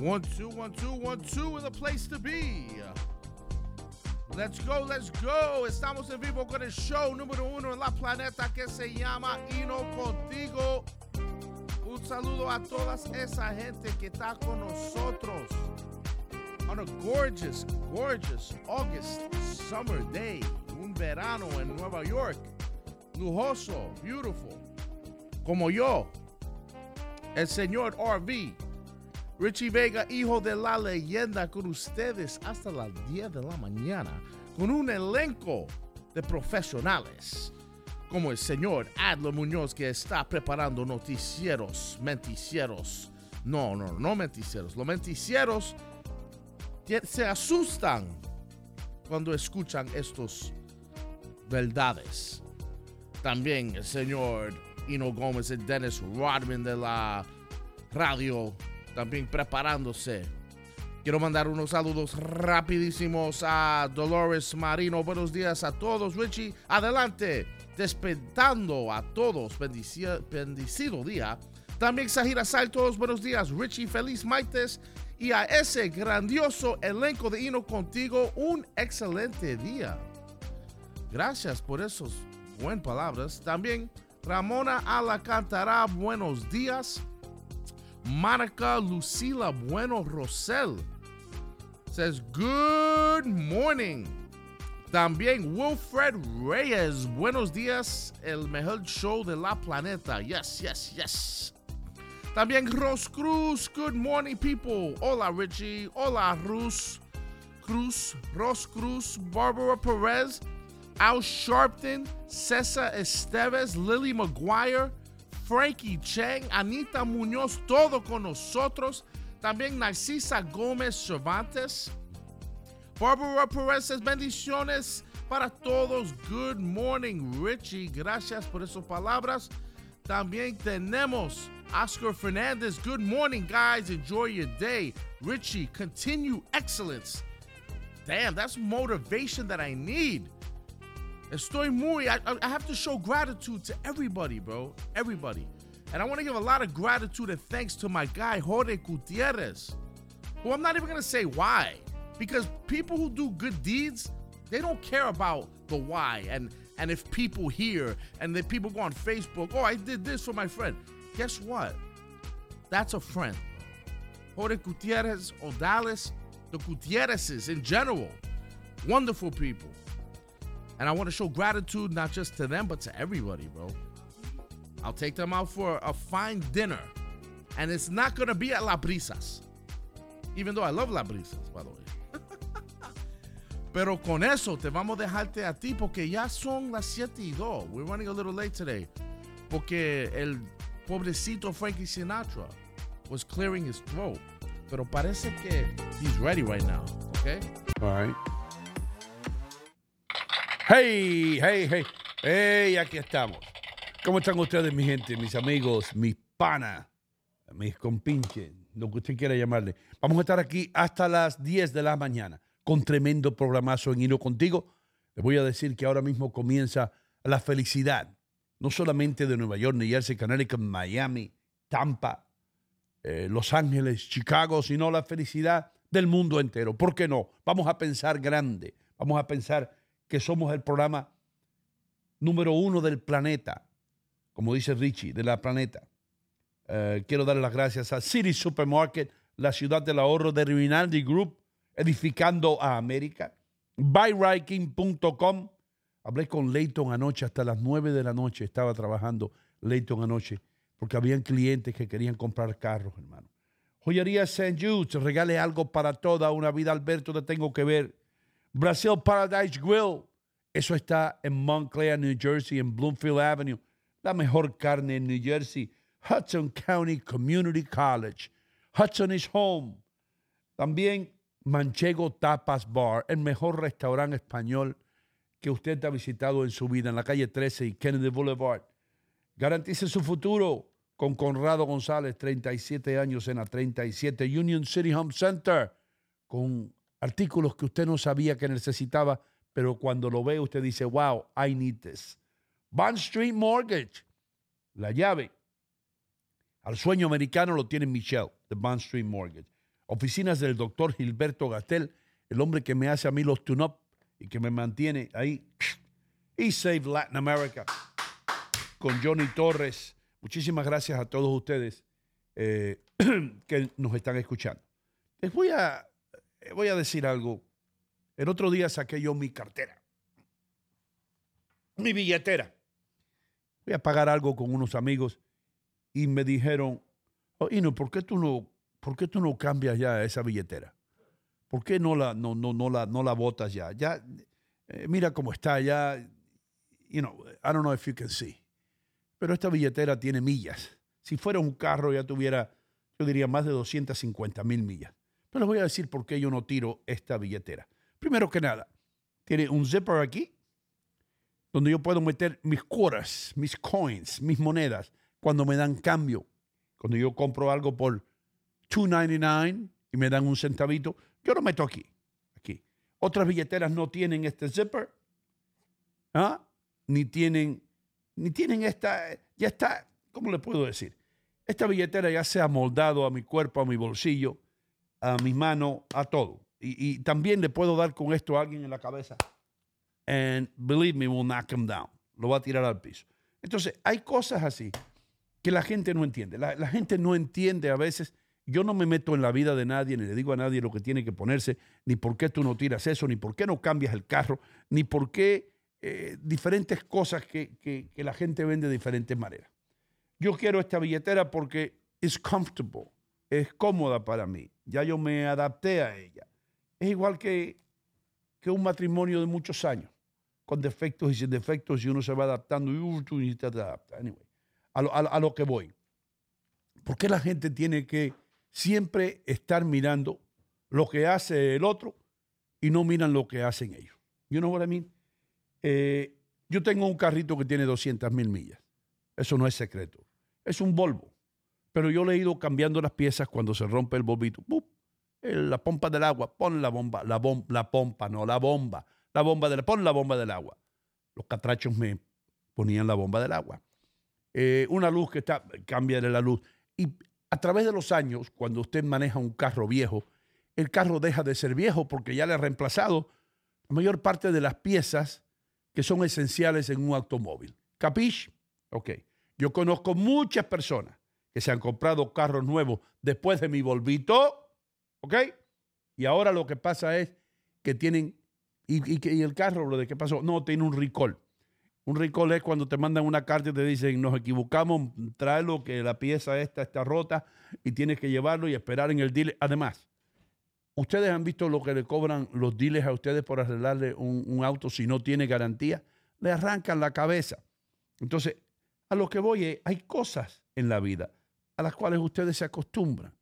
One, two, one, two, one, two is a place to be. Let's go, let's go. Estamos en vivo con el show número uno en la planeta que se llama Ino Contigo. Un saludo a toda esa gente que está con nosotros on a gorgeous, gorgeous August summer day. Un verano en Nueva York. Lujoso, beautiful. Como yo, el señor RV. Richie Vega, hijo de la leyenda, con ustedes hasta las 10 de la mañana, con un elenco de profesionales, como el señor Adler Muñoz, que está preparando noticieros, menticieros. No, no, no menticieros. Los menticieros se asustan cuando escuchan estos verdades. También el señor Ino Gómez y Dennis Rodman de la radio también preparándose. Quiero mandar unos saludos rapidísimos a Dolores Marino. Buenos días a todos. Richie, adelante. Despertando a todos. bendecido día. También Sahira todos buenos días. Richie, feliz martes. Y a ese grandioso elenco de Hino contigo, un excelente día. Gracias por esos buenas palabras. También Ramona Alacantará, buenos días. Monica Lucila Bueno Rosel says, Good morning. También Wilfred Reyes, buenos días, el mejor show de la planeta. Yes, yes, yes. También Ros Cruz, good morning, people. Hola, Richie. Hola, Rus. Cruz, Ros Cruz, Barbara Perez, Al Sharpton, Cesar Esteves, Lily McGuire, Frankie Cheng, Anita Muñoz, todo con nosotros. También Narcisa Gómez Cervantes. Barbara Perez, bendiciones para todos. Good morning, Richie. Gracias por esas palabras. También tenemos Oscar Fernandez. Good morning, guys. Enjoy your day. Richie, continue excellence. Damn, that's motivation that I need. Estoy muy, I, I have to show gratitude to everybody, bro. Everybody. And I want to give a lot of gratitude and thanks to my guy, Jorge Gutierrez, who I'm not even going to say why. Because people who do good deeds, they don't care about the why. And, and if people hear and then people go on Facebook, oh, I did this for my friend. Guess what? That's a friend. Jorge Gutierrez, Odalis, the Gutierrezes in general, wonderful people. And I want to show gratitude not just to them, but to everybody, bro. I'll take them out for a fine dinner. And it's not going to be at La Brisas. Even though I love La Brisas, by the way. Pero con eso te vamos a dejarte a ti porque ya son las 7 y 2. We're running a little late today. Porque el pobrecito Frankie Sinatra was clearing his throat. Pero parece que he's ready right now. Okay? All right. Hey, hey, hey. Hey, aquí estamos. ¿Cómo están ustedes, mi gente, mis amigos, mis panas, mis compinches, lo que usted quiera llamarle? Vamos a estar aquí hasta las 10 de la mañana con tremendo programazo en Hino Contigo. Les voy a decir que ahora mismo comienza la felicidad, no solamente de Nueva York, New Jersey, Connecticut, Miami, Tampa, eh, Los Ángeles, Chicago, sino la felicidad del mundo entero. ¿Por qué no? Vamos a pensar grande, vamos a pensar que somos el programa número uno del planeta, como dice Richie, de la planeta. Eh, quiero dar las gracias a City Supermarket, la ciudad del ahorro de Rinaldi Group, edificando a América. BuyRiking.com. Hablé con Leighton anoche, hasta las nueve de la noche estaba trabajando Leighton anoche, porque habían clientes que querían comprar carros, hermano. Joyería St. Jude, regale algo para toda una vida, Alberto, te tengo que ver. Brazil Paradise Grill. Eso está en Montclair, New Jersey, en Bloomfield Avenue. La mejor carne en New Jersey. Hudson County Community College. Hudson is home. También Manchego Tapas Bar, el mejor restaurante español que usted ha visitado en su vida en la calle 13 y Kennedy Boulevard. Garantice su futuro con Conrado González, 37 años en la 37 Union City Home Center, con artículos que usted no sabía que necesitaba, pero cuando lo ve usted dice, wow, I need this. Bond Street Mortgage, la llave al sueño americano lo tiene Michelle, de Bond Street Mortgage. oficinas del doctor Gilberto Gastel, el hombre que me hace a mí los tune-up y que me mantiene ahí. Y Save Latin America con Johnny Torres. Muchísimas gracias a todos ustedes eh, que nos están escuchando. Les voy a, voy a decir algo. El otro día saqué yo mi cartera, mi billetera. Voy a pagar algo con unos amigos y me dijeron, oh, Ino, ¿por qué tú no, por qué tú no cambias ya esa billetera? ¿Por qué no la, no, no, no la, no la botas ya? Ya, eh, mira cómo está, ya, you know, I don't know if you can see. Pero esta billetera tiene millas. Si fuera un carro ya tuviera, yo diría, más de 250 mil millas. Pero les voy a decir por qué yo no tiro esta billetera. Primero que nada, tiene un zipper aquí, donde yo puedo meter mis cuotas, mis coins, mis monedas, cuando me dan cambio. Cuando yo compro algo por $2.99 y me dan un centavito, yo lo meto aquí. Aquí. Otras billeteras no tienen este zipper. ¿ah? Ni tienen, ni tienen esta, ya está, ¿cómo le puedo decir? Esta billetera ya se ha moldado a mi cuerpo, a mi bolsillo, a mi mano, a todo. Y, también le puedo dar con esto a alguien en la cabeza. And believe me, will knock him down. Lo va a tirar al piso. Entonces, hay cosas así que la gente no entiende. La, la, gente no entiende a veces. Yo no me meto en la vida de nadie, ni le digo a nadie lo que tiene que ponerse, ni por qué tú no tiras eso, ni por qué no cambias el carro, ni por qué eh, diferentes cosas que, que, que, la gente vende de diferentes maneras. Yo quiero esta billetera porque es comfortable, es cómoda para mí. Ya yo me adapté a ella. Es igual que, que un matrimonio de muchos años, con defectos y sin defectos, y uno se va adaptando y tú te adaptas. Anyway a lo, a lo que voy. ¿Por qué la gente tiene que siempre estar mirando lo que hace el otro y no miran lo que hacen ellos? You know what I mean? Eh, yo tengo un carrito que tiene 200 mil millas. Eso no es secreto. Es un Volvo. Pero yo le he ido cambiando las piezas cuando se rompe el bolvito. La pompa del agua, pon la bomba, la, bom, la pompa, no, la bomba. La bomba del, pon la bomba del agua. Los catrachos me ponían la bomba del agua eh, una luz que está, cambia la luz. Y a través de los años, cuando usted maneja un carro viejo, el carro deja de ser viejo porque ya le ha reemplazado la mayor parte de las piezas que son esenciales en un automóvil. ¿Capish? Ok. Yo conozco muchas personas que se han comprado carros nuevos después de mi volvito, ¿ok? Y ahora lo que pasa es que tienen, y, el carro, lo de qué pasó, no, tiene un recall. Un recall es cuando te mandan una carta y te dicen, nos equivocamos, tráelo, que la pieza esta está rota y tienes que llevarlo y esperar en el dealer. Además, ¿ustedes han visto lo que le cobran los dealers a ustedes por arreglarle un, un auto si no tiene garantía? Le arrancan la cabeza. Entonces, a lo que voy es, hay cosas en la vida a las cuales ustedes se acostumbran.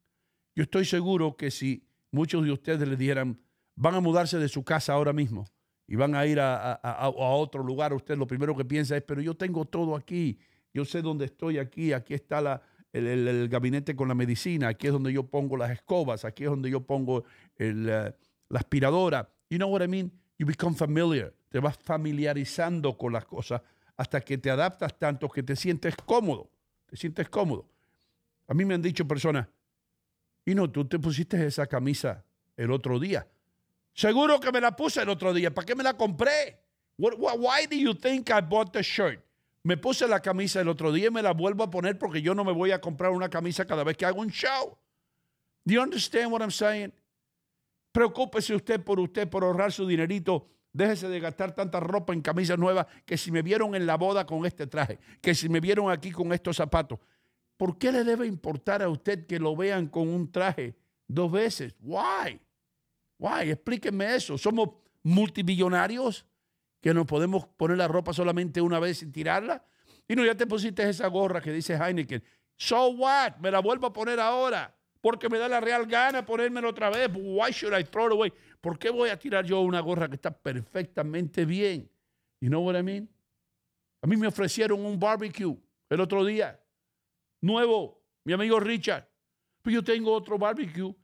Yo estoy seguro que si muchos de ustedes les dijeran, van a mudarse de su casa ahora mismo, y van a ir a, a, a, otro lugar, usted lo primero que piensa es, pero yo tengo todo aquí, yo sé dónde estoy aquí, aquí está la, el, el, gabinete con la medicina, aquí es donde yo pongo las escobas, aquí es donde yo pongo el, uh, la aspiradora. You know what I mean? You become familiar, te vas familiarizando con las cosas hasta que te adaptas tanto que te sientes cómodo, te sientes cómodo. A mí me han dicho personas, y no, tú te pusiste esa camisa el otro día. Seguro que me la puse el otro día. ¿Para qué me la compré? Why do you think I bought the shirt? Me puse la camisa el otro día y me la vuelvo a poner porque yo no me voy a comprar una camisa cada vez que hago un show. Do you understand what I'm saying? Preocúpese usted por usted, por ahorrar su dinerito. Déjese de gastar tanta ropa en camisas nuevas que si me vieron en la boda con este traje, que si me vieron aquí con estos zapatos. ¿Por qué le debe importar a usted que lo vean con un traje dos veces? Why? Guay, explíquenme eso. ¿Somos multimillonarios que nos podemos poner la ropa solamente una vez y tirarla? Y no, ya te pusiste esa gorra que dice Heineken. So what? Me la vuelvo a poner ahora porque me da la real gana ponérmela otra vez. Why should I throw it away? ¿Por qué voy a tirar yo una gorra que está perfectamente bien? You know what I mean? A mí me ofrecieron un barbecue el otro día. Nuevo, mi amigo Richard. Pero yo tengo otro barbecue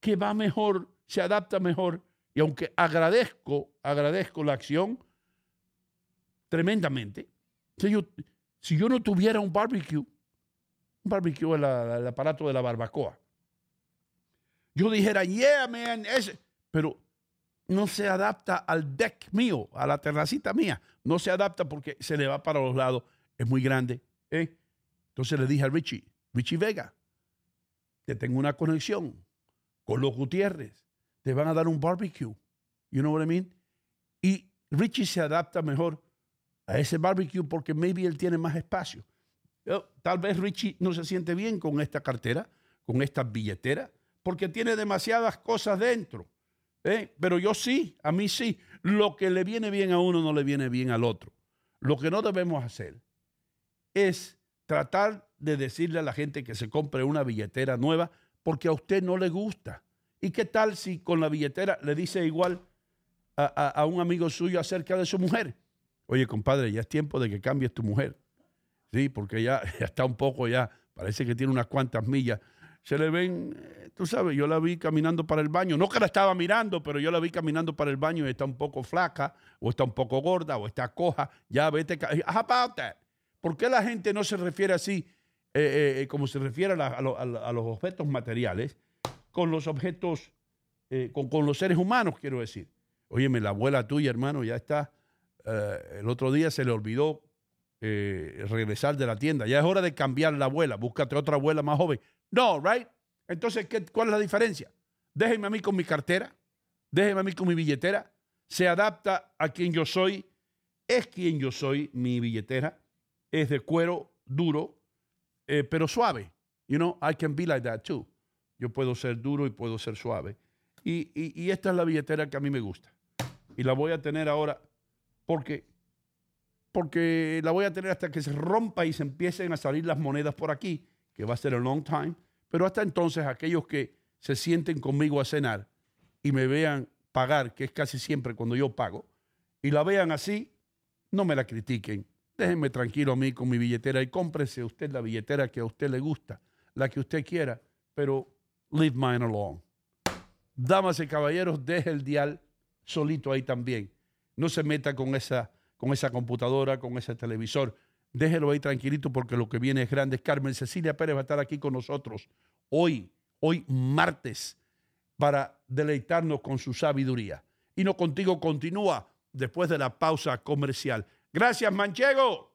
que va mejor se adapta mejor. Y aunque agradezco, agradezco la acción tremendamente, si yo, si yo no tuviera un barbecue, un barbecue es el aparato de la barbacoa, yo dijera, yeah, man, ese, pero no se adapta al deck mío, a la terracita mía. No se adapta porque se le va para los lados, es muy grande. ¿eh? Entonces le dije a Richie, Richie Vega, te tengo una conexión con los Gutiérrez, te van a dar un barbecue. You know what I mean? Y Richie se adapta mejor a ese barbecue porque maybe él tiene más espacio. Tal vez Richie no se siente bien con esta cartera, con esta billetera, porque tiene demasiadas cosas dentro. ¿eh? Pero yo sí, a mí sí. Lo que le viene bien a uno no le viene bien al otro. Lo que no debemos hacer es tratar de decirle a la gente que se compre una billetera nueva porque a usted no le gusta. ¿Y qué tal si con la billetera le dice igual a, un amigo suyo acerca de su mujer? Oye, compadre, ya es tiempo de que cambies tu mujer. Sí, porque ya, ya está un poco, ya parece que tiene unas cuantas millas. Se le ven, eh, tú sabes, yo la vi caminando para el baño. No que la estaba mirando, pero yo la vi caminando para el baño y está un poco flaca, o está un poco gorda, o está coja. Ya vete. How about? ¿Por qué la gente no se refiere así, eh, eh, como se refiere a, los objetos materiales, con los objetos, con los seres humanos, quiero decir? Óyeme, la abuela tuya, hermano, ya está. Eh, el otro día se le olvidó eh, regresar de la tienda. Ya es hora de cambiar la abuela. Búscate otra abuela más joven. No, right? Entonces, ¿qué, ¿cuál es la diferencia? Déjeme a mí con mi cartera. Déjeme a mí con mi billetera. Se adapta a quien yo soy. Es quien yo soy, mi billetera. Es de cuero duro, eh, pero suave. You know, I can be like that too. Yo puedo ser duro y puedo ser suave. y esta es la billetera que a mí me gusta y la voy a tener ahora porque, porque la voy a tener hasta que se rompa y se empiecen a salir las monedas por aquí, que va a ser a long time. Pero hasta entonces aquellos que se sienten conmigo a cenar y me vean pagar, que es casi siempre cuando yo pago, y la vean así, no me la critiquen. Déjenme tranquilo a mí con mi billetera y cómprese usted la billetera que a usted le gusta, la que usted quiera, pero leave mine alone. Damas y caballeros, deje el dial solito ahí también. No se meta con esa, con esa computadora, con ese televisor. Déjelo ahí tranquilito porque lo que viene es grande. Carmen Cecilia Pérez va a estar aquí con nosotros hoy, hoy martes, para deleitarnos con su sabiduría. Y no contigo continúa después de la pausa comercial. Gracias, Manchego.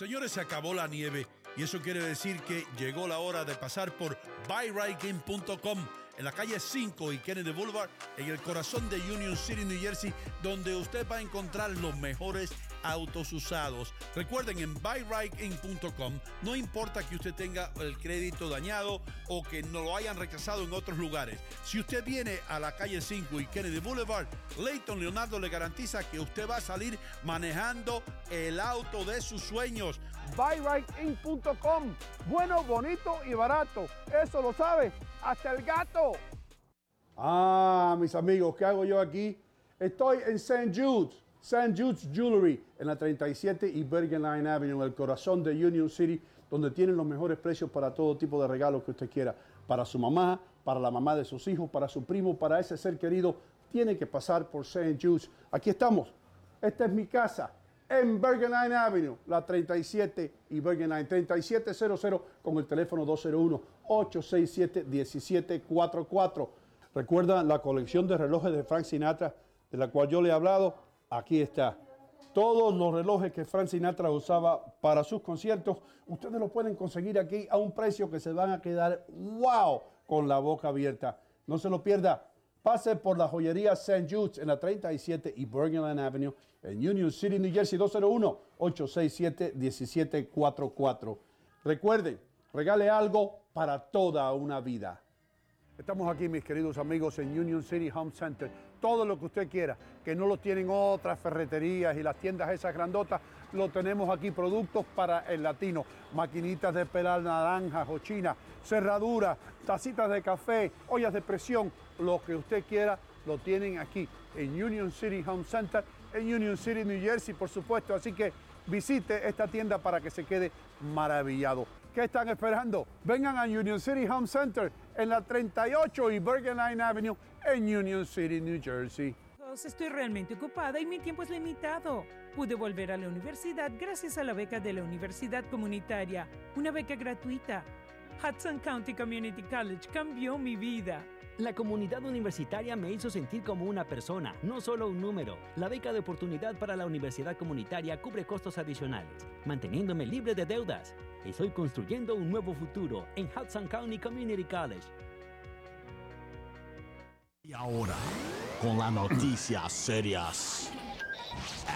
Señores, se acabó la nieve y eso quiere decir que llegó la hora de pasar por buyrightgame.com en la calle 5 y Kennedy Boulevard, en el corazón de Union City, New Jersey, donde usted va a encontrar los mejores autos usados. Recuerden, en buyrightgame.com no importa que usted tenga el crédito dañado o que no lo hayan rechazado en otros lugares. Si usted viene a la calle 5 y Kennedy Boulevard, Leighton Leonardo le garantiza que usted va a salir manejando el auto de sus sueños. BuyRightIn.com. Bueno, bonito y barato. Eso lo sabe hasta el gato. Ah, mis amigos, ¿qué hago yo aquí? Estoy en St. Jude's, St. Jude's Jewelry, en la 37 y Bergen Line Avenue, en el corazón de Union City, donde tienen los mejores precios para todo tipo de regalos que usted quiera. Para su mamá, para la mamá de sus hijos, para su primo, para ese ser querido, tiene que pasar por St. Jude's. Aquí estamos. Esta es mi casa en Bergen Line Avenue, la 37 y Bergen Line 3700 con el teléfono 201-867-1744. Recuerda la colección de relojes de Frank Sinatra de la cual yo le he hablado, aquí está. Todos los relojes que Frank Sinatra usaba para sus conciertos, ustedes los pueden conseguir aquí a un precio que se van a quedar wow con la boca abierta. No se lo pierda. Pase por la joyería St. Jude's en la 37 y Bergenland Avenue en Union City, New Jersey, 201-867-1744. Recuerde, regale algo para toda una vida. Estamos aquí, mis queridos amigos, en Union City Home Center. Todo lo que usted quiera, que no lo tienen otras ferreterías y las tiendas esas grandotas, lo tenemos aquí. Productos para el latino, maquinitas de pelar naranjas o china, cerraduras, tacitas de café, ollas de presión, lo que usted quiera, lo tienen aquí en Union City Home Center, en Union City, New Jersey, por supuesto. Así que visite esta tienda para que se quede maravillado. ¿Qué están esperando? Vengan a Union City Home Center en la 38 y Bergen Line Avenue en Union City, New Jersey. Estoy realmente ocupada y mi tiempo es limitado. Pude volver a la universidad gracias a la beca de la Universidad Comunitaria, una beca gratuita. Hudson County Community College cambió mi vida. La comunidad universitaria me hizo sentir como una persona, no solo un número. La beca de oportunidad para la universidad comunitaria cubre costos adicionales, manteniéndome libre de deudas. Estoy construyendo un nuevo futuro en Hudson County Community College. Y ahora, con las noticias serias.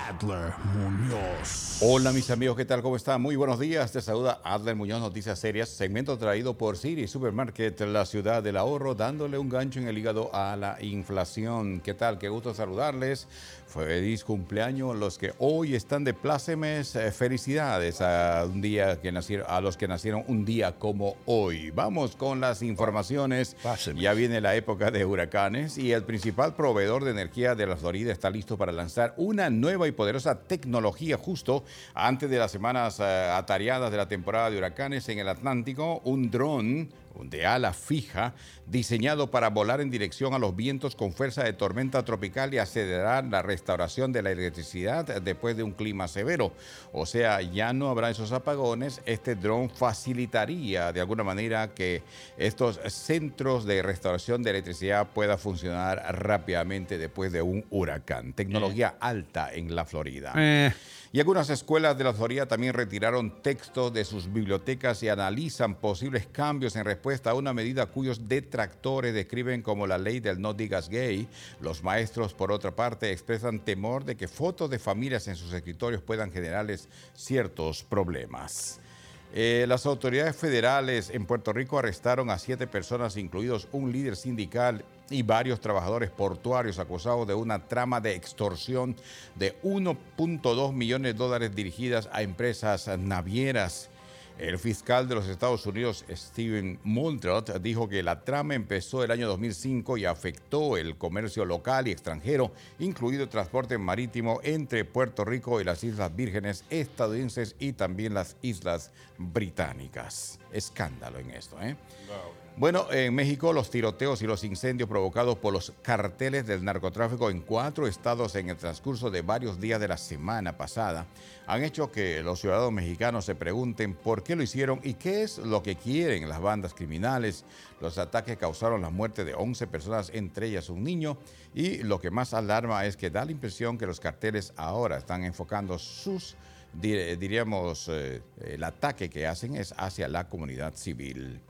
Adler Muñoz. Hola mis amigos, ¿qué tal? ¿Cómo están? Muy buenos días. Te saluda Adler Muñoz, Noticias Serias, segmento traído por Siri Supermarket, la ciudad del ahorro, dándole un gancho en el hígado a la inflación. ¿Qué tal? Qué gusto saludarles. Feliz cumpleaños los que hoy están de plácemes. Eh, felicidades a, un día que nacieron, a los que nacieron un día como hoy. Vamos con las informaciones. Plácemes. Ya viene la época de huracanes y el principal proveedor de energía de la Florida está listo para lanzar una nueva y poderosa tecnología justo antes de las semanas eh, atareadas de la temporada de huracanes en el Atlántico. Un dron de ala fija, diseñado para volar en dirección a los vientos con fuerza de tormenta tropical y acelerar la restauración de la electricidad después de un clima severo. O sea, ya no habrá esos apagones. Este dron facilitaría de alguna manera que estos centros de restauración de electricidad puedan funcionar rápidamente después de un huracán. Tecnología alta en la Florida. Eh, Y algunas escuelas de la Florida también retiraron textos de sus bibliotecas y analizan posibles cambios en respuesta a una medida cuyos detractores describen como la ley del no digas gay. Los maestros, por otra parte, expresan temor de que fotos de familias en sus escritorios puedan generarles ciertos problemas. Eh, las autoridades federales en Puerto Rico arrestaron a siete personas, incluidos un líder sindical y varios trabajadores portuarios acusados de una trama de extorsión de 1.2 millones de dólares dirigidas a empresas navieras. El fiscal de los Estados Unidos, Steven Muldrow, dijo que la trama empezó el año 2005 y afectó el comercio local y extranjero, incluido el transporte marítimo entre Puerto Rico y las Islas Vírgenes estadounidenses y también las Islas Británicas. Escándalo en esto, ¿eh? Bueno, en México los tiroteos y los incendios provocados por los carteles del narcotráfico en cuatro estados en el transcurso de varios días de la semana pasada han hecho que los ciudadanos mexicanos se pregunten por qué lo hicieron y qué es lo que quieren las bandas criminales. Los ataques causaron la muerte de 11 personas, entre ellas un niño, y lo que más alarma es que da la impresión que los carteles ahora están enfocando sus, dir- diríamos, eh, el ataque que hacen es hacia la comunidad civil.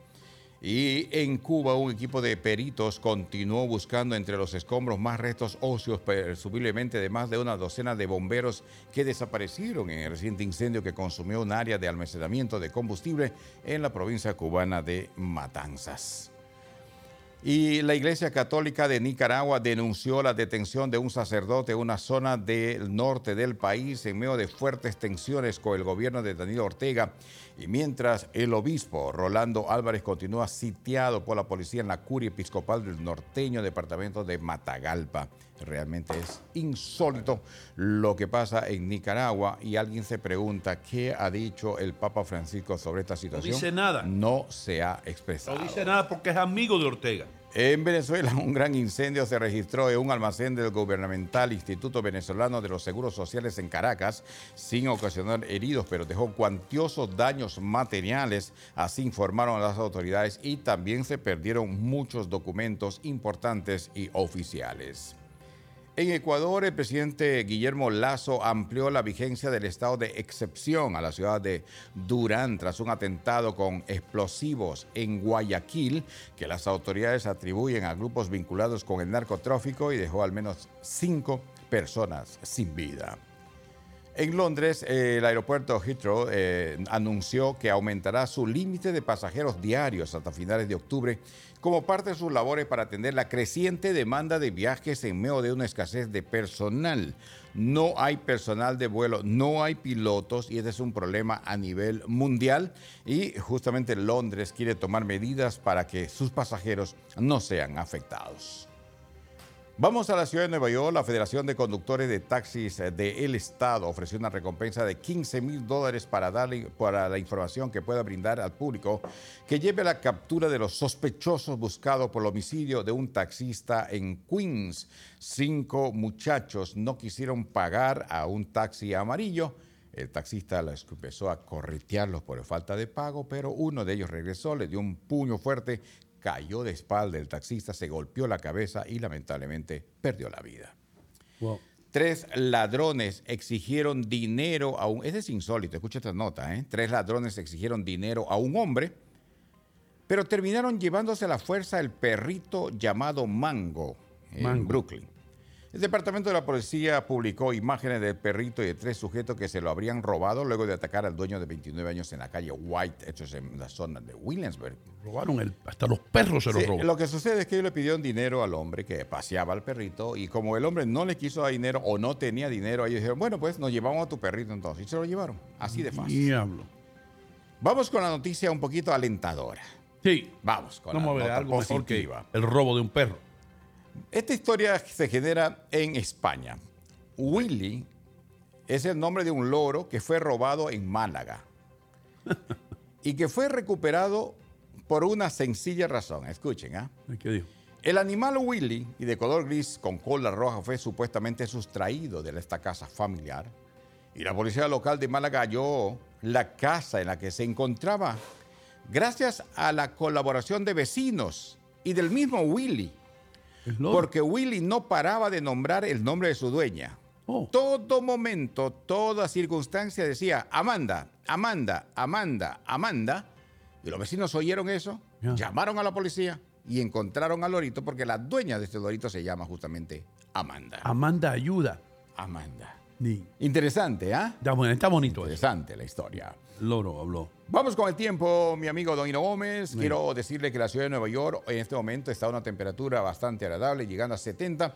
Y en Cuba un equipo de peritos continuó buscando entre los escombros más restos óseos, presumiblemente de más de una docena de bomberos que desaparecieron en el reciente incendio que consumió un área de almacenamiento de combustible en la provincia cubana de Matanzas. Y la Iglesia Católica de Nicaragua denunció la detención de un sacerdote en una zona del norte del país en medio de fuertes tensiones con el gobierno de Danilo Ortega. Y mientras el obispo Rolando Álvarez continúa sitiado por la policía en la curia episcopal del norteño departamento de Matagalpa. Realmente es insólito lo que pasa en Nicaragua y alguien se pregunta qué ha dicho el Papa Francisco sobre esta situación. dice nada. No se ha expresado. no dice nada porque es amigo de Ortega. En Venezuela, un gran incendio se registró en un almacén del gubernamental Instituto Venezolano de los Seguros Sociales en Caracas, sin ocasionar heridos, pero dejó cuantiosos daños materiales, así informaron las autoridades, y también se perdieron muchos documentos importantes y oficiales. En Ecuador, el presidente Guillermo Lazo amplió la vigencia del estado de excepción a la ciudad de Durán tras un atentado con explosivos en Guayaquil que las autoridades atribuyen a grupos vinculados con el narcotráfico y dejó al menos cinco personas sin vida. En Londres, eh, el aeropuerto Heathrow eh, anunció que aumentará su límite de pasajeros diarios hasta finales de octubre como parte de sus labores para atender la creciente demanda de viajes en medio de una escasez de personal. No hay personal de vuelo, no hay pilotos y este es un problema a nivel mundial y justamente Londres quiere tomar medidas para que sus pasajeros no sean afectados. Vamos a la ciudad de Nueva York. La Federación de Conductores de Taxis del Estado ofreció una recompensa de 15 mil dólares para, darle, para la información que pueda brindar al público que lleve a la captura de los sospechosos buscados por el homicidio de un taxista en Queens. Cinco muchachos no quisieron pagar a un taxi amarillo. El taxista les empezó a corretearlos por falta de pago, pero uno de ellos regresó, le dio un puño fuerte cayó de espalda el taxista, se golpeó la cabeza y lamentablemente perdió la vida. Tres ladrones exigieron dinero a un... Ese es insólito, escucha esta nota, ¿eh? Tres ladrones exigieron dinero a un hombre, pero terminaron llevándose a la fuerza el perrito llamado Mango en Brooklyn. El departamento de la policía publicó imágenes del perrito y de tres sujetos que se lo habrían robado luego de atacar al dueño de 29 años en la calle White, es en la zona de Williamsburg. Robaron el, hasta los perros se los robaron. Lo que sucede es que ellos le pidieron dinero al hombre que paseaba al perrito y como el hombre no le quiso dar dinero o no tenía dinero, ellos dijeron, bueno, pues nos llevamos a tu perrito entonces. Y se lo llevaron. Así de fácil. Diablo. Vamos con la noticia un poquito alentadora. Sí. Vamos con Vamos a la ver nota algo mejor que positiva. el robo de un perro. Esta historia se genera en España. Willy es el nombre de un loro que fue robado en Málaga y que fue recuperado por una sencilla razón. Escuchen, ¿ah? ¿Qué dijo? El animal Willy, y de color gris con cola roja, fue supuestamente sustraído de esta casa familiar. Y la policía local de Málaga halló la casa en la que se encontraba gracias a la colaboración de vecinos y del mismo Willy. Porque Willy no paraba de nombrar el nombre de su dueña. Oh. Todo momento, toda circunstancia decía Amanda, Amanda, Amanda, Amanda. Y los vecinos oyeron eso, llamaron a la policía y encontraron al lorito porque la dueña de este lorito se llama justamente Amanda. Amanda ayuda. Amanda. Interesante, ¿ah? Está, bueno, está bonito eso. Interesante la historia. Loro habló. Vamos con el tiempo, mi amigo Don Hino Gómez. Quiero decirle que la ciudad de Nueva York en este momento está a una temperatura bastante agradable, llegando a 70.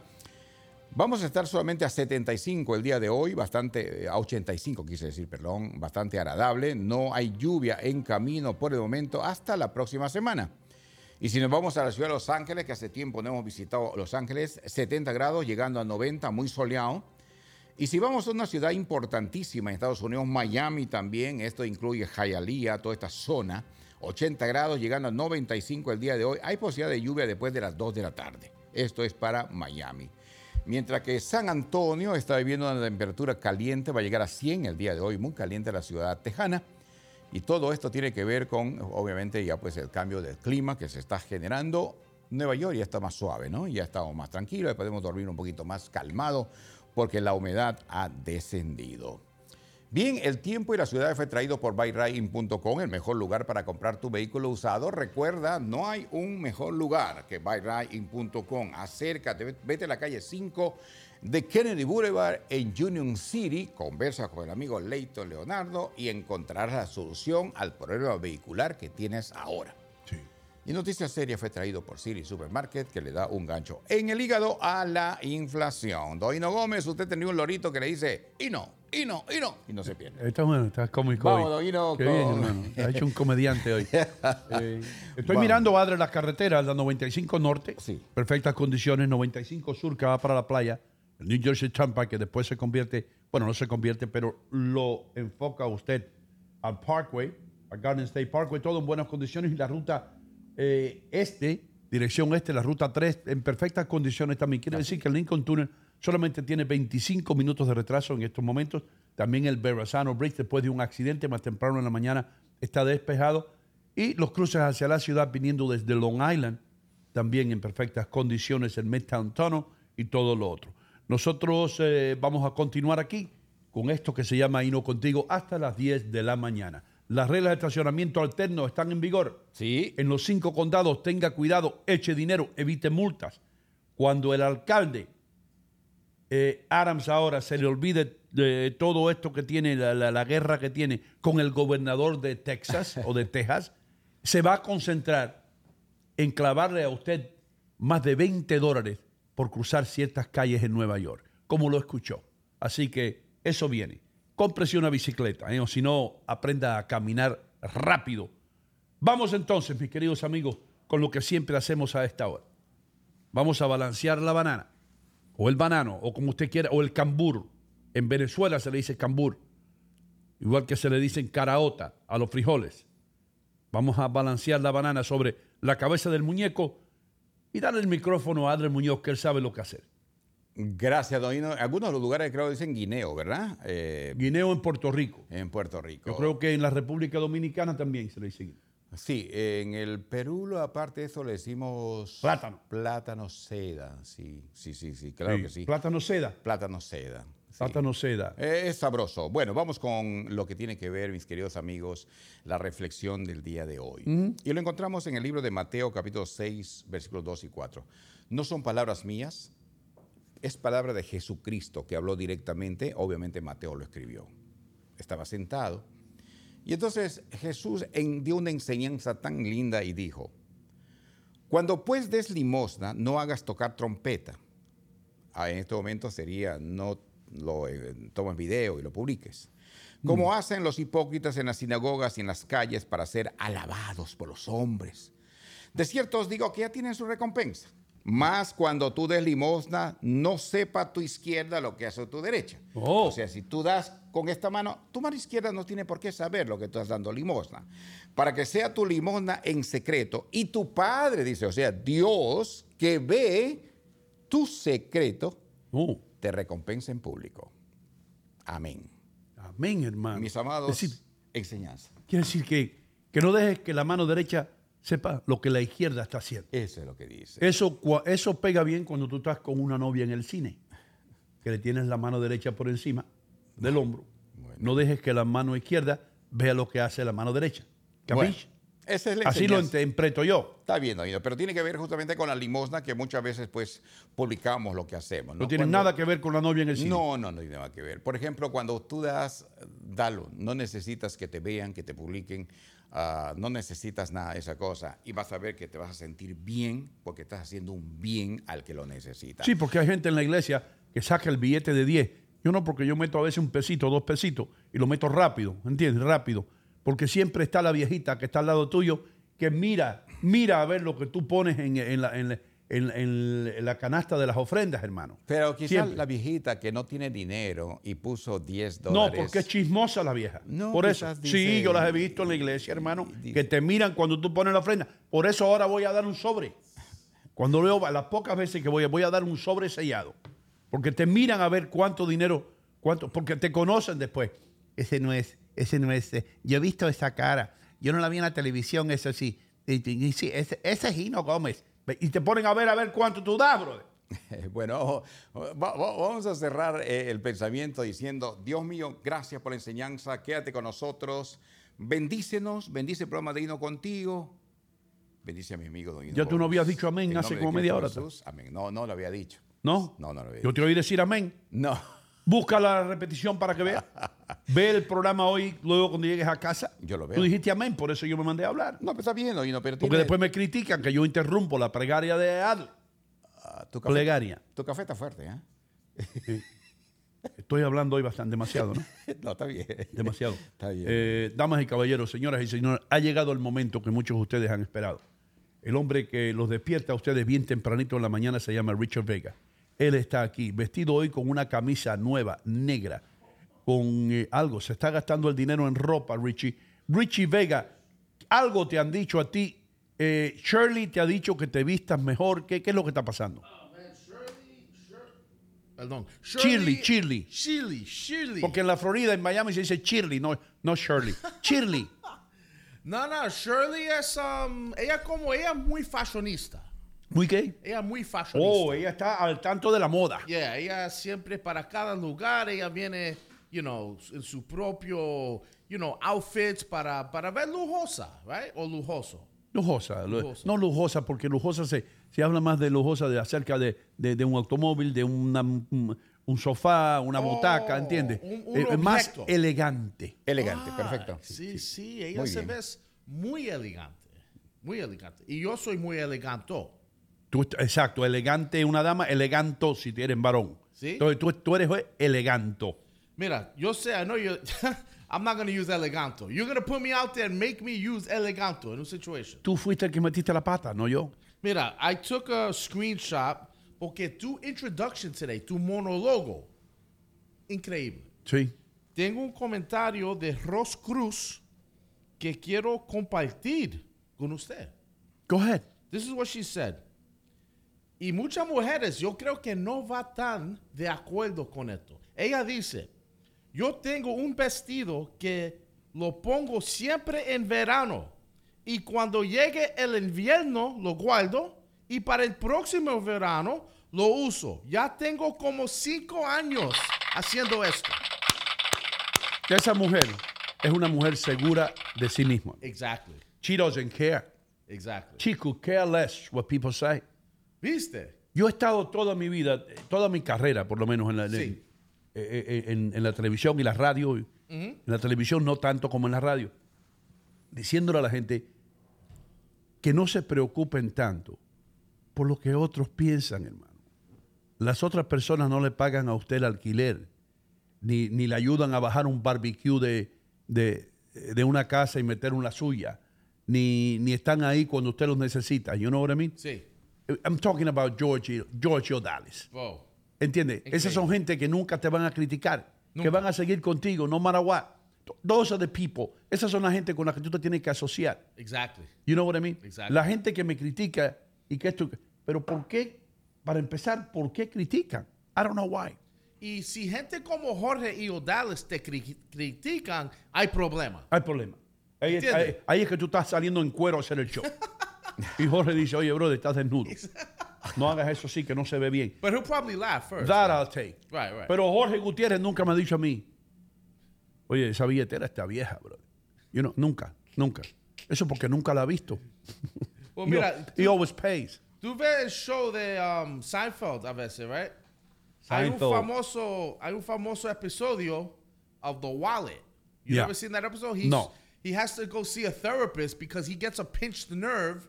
Vamos a estar solamente a 75 el día de hoy, bastante, eh, a 85 quise decir, perdón, bastante agradable. No hay lluvia en camino por el momento hasta la próxima semana. Y si nos vamos a la ciudad de Los Ángeles, que hace tiempo no hemos visitado Los Ángeles, 70 grados, llegando a 90, muy soleado. Y si vamos a una ciudad importantísima en Estados Unidos, Miami también, esto incluye Hialeah, toda esta zona, 80 grados, llegando a 95 el día de hoy. Hay posibilidad de lluvia después de las 2 de la tarde. Esto es para Miami. Mientras que San Antonio está viviendo una temperatura caliente, va a llegar a 100 el día de hoy, muy caliente la ciudad tejana. Y todo esto tiene que ver con, obviamente, ya pues el cambio del clima que se está generando. Nueva York ya está más suave, ¿no? Ya estamos más tranquilos, podemos dormir un poquito más calmado porque la humedad ha descendido. Bien, el tiempo y la ciudad fue traído por buyrain.com, el mejor lugar para comprar tu vehículo usado. Recuerda, no hay un mejor lugar que buyrain.com. Acércate, vete a la calle 5 de Kennedy Boulevard en Union City, conversa con el amigo Leito Leonardo y encontrarás la solución al problema vehicular que tienes ahora. Y Noticia Seria fue traído por City Supermarket, que le da un gancho en el hígado a la inflación. Doino Gómez, usted tenía un lorito que le dice, y no, y no, y no, y no se pierde. Está bueno, está cómico Vamos, hoy. Doguino, Qué con- bien, hermano. Ha hecho un comediante hoy. Eh, estoy Vamos. mirando, Adre, las carreteras, la 95 Norte. Sí. Perfectas condiciones. 95 Sur, que va para la playa. El New Jersey Tampa, que después se convierte, bueno, no se convierte, pero lo enfoca usted al Parkway, al Garden State Parkway, todo en buenas condiciones. Y la ruta eh, este, dirección este, la ruta 3, en perfectas condiciones también. Quiere decir que el Lincoln Tunnel solamente tiene 25 minutos de retraso en estos momentos. También el Verrazano Bridge, después de un accidente más temprano en la mañana, está despejado. Y los cruces hacia la ciudad viniendo desde Long Island, también en perfectas condiciones, el Midtown Tunnel y todo lo otro. Nosotros eh, vamos a continuar aquí con esto que se llama Hino Contigo hasta las 10 de la mañana. Las reglas de estacionamiento alterno están en vigor. Sí, En los cinco condados, tenga cuidado, eche dinero, evite multas. Cuando el alcalde eh, Adams ahora se le olvide de todo esto que tiene, la, la- la guerra que tiene con el gobernador de Texas o de Texas, se va a concentrar en clavarle a usted más de 20 dólares por cruzar ciertas calles en Nueva York, como lo escuchó. Así que eso viene. Cómprese una bicicleta, ¿eh? o si no, aprenda a caminar rápido. Vamos entonces, mis queridos amigos, con lo que siempre hacemos a esta hora. Vamos a balancear la banana, o el banano, o como usted quiera, o el cambur. En Venezuela se le dice cambur, igual que se le dicen caraota a los frijoles. Vamos a balancear la banana sobre la cabeza del muñeco y darle el micrófono a Adler Muñoz, que él sabe lo que hacer. Gracias, Don Hino. Algunos de los lugares creo que dicen guineo, ¿verdad? Eh, Guineo en Puerto Rico. en Puerto Rico. Yo creo que en la República Dominicana también se le dice guineo. Sí, en el Perú, aparte de eso, le decimos... Plátano. Plátano seda, sí, sí, sí, sí, claro Sí, que sí. Plátano seda. Plátano seda. sí. Plátano seda. Eh, Es sabroso. Bueno, vamos con lo que tiene que ver, mis queridos amigos, la reflexión del día de hoy. Y lo encontramos en el libro de Mateo, capítulo 6, versículos 2 y 4. No son palabras mías, es palabra de Jesucristo que habló directamente. Obviamente Mateo lo escribió. Estaba sentado. Y entonces Jesús en- dio una enseñanza tan linda y dijo, cuando pues des limosna, no hagas tocar trompeta. Ah, en este momento sería no lo eh, tomes video y lo publiques. Como hacen los hipócritas en las sinagogas y en las calles para ser alabados por los hombres. De cierto os digo que ya tienen su recompensa. Más cuando tú des limosna, no sepa tu izquierda lo que hace tu derecha. Oh. O sea, si tú das con esta mano, tu mano izquierda no tiene por qué saber lo que tú estás dando limosna. Para que sea tu limosna en secreto. Y tu Padre, dice, o sea, Dios que ve tu secreto, Oh, te recompensa en público. Amén. amén, hermano. Mis amados, decir, enseñanza. quiere decir que, que no dejes que la mano derecha sepa lo que la izquierda está haciendo. Eso es lo que dice. Eso, eso pega bien cuando tú estás con una novia en el cine, que le tienes la mano derecha por encima del hombro. No dejes que la mano izquierda vea lo que hace la mano derecha. Bueno, ¿Capish? esa es la Así lo interpreto yo. Está bien, oído, pero tiene que ver justamente con la limosna que muchas veces pues publicamos lo que hacemos. No, tiene Cuando- nada que ver con la novia en el cine. No, no, no tiene nada que ver. Por ejemplo, cuando tú das, dalo. No necesitas que te vean, que te publiquen. Ah, no necesitas nada de esa cosa. Y vas a ver que te vas a sentir bien porque estás haciendo un bien al que lo necesita. Sí, porque hay gente en la iglesia que saca el billete de 10. Yo no, porque yo meto a veces un pesito, dos pesitos, y lo meto rápido, ¿entiendes? Rápido. Porque siempre está la viejita que está al lado tuyo, que mira, mira a ver lo que tú pones en, en la, en la- en- la canasta de las ofrendas, hermano. Pero quizás la viejita que no tiene dinero y puso 10 No, dólares. porque es chismosa la vieja. No, Por eso. Sí, yo las he visto en la iglesia, hermano, Dice- que te miran cuando tú pones la ofrenda. Por eso ahora voy a dar un sobre. Cuando leo, las pocas veces que voy, voy a dar un sobre sellado. Porque te miran a ver cuánto dinero, cuánto, porque te conocen después. Ese no es, ese no es. eh, Yo he visto esa cara. Yo no la vi en la televisión, eso sí, ese, ese es Gino Gómez. Y te ponen a ver a ver cuánto tú das, brother. Bueno, va- va- vamos a cerrar eh, el pensamiento diciendo, Dios mío, gracias por la enseñanza, quédate con nosotros, bendícenos, bendice el programa de Hino contigo, bendice a mi amigo Don Hino Ya tú no habías dicho amén hace como media hora. Amén. No, no lo había dicho. ¿No? No, no lo había Yo dicho. te oí decir amén. No, Busca la repetición para que veas. Ve el programa hoy, luego cuando llegues a casa. Yo lo veo. Tú dijiste amén, por eso yo me mandé a hablar. no, pero está bien, Don Hino, pero Porque después me critican que yo interrumpo la plegaria de Adler. ah, tu, café, Plegaria. tu café está fuerte, ¿eh? Estoy hablando hoy bastante, demasiado, ¿no? no, está bien. Demasiado. Está bien. Eh, damas y caballeros, señoras y señores, ha llegado el momento que muchos de ustedes han esperado. El hombre que los despierta a ustedes bien tempranito en la mañana se llama Richard Vega. Él está aquí, vestido hoy con una camisa nueva, negra, con eh, algo. Se está gastando el dinero en ropa, Richie. Richie Vega, algo te han dicho a ti. Eh, Shirley te ha dicho que te vistas mejor. ¿Qué, qué es lo que está pasando? Perdón. Shirley, Shirley. Shirley, Shirley. Porque en la Florida, en Miami, se dice Shirley, no, no Shirley. Shirley. No, no, Shirley es, um, ella como, ella es muy fashionista. ¿Muy qué? Ella es muy fashionista. Oh, ella está al tanto de la moda. Yeah, ella siempre para cada lugar, ella viene, you know, en su propio, you know, outfits para, para ver lujosa, right? O lujoso. Lujosa. lu- Lujosa. No lujosa, porque lujosa se, se habla más de lujosa de acerca de, de- de un automóvil, de una, un- sofá, una butaca, Oh, ¿entiendes? un- un Eh, más elegante. Elegante, Ah, perfecto. Sí, sí, ella Muy se bien. ve muy elegante. Muy elegante. Y yo soy muy elegante. Tú exacto, elegante, una dama, eleganto si eres varón. Sí. Entonces tú, tú eres eleganto. Mira, yo sé, I know you. I'm not going to use eleganto. You're going to put me out there and make me use eleganto in a situation. Tú fuiste el que metiste la pata, no yo. Mira, I took a screenshot porque tu introduction today, tu monólogo, increíble. Sí. Tengo un comentario de Ros Cruz que quiero compartir con usted. Go ahead. This is what she said. Y muchas mujeres, yo creo que no va tan de acuerdo con esto. Ella dice, yo tengo un vestido que lo pongo siempre en verano y cuando llegue el invierno lo guardo y para el próximo verano lo uso. Ya tengo como cinco años haciendo esto. Esa mujer es una mujer segura de sí misma. Exactly, She doesn't care. exactly. She could care less what people say. ¿Viste? Yo he estado toda mi vida, eh, toda mi carrera, por lo menos en la, Sí. en, eh, eh, en- en la televisión y la radio, en la televisión no tanto como en la radio, diciéndole a la gente que no se preocupen tanto por lo que otros piensan, hermano. Las otras personas no le pagan a usted el alquiler, ni, ni le ayudan a bajar un barbecue de, de, de una casa y meter una suya, ni, ni están ahí cuando usted los necesita. You know what I mean? Sí. I'm talking about George, George Dallas. Wow. ¿Entiendes? Esas son gente que nunca te van a criticar, que Nunca. van a seguir contigo, no matter what. Those are the people. Esas son la gente con la que tú te tienes que asociar. Exactly. You know what I mean? Exacto. La gente que me critica y que esto. Pero ¿por qué? Para empezar, ¿por qué critican? I don't know why. Y si gente como Jorge y Odales te cri- critican, hay problema. Hay problema. Ahí, es- ahí- ahí es que tú estás saliendo en cuero a hacer el show. y Jorge dice, oye, brother, estás desnudo. No hagas eso sí, que no se ve bien. But he'll probably laugh first. That I'll take. Right, right. Pero Jorge Gutiérrez nunca me ha dicho a mí, oye, esa billetera está vieja, brother. You know, nunca, nunca. Eso porque nunca la ha visto. Well, He, mira, he always pays. tú ves el show de um, Seinfeld a veces, right? Hay un Seinfeld. famoso, hay un famoso episodio of The Wallet. You Yeah. ever seen that episode? He's, No. He has to go see a therapist because he gets a pinched nerve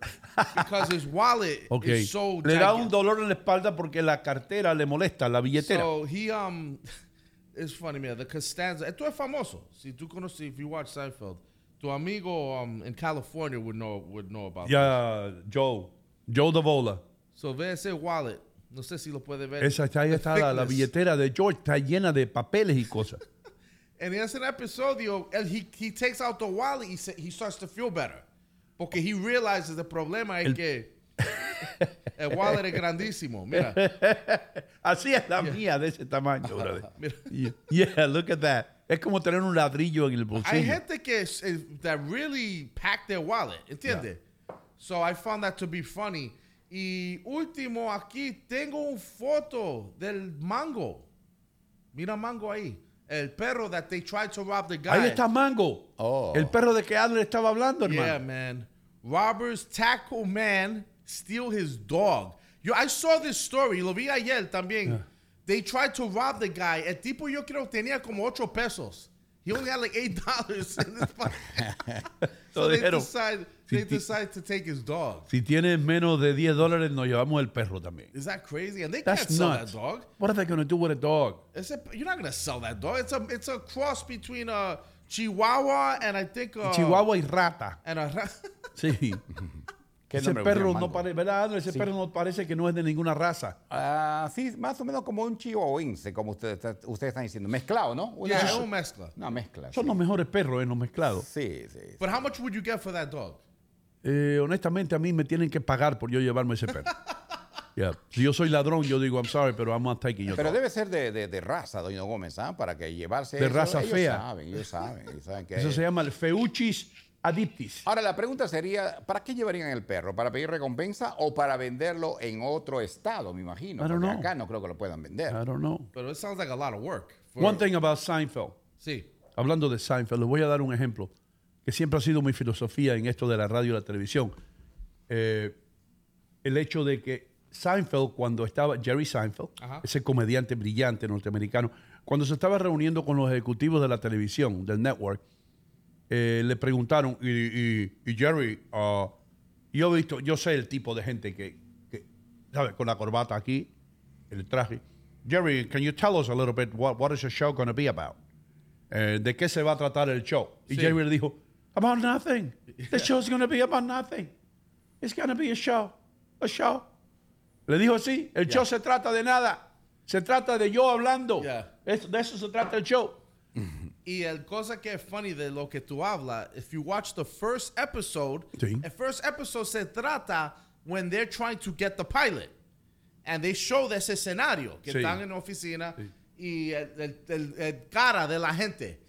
because his wallet Ok. is so le da un dolor en la espalda porque la cartera le molesta, la billetera. So he um it's funny, man. The Costanza. Esto es famoso. Si tú conoces, if you watch Seinfeld, tu amigo um in California would know would know about. this. ya, Joe, Joe Davola. So ve ese wallet. No sé si lo puede ver. Esa está, ahí está la, la billetera de George, está llena de papeles y cosas. And en an episodio, él, he, he takes out the wallet. He sa- he starts to feel better porque he realizes the problema es que el wallet es grandísimo. Mira, Así es la mía de ese tamaño, brother. Yeah, yeah, look at that. Es como tener un ladrillo en el hay bolsillo. gente que eh, that really pack their wallet, ¿entiende? So I found that to be funny. Y último, aquí tengo una foto del mango. Mira mango ahí. El perro that they tried to rob the guy. Ahí está Mango. Oh. El perro de que Adler estaba hablando, hermano. Yeah, man. Robbers tackle man steal his dog. Yo, I saw this story. Lo vi ayer también. They tried to rob the guy. El tipo yo creo tenía como ocho pesos. He only had like eight dollars in his pocket. so they decided, they ti- decided to take his dog. Si tienes menos de 10 dólares, nos llevamos el perro también. Is that crazy? And they That's can't sell nuts. that dog. What are they going to do with a dog? It's a, you're not gonna sell that dog. It's a it's a cross between a Chihuahua and I think a, Chihuahua y rata. and a Sí. ¿Qué Ese perro no parece, ¿verdad, Adler? Ese perro no parece que no es de ninguna raza. Ah, sí, más o menos como un chihuahuense, como ustedes ustedes están diciendo. Mezclado, ¿no? Una, yeah, es un mezcla. una mezcla. Son sí. los mejores perros en los mezclados. Sí, sí. But how much would you get for that dog? Eh, honestamente, a mí me tienen que pagar por yo llevarme ese perro. Yeah. Si yo soy ladrón, yo digo, I'm sorry, pero I'm not taking your Pero dog. debe ser de, de, de raza, doña Gómez, ¿ah? Para que llevarse De eso, raza ellos fea. Saben, ellos saben, ellos saben que Eso se llama el Feuchis adiptis. Ahora, la pregunta sería, ¿para qué llevarían el perro? ¿Para pedir recompensa o para venderlo en otro estado, me imagino? I don't Porque know. acá no creo que lo puedan vender. I don't know. But it sounds like a lot of work. for- One thing about Seinfeld. Sí. Hablando de Seinfeld, les voy a dar un ejemplo que siempre ha sido mi filosofía en esto de la radio y la televisión. Eh, el hecho de que Seinfeld, cuando estaba, Jerry Seinfeld, Ajá. ese comediante brillante norteamericano, cuando se estaba reuniendo con los ejecutivos de la televisión, del network, eh, le preguntaron, y, y- y Jerry, ah, yo he visto, yo sé el tipo de gente que, que, ¿sabes? Con la corbata aquí, el traje. Jerry, can you tell us a little bit what, what is the show going to be about? Eh, ¿De qué se va a tratar el show? Y Sí. Jerry le dijo, about nothing. The show's going to be about nothing. It's going to be a show. A show. Le dijo así, el show se trata de nada. Se trata de yo hablando. Yeah. De eso se trata el show. Y el cosa que es funny de lo que tú hablas, if you watch the first episode, Sí. el first episode se trata when they're trying to get the pilot. And they show de ese escenario, que Sí. están en la oficina y el, el- el- el cara de la gente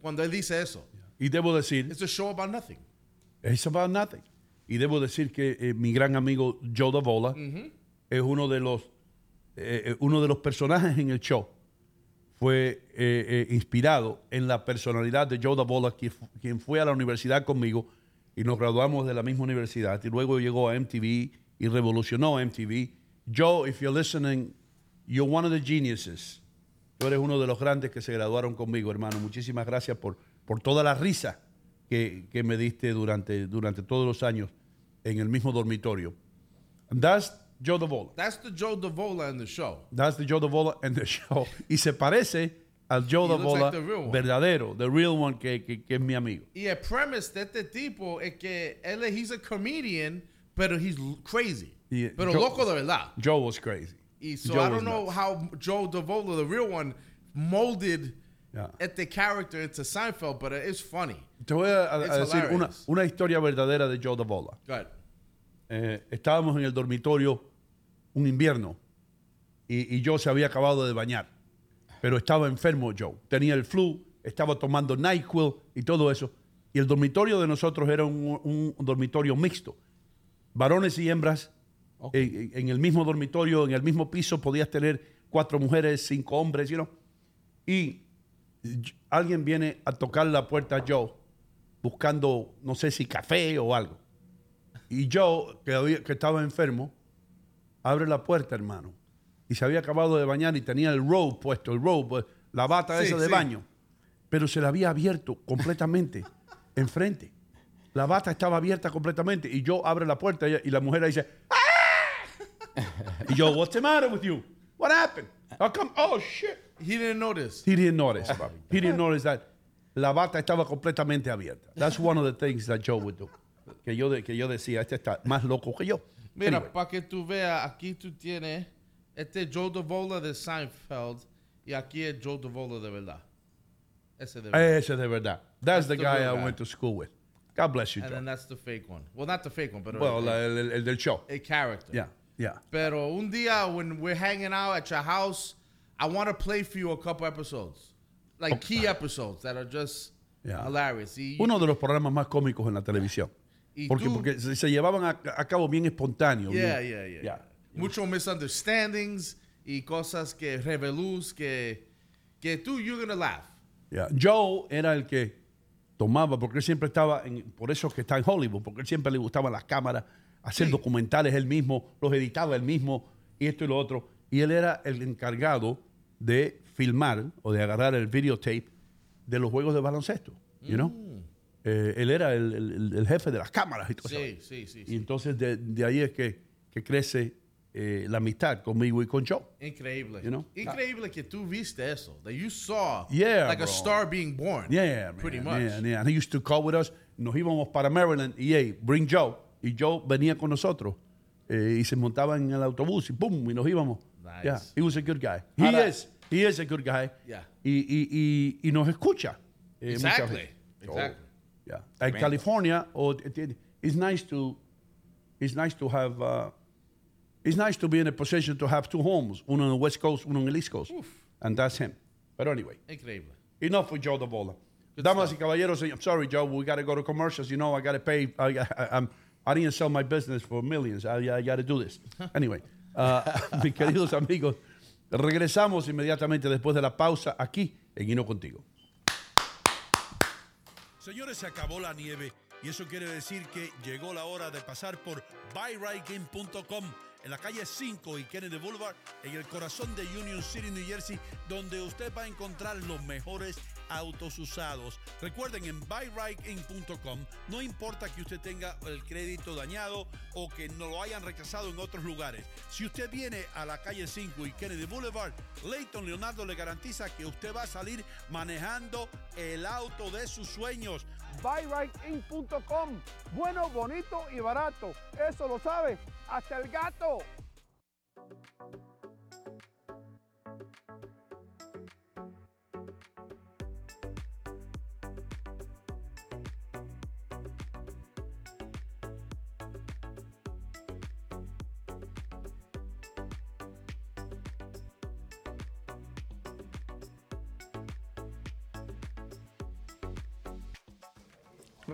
cuando él dice eso. Y debo decir, It's a show about nothing. It's about nothing. Y debo decir que eh, mi gran amigo Joe Davola es uno de los eh, eh, uno de los personajes en el show. Fue eh, eh, inspirado en la personalidad de Joe Davola, quien, quien fue a la universidad conmigo y nos graduamos de la misma universidad. Y luego llegó a MTV y revolucionó MTV. Joe, if you're listening, you're one of the geniuses. Tú eres uno de los grandes que se graduaron conmigo, hermano. Muchísimas gracias por, por toda la risa que, que me diste durante, durante todos los años en el mismo dormitorio. And that's Joe Davola. That's the Joe Davola in the show. That's the Joe Davola and the show. Y se parece al Joe Davola like verdadero, the real one, que, que- que es mi amigo. Y el premise de este tipo es que él es he's a comedian, pero he's crazy. Y, pero Joe- loco de verdad. Joe was crazy. Y so Joe I don't know nuts. how Joe Davola, the real one, molded Yeah. este character into Seinfeld, but it's funny. Te voy a, a- a decir una, una historia verdadera de Joe Davola. Eh, estábamos en el dormitorio un invierno y, y Joe se había acabado de bañar, pero estaba enfermo Joe. Tenía el flu, estaba tomando NyQuil y todo eso. Y el dormitorio de nosotros era un, un dormitorio mixto. Varones y hembras en, en el mismo dormitorio, en el mismo piso, podías tener cuatro mujeres, cinco hombres, you know. Y- alguien viene a tocar la puerta a Joe buscando, no sé si café o algo. Y Joe, que, había- que estaba enfermo, abre la puerta, hermano. Y se había acabado de bañar y tenía el robe puesto, el robe, pues, la bata Sí, esa de sí. baño. Pero se la había abierto completamente enfrente. La bata estaba abierta completamente. Y Joe abre la puerta y, la mujer dice, ¡Ah! Y yo, what's the matter with you? What happened? How come? Oh, shit. He didn't notice. He didn't notice. He didn't notice that la bata estaba completamente abierta. That's one of the things that Joe would do. Que yo, de- que yo decía, este está más loco que yo. Mira, Anyway. para que tú veas, aquí tú tienes este Joe Davola de Seinfeld y aquí es Joe Davola de verdad. Ese de verdad. Ese de verdad. That's, the, the guy I guy. went to school with. God bless you, and Joe. then that's the fake one. Well, not the fake one, but Well, el, del show. el character. Yeah, yeah. Pero un día when we're hanging out at your house, I want to play for you a couple episodes. Like key episodes that are just Yeah. hilarious. Y, Uno de los programas más cómicos en la televisión. Y Porque, tú- porque se, se llevaban a, a cabo bien espontáneo. yeah, bien- yeah, yeah, yeah. Muchos misunderstandings y cosas que revelus que, que tú, you're going to laugh. Yeah. Joe era el que tomaba, porque él siempre estaba, en, por eso es que está en Hollywood, porque él siempre le gustaban las cámaras, hacer Sí. documentales él mismo, los editaba él mismo, y esto y lo otro. Y él era el encargado de filmar o de agarrar el videotape de los juegos de baloncesto, you know? Mm. Eh, él era el, el- el jefe de las cámaras y todo eso. Sí, sí, sí. Y sí. entonces de, de ahí es que, que crece eh, la amistad conmigo y con Joe. Increíble. You know? Increíble que tú viste eso. That you saw Yeah, like a bro. star being born. Yeah, man. Pretty much. Yeah, yeah. And he used to call with us. Nos íbamos para Maryland y, hey, bring Joe. Y Joe venía con nosotros. eh, y se montaba en el autobús y pum, y nos íbamos. Yeah, he was a good guy. He Ahora- is. He is a good guy. Yeah. Y, y, y, y nos escucha. eh, Exactly. Exactly. Yeah. En California, or it- it- it's nice to, it's nice to have, uh, it's nice to be in a position to have two homes, one on the West Coast, one on the East Coast, and that's him. But anyway, Increíble. enough with Joe Davola. Damas y caballeros, I'm sorry, Joe, we got to go to commercials. You know, I got to pay. I, I, I'm, I didn't sell my business for millions. I, I got to do this. Anyway, uh, mis queridos amigos, regresamos inmediatamente después de la pausa aquí en Hino Contigo. Señores, se acabó la nieve Y eso quiere decir que llegó la hora de pasar por buyrightgame.com en la calle 5 y Kennedy Boulevard, en el corazón de Union City, New Jersey, donde usted va a encontrar los mejores autos usados. Recuerden, en buyrightgame.com no importa que usted tenga el crédito dañado o que no lo hayan rechazado en otros lugares. Si usted viene a la calle 5 y Kennedy Boulevard, Leighton Leonardo le garantiza que usted va a salir manejando el auto de sus sueños. buyrightIn.com. Bueno, bonito y barato. Eso lo sabe hasta el gato.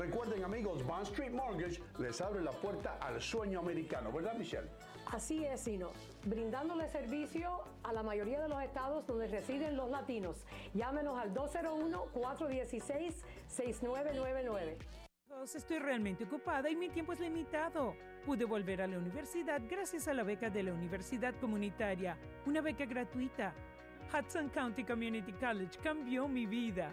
Recuerden amigos, Bond Street Mortgage les abre la puerta al sueño americano, ¿verdad Michelle? Así es, Sino, brindándole servicio a la mayoría de los estados donde residen los latinos. Llámenos al 201-416-6999. Estoy realmente ocupada y mi tiempo es limitado. Pude volver a la universidad gracias a la beca de la Universidad Comunitaria, una beca gratuita. Hudson County Community College cambió mi vida.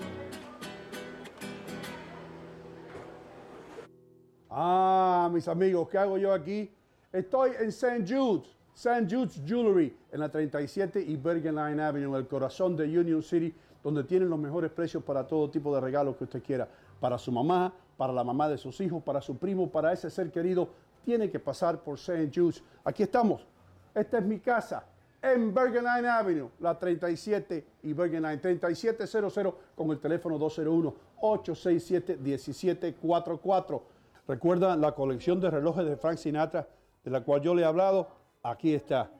Ah, mis amigos, ¿qué hago yo aquí? Estoy en St. Jude's, St. Jude's Jewelry, en la 37 y Bergen Line Avenue, en el corazón de Union City, donde tienen los mejores precios para todo tipo de regalos que usted quiera. Para su mamá, para la mamá de sus hijos, para su primo, para ese ser querido, tiene que pasar por St. Jude's. Aquí estamos. Esta es mi casa en Bergen Line Avenue, la 37 y Bergen Line 3700 con el teléfono 201-867-1744. Recuerda la colección de relojes de Frank Sinatra de la cual yo le he hablado. Aquí está.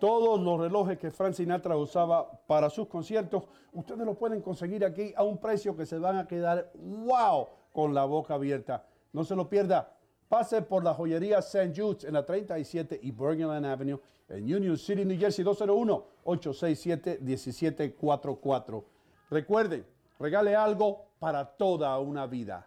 Todos los relojes que Frank Sinatra usaba para sus conciertos, ustedes los pueden conseguir aquí a un precio que se van a quedar wow con la boca abierta. No se lo pierda. Pase por la joyería St. Jude's en la 37 y Bergen Line Avenue en Union City, New Jersey, 201-867-1744. Recuerden, regale algo para toda una vida.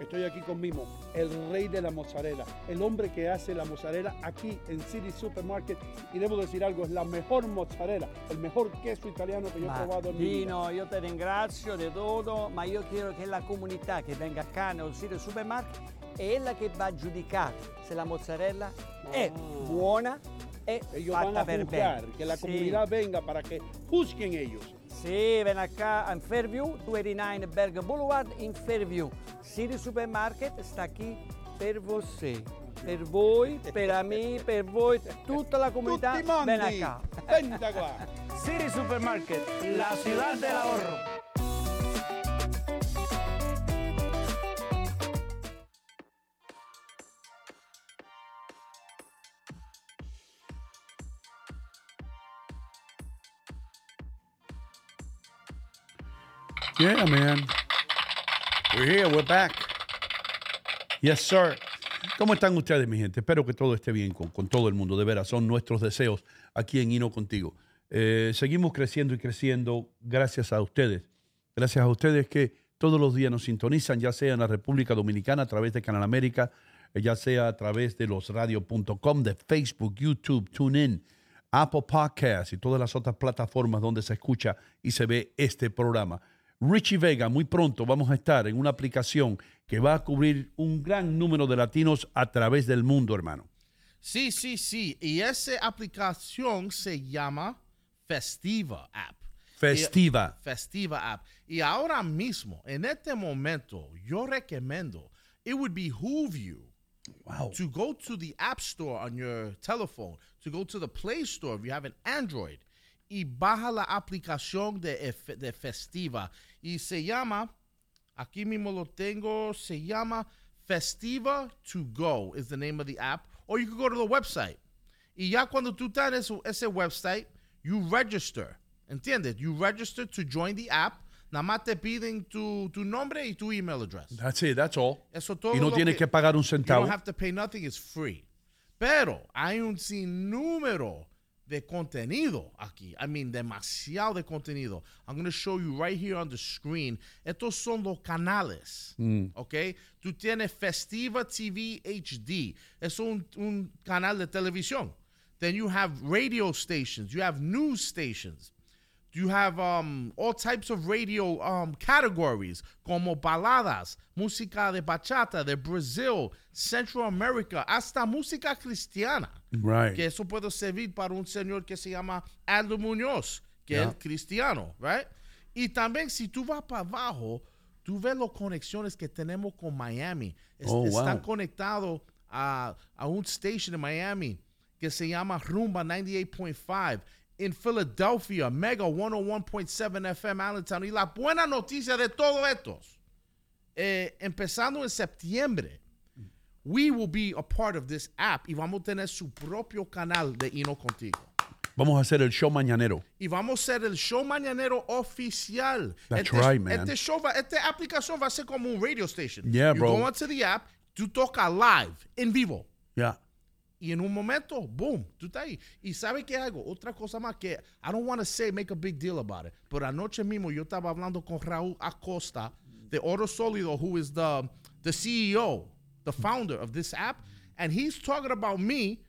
Estoy aquí con Mimo, el rey de la mozzarella, el hombre que hace la mozzarella aquí en City Supermarket. Y debo decir algo, es la mejor mozzarella, el mejor queso italiano que yo he probado en mi vida. Io ti ringrazio di tutto, ma io chiedo che la comunità che venga qua nel sito supermarket è quella che va a giudicare se la mozzarella è buona e Ellos van a per juzgar, bene. que la comunidad venga para que juzguen ellos. Sì, ven acá in Fairview, 289 Berg Boulevard in Fairview. City Supermarket sta qui per voi. Per voi, per me, per voi, tutta la comunità. Tutti mondi, Ven acá. Venta qua. City Supermarket, la ciudad del ahorro. Yeah, man. We're here, we're back. Yes, sir. ¿Cómo están ustedes, mi gente? Espero que todo esté bien con, con todo el mundo. De veras, son nuestros deseos aquí en Hino Contigo. Eh, seguimos creciendo y creciendo gracias a ustedes. Gracias a ustedes que todos los días nos sintonizan, ya sea en la República Dominicana a través de Canal América, eh, ya sea a través de losradio.com, de Facebook, YouTube, TuneIn, Apple Podcasts y todas las otras plataformas donde se escucha y se ve este programa. Richie Vega, muy pronto vamos a estar en una aplicación que va a cubrir un gran número de latinos a través del mundo, hermano. Sí, sí, sí. Y esa aplicación se llama Festiva App. Festiva. Y- Festiva App. Y ahora mismo, en este momento, yo recomiendo, it would behoove you Wow. to go to the App Store on your telephone, to go to the Play Store if you have an Android, y baja la aplicación de, de Festiva. Y se llama, aquí mismo lo tengo, se llama Festiva to Go, is the name of the app. Or you can go to the website. Y ya cuando tú estás en ese, ese website, you register. ¿Entiendes? You register to join the app. Nada más te piden tu, tu nombre y tu email address. That's it, that's all. Eso todo y no tienes que, pagar un You centavo. don't have to pay nothing, it's free. Pero hay un sinnúmero de contenido aquí. I mean, demasiado de contenido. I'm going to show you right here on the screen. Estos son los canales. Mm. ¿Ok? Tú tienes Festiva TV HD. Es un, un canal de televisión. Then you have radio stations. You have news stations. You have um, all types of radio um, categories, como baladas, música de bachata, de Brazil, Central America, hasta música cristiana. Right. Que eso puede servir para un señor que se llama Aldo Muñoz, que Yeah. es cristiano, right? Y también si tú vas para abajo, tú ves las conexiones que tenemos con Miami. Es- Oh, están wow. conectados a, a un station en Miami que se llama Rumba 98.5. En Philadelphia, Mega 101.7 FM Allentown. Y la buena noticia de todos estos, eh, empezando en septiembre, we will be a part of this app y vamos a tener su propio canal de Hino Contigo. Vamos a hacer el show mañanero. Y vamos a hacer el show mañanero oficial. That's este, right, man. Este show va, esta aplicación va a ser como un radio station. Yeah, you bro. go onto the app, tú tocas live, en vivo. Yeah. Y en un momento, boom, tú estás ahí. Y ¿sabe qué hago? Otra cosa más que I don't want to say, make a big deal about it. Pero anoche mismo yo estaba hablando con Raúl Acosta de Oro Sólido, who is the, the CEO, the founder of this app. And he's talking about me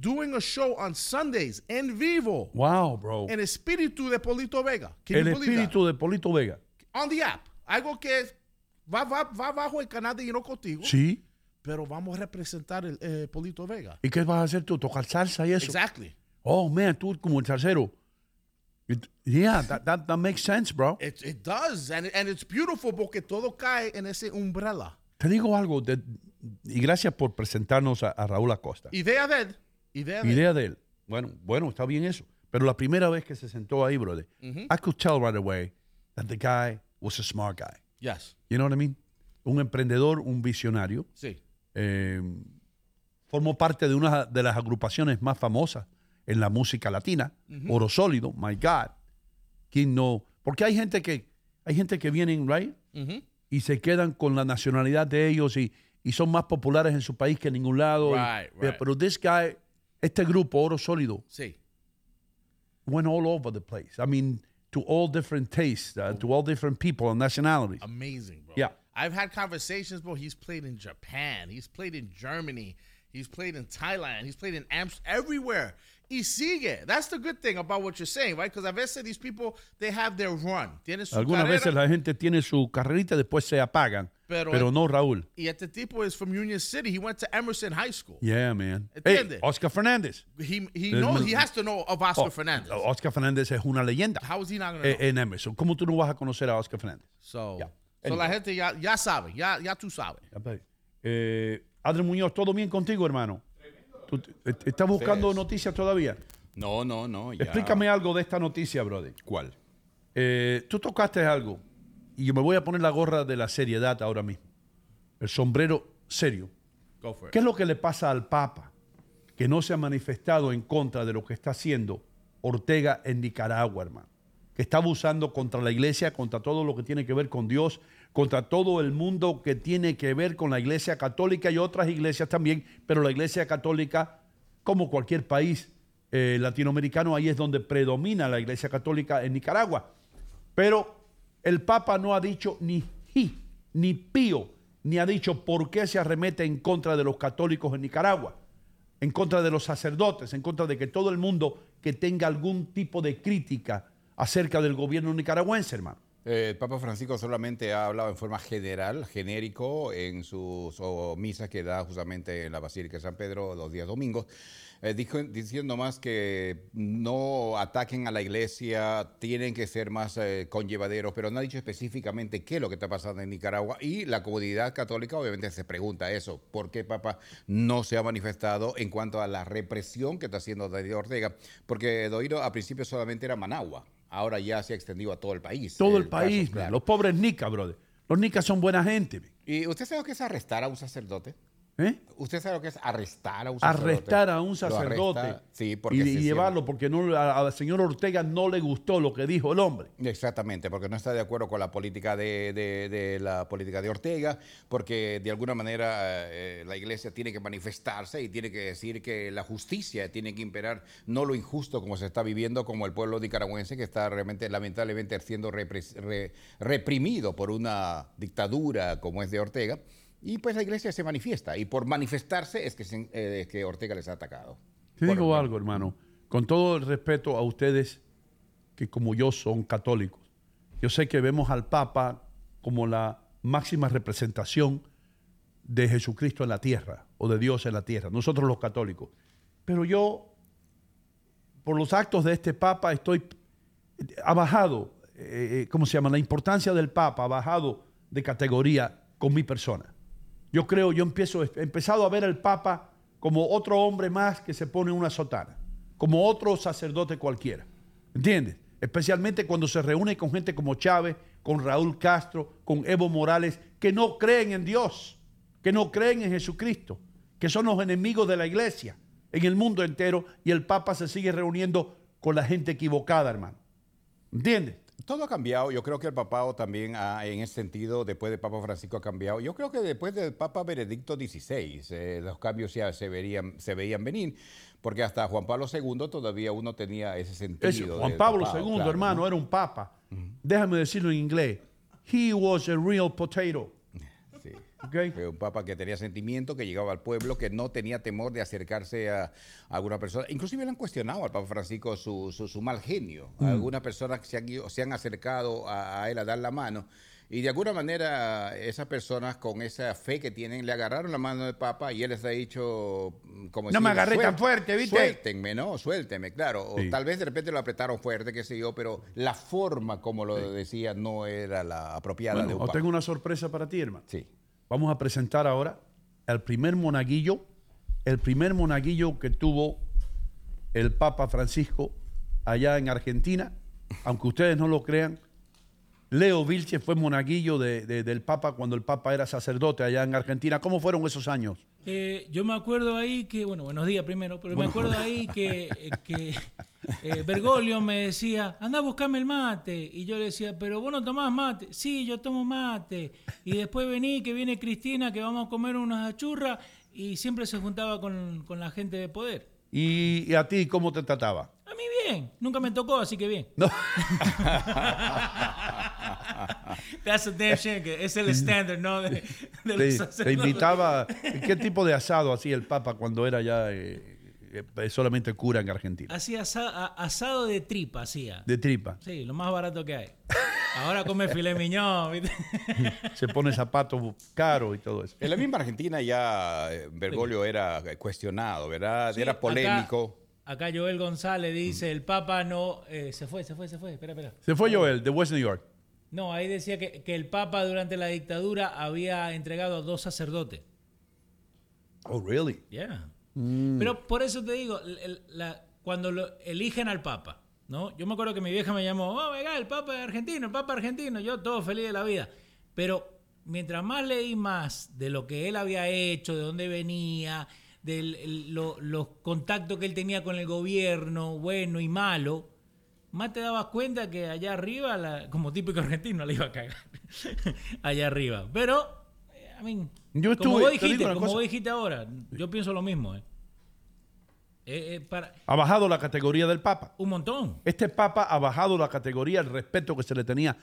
doing a show on Sundays en vivo Wow, bro. en espíritu de Polito Vega. Can El you believe that? espíritu de Polito Vega. On the app. Algo que va, va, va bajo el canal de Hino Contigo, Sí. Pero vamos a representar el eh, Polito Vega. ¿Y qué vas a hacer tú? ¿Tocar salsa y eso? Exactly. Oh, man, tú como el salsero. It- yeah, that, that, that makes sense, bro. It, it does, and, and it's beautiful porque todo cae en ese umbrella. Te digo algo, de- y gracias por presentarnos a, a Raúl Acosta. Idea de él. Idea de él. Idea de él. Bueno, bueno, está bien eso. Pero la primera vez que se sentó ahí, brother, I could tell right away that the guy was a smart guy. Yes. You know what I mean? Un emprendedor, un visionario. Sí. Eh, formó parte de una de las agrupaciones más famosas en la música latina, Oro Sólido, My God. ¿Quién no? Porque hay gente que hay gente que vienen, right? Y se quedan con la nacionalidad de ellos y, y son más populares en su país que en ningún lado. Y- Right, pero- right. Pero this guy, este grupo Oro Sólido, Sí. went all over the place. I mean, to all different tastes, uh, to all different people and nationalities. Amazing, bro. Yeah. I've had conversations, bro. He's played in Japan. He's played in Germany. He's played in Thailand. He's played in Amst everywhere. Y sigue. That's the good thing about what you're saying, right? Because a veces these people, they have their run. Tienen su Algunas carrera. veces la gente tiene su carrerita después se apagan. Pero- Pero, no Raúl. Y este tipo is from Union City. He went to Emerson High School. Yeah, man. Hey, Oscar Fernández. He, he knows, he has to know of Oscar Oh, Fernandez. Oscar Fernández es una leyenda How is he not going to eh, know? en Emerson. ¿Cómo tú no vas a conocer a Oscar Fernández? So, Yeah. So la gente ya, ya sabe, ya, ya tú sabes. Eh, Adrián Muñoz, ¿todo bien contigo, hermano? ¿Tú estás buscando noticias todavía? No, no, no. ya. Explícame algo de esta noticia, brother. ¿Cuál? Eh, tú tocaste algo y yo me voy a poner la gorra de la seriedad ahora mismo. El sombrero serio. Go for it. ¿Qué es lo que le pasa al Papa que no se ha manifestado en contra de lo que está haciendo Ortega en Nicaragua, hermano? Que está abusando contra la iglesia, contra todo lo que tiene que ver con Dios, contra todo el mundo que tiene que ver con la iglesia católica y otras iglesias también, pero la iglesia católica, como cualquier país eh, latinoamericano, ahí es donde predomina la iglesia católica en Nicaragua. Pero el Papa no ha dicho ni ji, ni pío, ni ha dicho por qué se arremete en contra de los católicos en Nicaragua, en contra de los sacerdotes, en contra de que todo el mundo que tenga algún tipo de crítica acerca del gobierno nicaragüense, hermano. Eh, El Papa Francisco solamente ha hablado en forma general, genérico, en sus misas que da justamente en la Basílica de San Pedro los días domingos, eh, dijo- diciendo más que no ataquen a la iglesia, tienen que ser más eh, conllevaderos, pero no ha dicho específicamente qué es lo que está pasando en Nicaragua. Y la comunidad católica obviamente se pregunta eso, ¿por qué Papa no se ha manifestado en cuanto a la represión que está haciendo David Ortega? Porque Doiro a principio solamente era Managua. Ahora ya se ha extendido a todo el país. Todo el, país, claro. los pobres nicas, brother. Los nicas son buena gente. man. ¿Y usted sabe lo que es arrestar a un sacerdote? ¿Eh? ¿Usted sabe lo que es arrestar a un sacerdote? Arrestar a un sacerdote arresta, sí, porque y, llevarlo porque no, a- al señor Ortega no le gustó lo que dijo el hombre. Exactamente, porque no está de acuerdo con la política de, de- de la política de Ortega, porque de alguna manera eh, la iglesia tiene que manifestarse y tiene que decir que la justicia tiene que imperar, no lo injusto como se está viviendo, como el pueblo nicaragüense que está realmente, lamentablemente, siendo repres- re- reprimido por una dictadura como es de Ortega. Y pues la iglesia se manifiesta, y por manifestarse es que, se- eh, que Ortega les ha atacado. Te digo algo, hermano, con todo el respeto a ustedes que como yo son católicos. Yo sé que vemos al Papa como la máxima representación de Jesucristo en la tierra o de Dios en la tierra, nosotros los católicos. Pero yo, por los actos de este Papa, estoy, ha bajado, eh, eh, ¿cómo se llama? La importancia del Papa ha bajado de categoría con mi persona. Yo creo, yo empiezo, he empezado a ver al Papa como otro hombre más que se pone una sotana, como otro sacerdote cualquiera. ¿Entiendes? Especialmente cuando se reúne con gente como Chávez, con Raúl Castro, con Evo Morales, que no creen en Dios, que no creen en Jesucristo, que son los enemigos de la iglesia en el mundo entero y el Papa se sigue reuniendo con la gente equivocada, hermano. ¿Entiendes? Todo ha cambiado. Yo creo que el papado también, ha, en ese sentido, después del Papa Francisco ha cambiado. Yo creo que después del Papa Benedicto XVI, eh, los cambios ya se, verían, se veían venir, porque hasta Juan Pablo II todavía uno tenía ese sentido. Juan Pablo papado, II, claro, hermano, ¿no? era un papa. Déjame decirlo en inglés. He was a real potato. Sí. ¿ok? Fue un papa que tenía sentimiento, que llegaba al pueblo, que no tenía temor de acercarse a, a alguna persona. Inclusive le han cuestionado al Papa Francisco su, su, su mal genio. Mm. Algunas personas se han, se han acercado a, a él a dar la mano. Y de alguna manera esas personas con esa fe que tienen le agarraron la mano del Papa y él les ha dicho mm, como No me agarré tan "Suel- fuerte, ¿viste?" Suéltenme, ¿no? Suéltenme, claro. O Sí. tal vez de repente lo apretaron fuerte, qué sé yo, pero la forma como lo decía no era la apropiada de un os papa. tengo una sorpresa para ti, hermano. Sí. Vamos a presentar ahora el primer monaguillo, el primer monaguillo que tuvo el Papa Francisco allá en Argentina, aunque ustedes no lo crean. Leo Vilche fue monaguillo de- de- del Papa cuando el Papa era sacerdote allá en Argentina. ¿Cómo fueron esos años? Eh, yo me acuerdo ahí que, bueno, buenos días primero, pero me acuerdo ahí que, eh, que eh, Bergoglio me decía, anda a buscarme el mate. Y yo le decía, pero vos no tomás mate. Sí, yo tomo mate. Y después vení, que viene Cristina, que vamos a comer unas achurras. Y siempre se juntaba con, con la gente de poder. ¿Y, y a ti cómo te trataba? A mí bien, nunca me tocó, así que bien. No. That's a damn shame, que es el estándar, ¿no? De, de los invitaba. ¿Qué tipo de asado hacía el Papa cuando era ya eh, eh, solamente cura en Argentina? Hacía asado de tripa, hacía. De tripa. Sí, lo más barato que hay. Ahora come filet miñón, ¿viste? Se pone zapatos caros y todo eso. En la misma Argentina ya eh, Bergoglio era cuestionado, ¿verdad? era polémico. Acá, acá Joel González dice, el Papa no... eh, se fue, se fue, se fue, espera, espera. Se fue Joel, de West New York. No, ahí decía que, que el Papa durante la dictadura había entregado a dos sacerdotes. Oh, really? Yeah. Mm. Pero por eso te digo, el- el- la- cuando lo eligen al Papa, ¿no? Yo me acuerdo que mi vieja me llamó, oh, venga, el Papa es argentino, el Papa argentino, yo todo feliz de la vida. Pero mientras más leí más de lo que él había hecho, de dónde venía, de los contactos que él tenía con el gobierno, bueno y malo, más te dabas cuenta que allá arriba, la- como típico argentino, le iba a cagar. allá arriba. Pero, eh, I mean, Yo como estuve- vos te digo dijiste, como vos dijiste ahora, yo pienso lo mismo. eh. Eh, eh, para, Ha bajado la categoría del Papa. un montón. Este Papa ha bajado la categoría, el respeto que se le tenía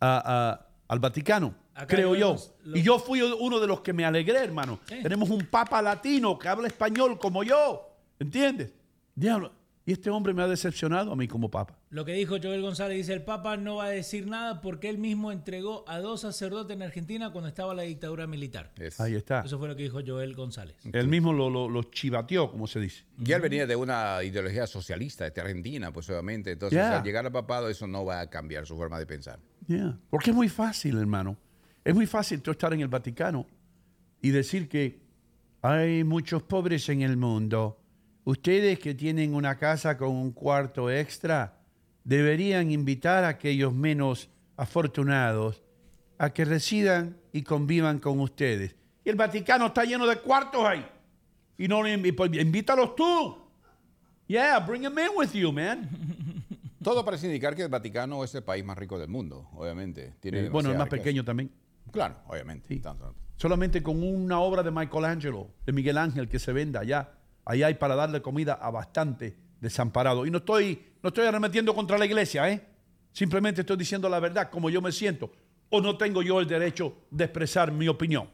a, a- al Vaticano, Acá creo yo yo. los- los- Y yo fui uno de los que me alegré, hermano. Tenemos un papa latino que habla español como yo. ¿Entiendes? Diablo. Y este hombre me ha decepcionado a mí como papa. Lo que dijo Joel González dice, el Papa no va a decir nada porque él mismo entregó a dos sacerdotes en Argentina cuando estaba la dictadura militar. Es- Ahí está. Eso fue lo que dijo Joel González. Él mismo lo, lo, lo chivateó, como se dice. Y él venía de una ideología socialista de Argentina, pues obviamente. Entonces, Yeah. al llegar al papado, eso no va a cambiar su forma de pensar. Yeah. Porque es muy fácil, hermano. Es muy fácil tú estar en el Vaticano y decir que hay muchos pobres en el mundo. Ustedes que tienen una casa con un cuarto extra deberían invitar a aquellos menos afortunados a que residan y convivan con ustedes. Y el Vaticano está lleno de cuartos ahí. Y no pues, invítalos tú. Yeah, bring them in with you, man. Todo parece indicar que el Vaticano es el país más rico del mundo, obviamente. Tiene Eh, bueno, el más riqueza. pequeño también. Claro, obviamente. Sí. Tanto- Solamente con una obra de Michelangelo, de Miguel Ángel, que se venda allá. Allá hay para darle comida a bastante desamparado. Y no estoy, no estoy arremetiendo contra la iglesia, ¿eh? Simplemente estoy diciendo la verdad, como yo me siento. O no tengo yo el derecho de expresar mi opinión.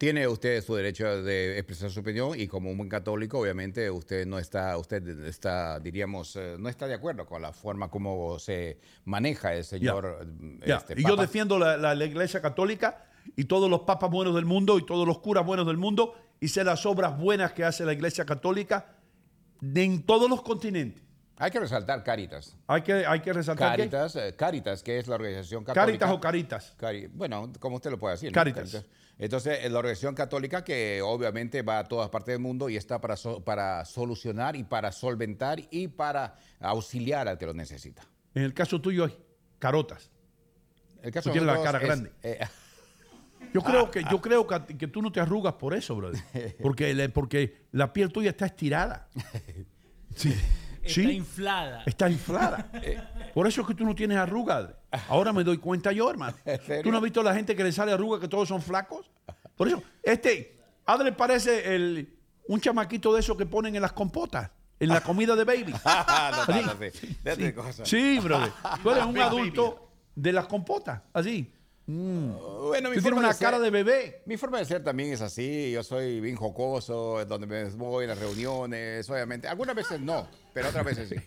Tiene usted su derecho de expresar su opinión y como un buen católico, obviamente usted no está, usted está, diríamos, eh, no está de acuerdo con la forma como se maneja el señor. este, y yo defiendo la, la- la iglesia católica y todos los papas buenos del mundo y todos los curas buenos del mundo y sé las obras buenas que hace la iglesia católica de- en todos los continentes. Hay que resaltar Caritas. Hay que, hay que resaltar que Caritas, eh, Caritas, que es la organización católica. Caritas o Caritas. Cari- bueno, como usted lo puede decir. ¿no? Caritas. Entonces, es la organización católica que obviamente va a todas partes del mundo y está para, so- para solucionar y para solventar y para auxiliar al que lo necesita. En el caso tuyo hay carotas. El caso Tú tienes la cara es, grande. eh, Yo creo que, yo creo que, que tú no te arrugas por eso, brother. Porque, porque la piel tuya está estirada. Sí. Está inflada. está inflada. Por eso es que tú no tienes arrugas. Ahora me doy cuenta yo, hermano. ¿Tú no has visto a la gente que le sale arruga que todos son flacos? Por eso, este, Adler parece el, un chamaquito de esos que ponen en las compotas, en la comida de baby. no. Déjate de Sí, sí, brother. Tú eres un adulto de las compotas, así. Bueno, mi Tú tienes una de ser- cara de bebé. Mi forma de ser también es así. Yo soy bien jocoso, donde me voy en las reuniones, obviamente. Algunas veces no, pero otras veces sí.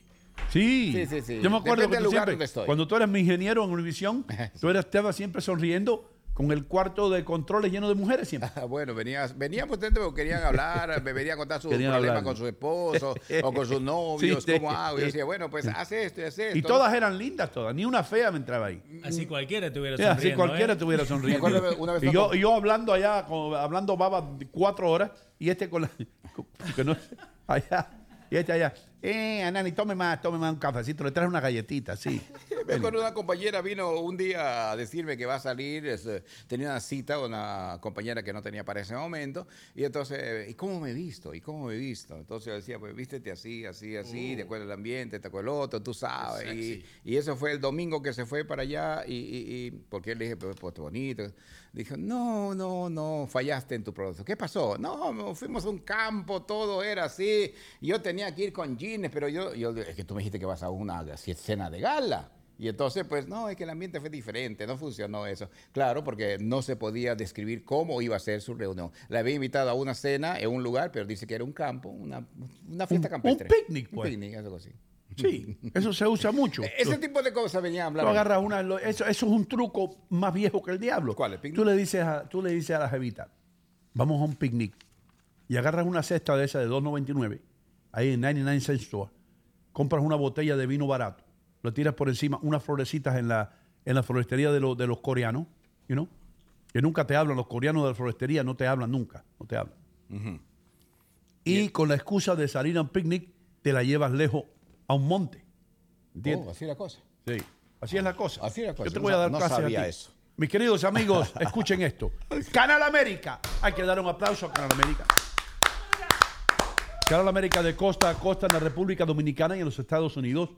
Sí. Sí, sí, sí. Yo me acuerdo Depende que tú siempre, cuando tú eras mi ingeniero en Univisión, tú eras, estabas siempre sonriendo con el cuarto de controles lleno de mujeres siempre. Ah, Bueno, venías, venían pues, ustedes porque querían hablar, me venían a contar sus Querían problemas hablar. con su esposo o con sus novios, Sí. cómo hago. Yo decía, bueno, pues hace esto y hace esto. Y todas eran lindas, todas. Ni una fea me entraba ahí. Así cualquiera estuviera Ya, sonriendo. así cualquiera ¿eh? estuviera sonriendo. Una vez y, yo, yo hablando allá, hablando baba cuatro horas, y este con la. que no- allá, y este allá. Eh, Anani, tome más, tome más un cafecito, le traes una galletita, sí. Me acuerdo una compañera vino un día a decirme que va a salir, es, eh, tenía una cita con una compañera que no tenía para ese momento, y entonces, eh, ¿y cómo me he visto? ¿Y cómo me he visto? Entonces yo decía, pues vístete así, así, así, de acuerdo al ambiente, de acuerdo al otro, tú sabes. Y, y eso fue el domingo que se fue para allá, y, y- y- porque le dije, pues, pues bonito. Dijo, no, no, no, fallaste en tu producto. ¿Qué pasó? No, fuimos a un campo, todo era así. Yo tenía que ir con pero yo, yo, es que tú me dijiste que vas a una cena de gala. Y entonces, pues no, es que el ambiente fue diferente, no funcionó eso. Claro, porque no se podía describir cómo iba a ser su reunión. La había invitado a una cena en un lugar, pero dice que era un campo, una, una fiesta Un- campestre. un picnic, Un pues. picnic, algo así. Sí, eso se usa mucho. Ese tipo de cosas venía a hablar. Tú agarras una, eso, eso es un truco más viejo que el diablo. ¿Cuál, el picnic? Tú le dices a, tú le dices a la jevita, vamos a un picnic y agarras una cesta de esa de 2.99 ahí en 99 cent store, compras una botella de vino barato, lo tiras por encima, unas florecitas en la, en la florestería de, los de los coreanos, you know, que nunca te hablan, los coreanos de la florestería no te hablan nunca, no te hablan. Y con la excusa de salir a un picnic, te la llevas lejos a un monte. ¿Entiendes? Oh, así la cosa. Sí, así es la cosa. Así es la cosa. Yo te No voy a dar no clases a sabía ti. eso. Mis queridos amigos, escuchen esto. Canal América. Hay que dar un aplauso a Canal América. Canal América de costa a costa en la República Dominicana y en los Estados Unidos,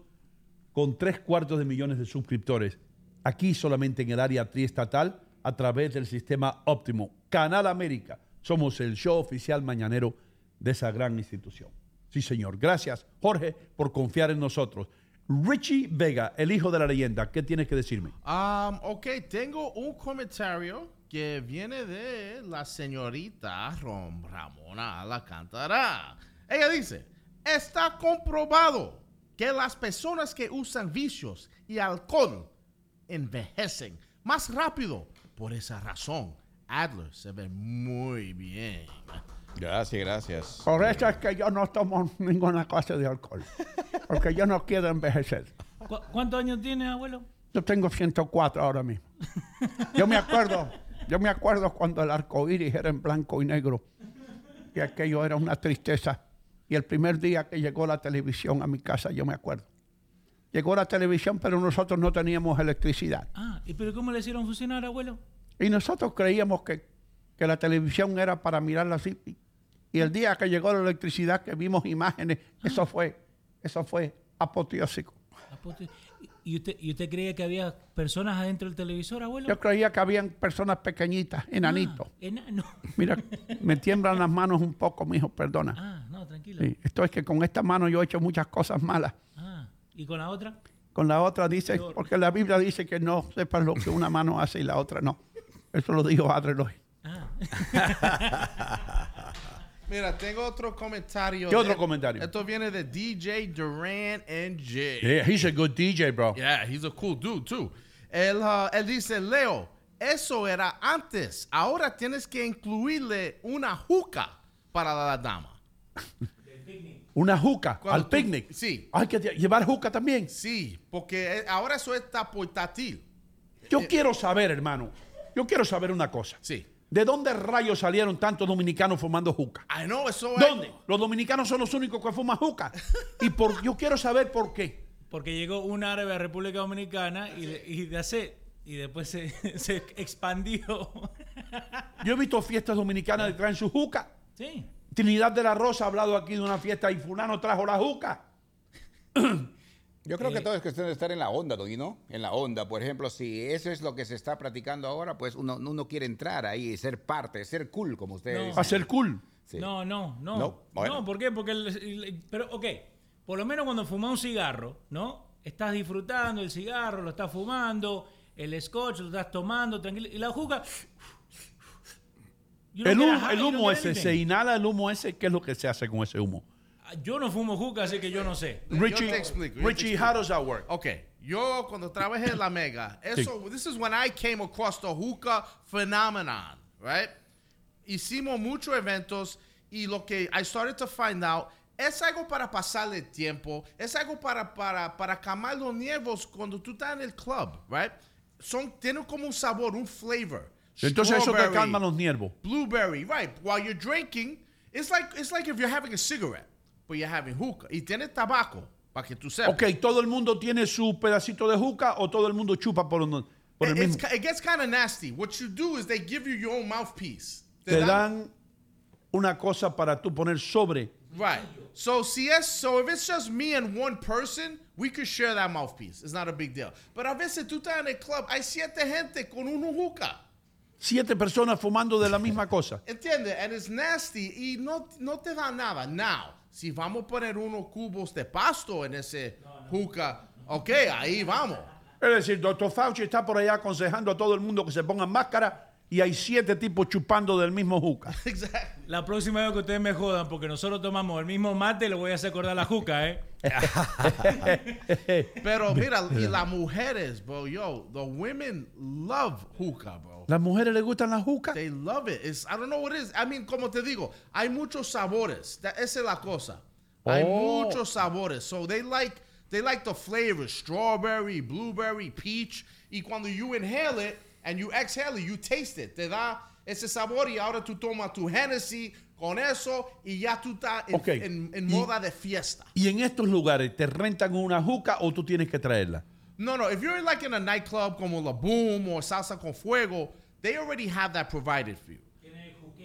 con tres cuartos de millones de suscriptores. Aquí solamente en el área triestatal, a través del sistema óptimo. Canal América. Somos el show oficial mañanero de esa gran institución. Sí, señor. Gracias, Jorge, por confiar en nosotros. Richie Vega, el hijo de la leyenda, ¿qué tienes que decirme? Um, ok, tengo un comentario que viene de la señorita Rom Ramona Alcántara. Ella dice, está comprobado que las personas que usan vicios y alcohol envejecen más rápido. Por esa razón, Adler se ve muy bien. Gracias, gracias. Por eso es que yo no tomo ninguna clase de alcohol. Porque yo no quiero envejecer. ¿Cu- ¿Cuántos años tienes, abuelo? Yo tengo 104 ahora mismo. Yo me acuerdo, yo me acuerdo cuando el arco iris era en blanco y negro. Y aquello era una tristeza. Y el primer día que llegó la televisión a mi casa, yo me acuerdo. Llegó la televisión, pero nosotros no teníamos electricidad. Ah, ¿y pero cómo le hicieron funcionar, abuelo? Y nosotros creíamos que, que la televisión era para mirarla así. Y- Y el día que llegó la electricidad, que vimos imágenes, eso fue, eso fue apoteósico. Apote- ¿Y usted, ¿Y usted creía que había personas adentro del televisor, abuelo? Yo creía que habían personas pequeñitas, enanitos. Ah, enano. Mira, me tiemblan las manos un poco, mijo, perdona. Ah, Sí, esto es que con esta mano yo he hecho muchas cosas malas. Ah, ¿y con la otra? Con la otra dice, porque la Biblia dice que no sepan lo que una mano hace y la otra no. Eso lo dijo Adreloy. Ah. Mira, tengo otro comentario. ¿Qué otro de- comentario? Esto viene de DJ Duran NJ. Yeah, he's a good DJ, bro. Yeah, he's a cool dude too. Él, uh, él dice, Leo, eso era antes. Ahora tienes que incluirle una juca para la dama. Una juca Cuando al tú- picnic. Sí. Hay que llevar juca también. Sí, porque eh, ahora eso está portátil. Yo quiero saber, hermano. Yo quiero saber una cosa. Sí. ¿De dónde rayos salieron tantos dominicanos fumando juca? I know, eso ¿Dónde? Los dominicanos son los únicos que fuman juca. Y por, yo quiero saber por qué. Porque llegó un árabe a República Dominicana y, le- y de hace- y después se, se expandió. Yo he visto fiestas dominicanas que traen su juca. Sí. Trinidad de la Rosa ha hablado aquí de una fiesta y fulano trajo la juca. Yo creo que todo es cuestión de estar en la onda, ¿no? En la onda, por ejemplo, si eso es lo que se está practicando ahora, pues uno, uno quiere entrar ahí y ser parte, ser cool, como ustedes No. dicen. Va a ser cool. Sí. No, no, no. No. ¿por qué? Porque, el- el- pero, ok, por lo menos cuando fumas un cigarro, ¿no? Estás disfrutando el cigarro, lo estás fumando, el scotch lo estás tomando, tranquilo, y la juca... El humo, high, el humo ese, anything. se inhala el humo ese. ¿Qué es lo que se hace con ese humo? Yo no fumo juca, así que yo no sé. Richie, te explico, yo te Richie explico. how does that work? Ok, yo cuando trabajé en la Mega, eso, this is when I came across the hookah phenomenon, right? Hicimos muchos eventos y lo que I started to find out es algo para pasarle tiempo, es algo para, para, para calmar los nervios cuando tú estás en el club, right? Son, tienen como un sabor, un flavor. Entonces eso te calma los nervios. blueberry, right? While you're drinking, it's like it's like if you're having a cigarette, but you're having hookah. Y tiene tabaco, para que tú sepas. Ok, ¿todo el mundo tiene su pedacito de juca o todo el mundo chupa por, un- por el mismo? it gets kind of nasty. What you do is they give you your own mouthpiece. Te dan una cosa para tú poner sobre. right. So CS, so if it's just me and one person, we could share that mouthpiece. It's not a big deal. But a veces tú estás en el club, hay siete gente con un hookah. Siete personas fumando de la misma cosa. ¿Entiendes? And it's nasty y no, no te da nada. Now, si vamos a poner unos cubos de pasto en ese hookah, ok, ahí vamos. Es decir, doctor Fauci está por allá aconsejando a todo el mundo que se pongan máscara y hay siete tipos chupando del mismo juca. Exactly. La próxima vez que ustedes me jodan, porque nosotros tomamos el mismo mate, le voy a hacer acordar la juca, ¿eh? Pero mira, y las mujeres, bro, yo, the women love hookah, bro. ¿Las mujeres les gustan las jucas? They love it. It's, I don't know what it is. I mean, como te digo, hay muchos sabores. That, esa es la cosa. Hay Oh. muchos sabores. So they like they like the flavors, strawberry, blueberry, peach. Y cuando you inhale it and you exhale it, you taste it. Te da ese sabor y ahora tú tomas tu Hennessy con eso y ya tú estás en, Ok. en- en Y- moda de fiesta. ¿Y en estos lugares te rentan una juca o tú tienes que traerla? No, no. If you're like in a nightclub como La Boom or Salsa con Fuego, they already have that provided for you.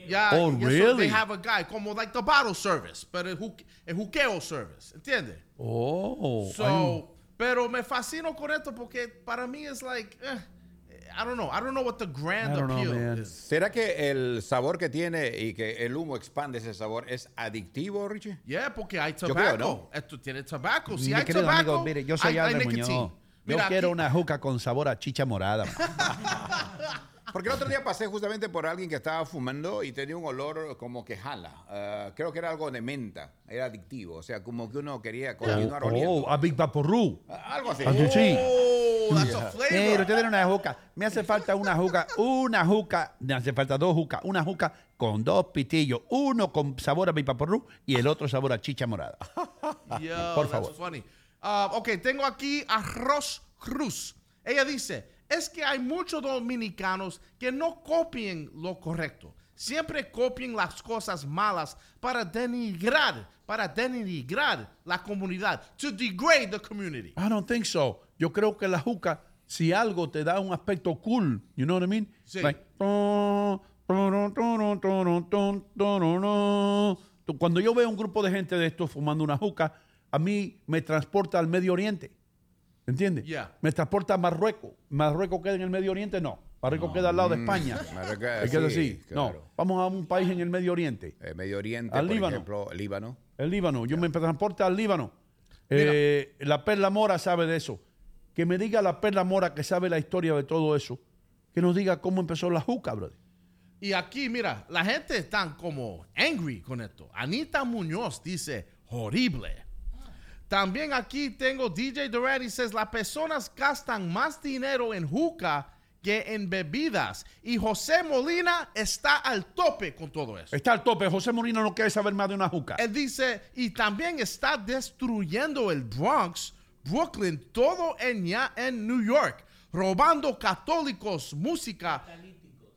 Yeah, Oh, so really? They have a guy como like the bottle service, pero el, ju- el juqueo service, ¿entiendes? Oh. So, pero me fascino con esto porque para mí es like, eh, I don't know. I don't know what the grand know, appeal man. is. ¿Será que el sabor que tiene y que el humo expande ese sabor es adictivo, Richie? Yeah, porque hay Yo tobacco. creo, ¿no? Esto tiene tobacco. Si Mi hay querido tobacco, amigo, mire, yo soy hay. Muñoz. Yo Mira, quiero aquí- una juca con sabor a chicha morada. Porque el otro día pasé justamente por alguien que estaba fumando y tenía un olor como que jala. Ah, creo que era algo de menta, era adictivo. O sea, como que uno quería continuar oliendo. Oh, a Big Vaporru. Ah, Algo así. Sí, sí. Oh, that's a Mira, flavor. usted tiene una juca. Me hace falta una juca, una juca. Me hace falta dos jucas. Una juca con dos pitillos. Uno con sabor a Big Vaporru y el otro sabor a chicha morada. Yo, Por that's favor. funny. Uh, ok, tengo aquí a Ros Cruz. Ella dice, es que hay muchos dominicanos que no copien lo correcto. Siempre copien las cosas malas para denigrar, para denigrar la comunidad, to degrade the community. I don't think so. Yo creo que la juca, si algo te da un aspecto cool, you know what I mean? Sí. Like, Cuando yo veo un grupo de gente de estos fumando una juca, a mí me transporta al Medio Oriente. ¿Entiendes? Yeah. Me transporta a Marruecos. ¿Marruecos queda en el Medio Oriente? No. Marruecos queda al lado de España. Marruecos, ¿Me queda Mm. sí, así? claro. No. Vamos a un país en el Medio Oriente. Eh, Medio Oriente, Al por Líbano. ejemplo, Líbano. El Líbano. Yo me transporta al Líbano. Eh, la Perla Mora sabe de eso. Que me diga la Perla Mora que sabe la historia de todo eso. Que nos diga cómo empezó la juca, brother. Y aquí, mira, la gente está como angry con esto. Anita Muñoz dice, horrible. También aquí tengo DJ Durant y las personas gastan más dinero en juca que en bebidas. Y José Molina está al tope con todo eso. Está al tope. José Molina no quiere saber más de una juca. Él dice, y también está destruyendo el Bronx, Brooklyn, todo en, ya en New York, robando católicos, música.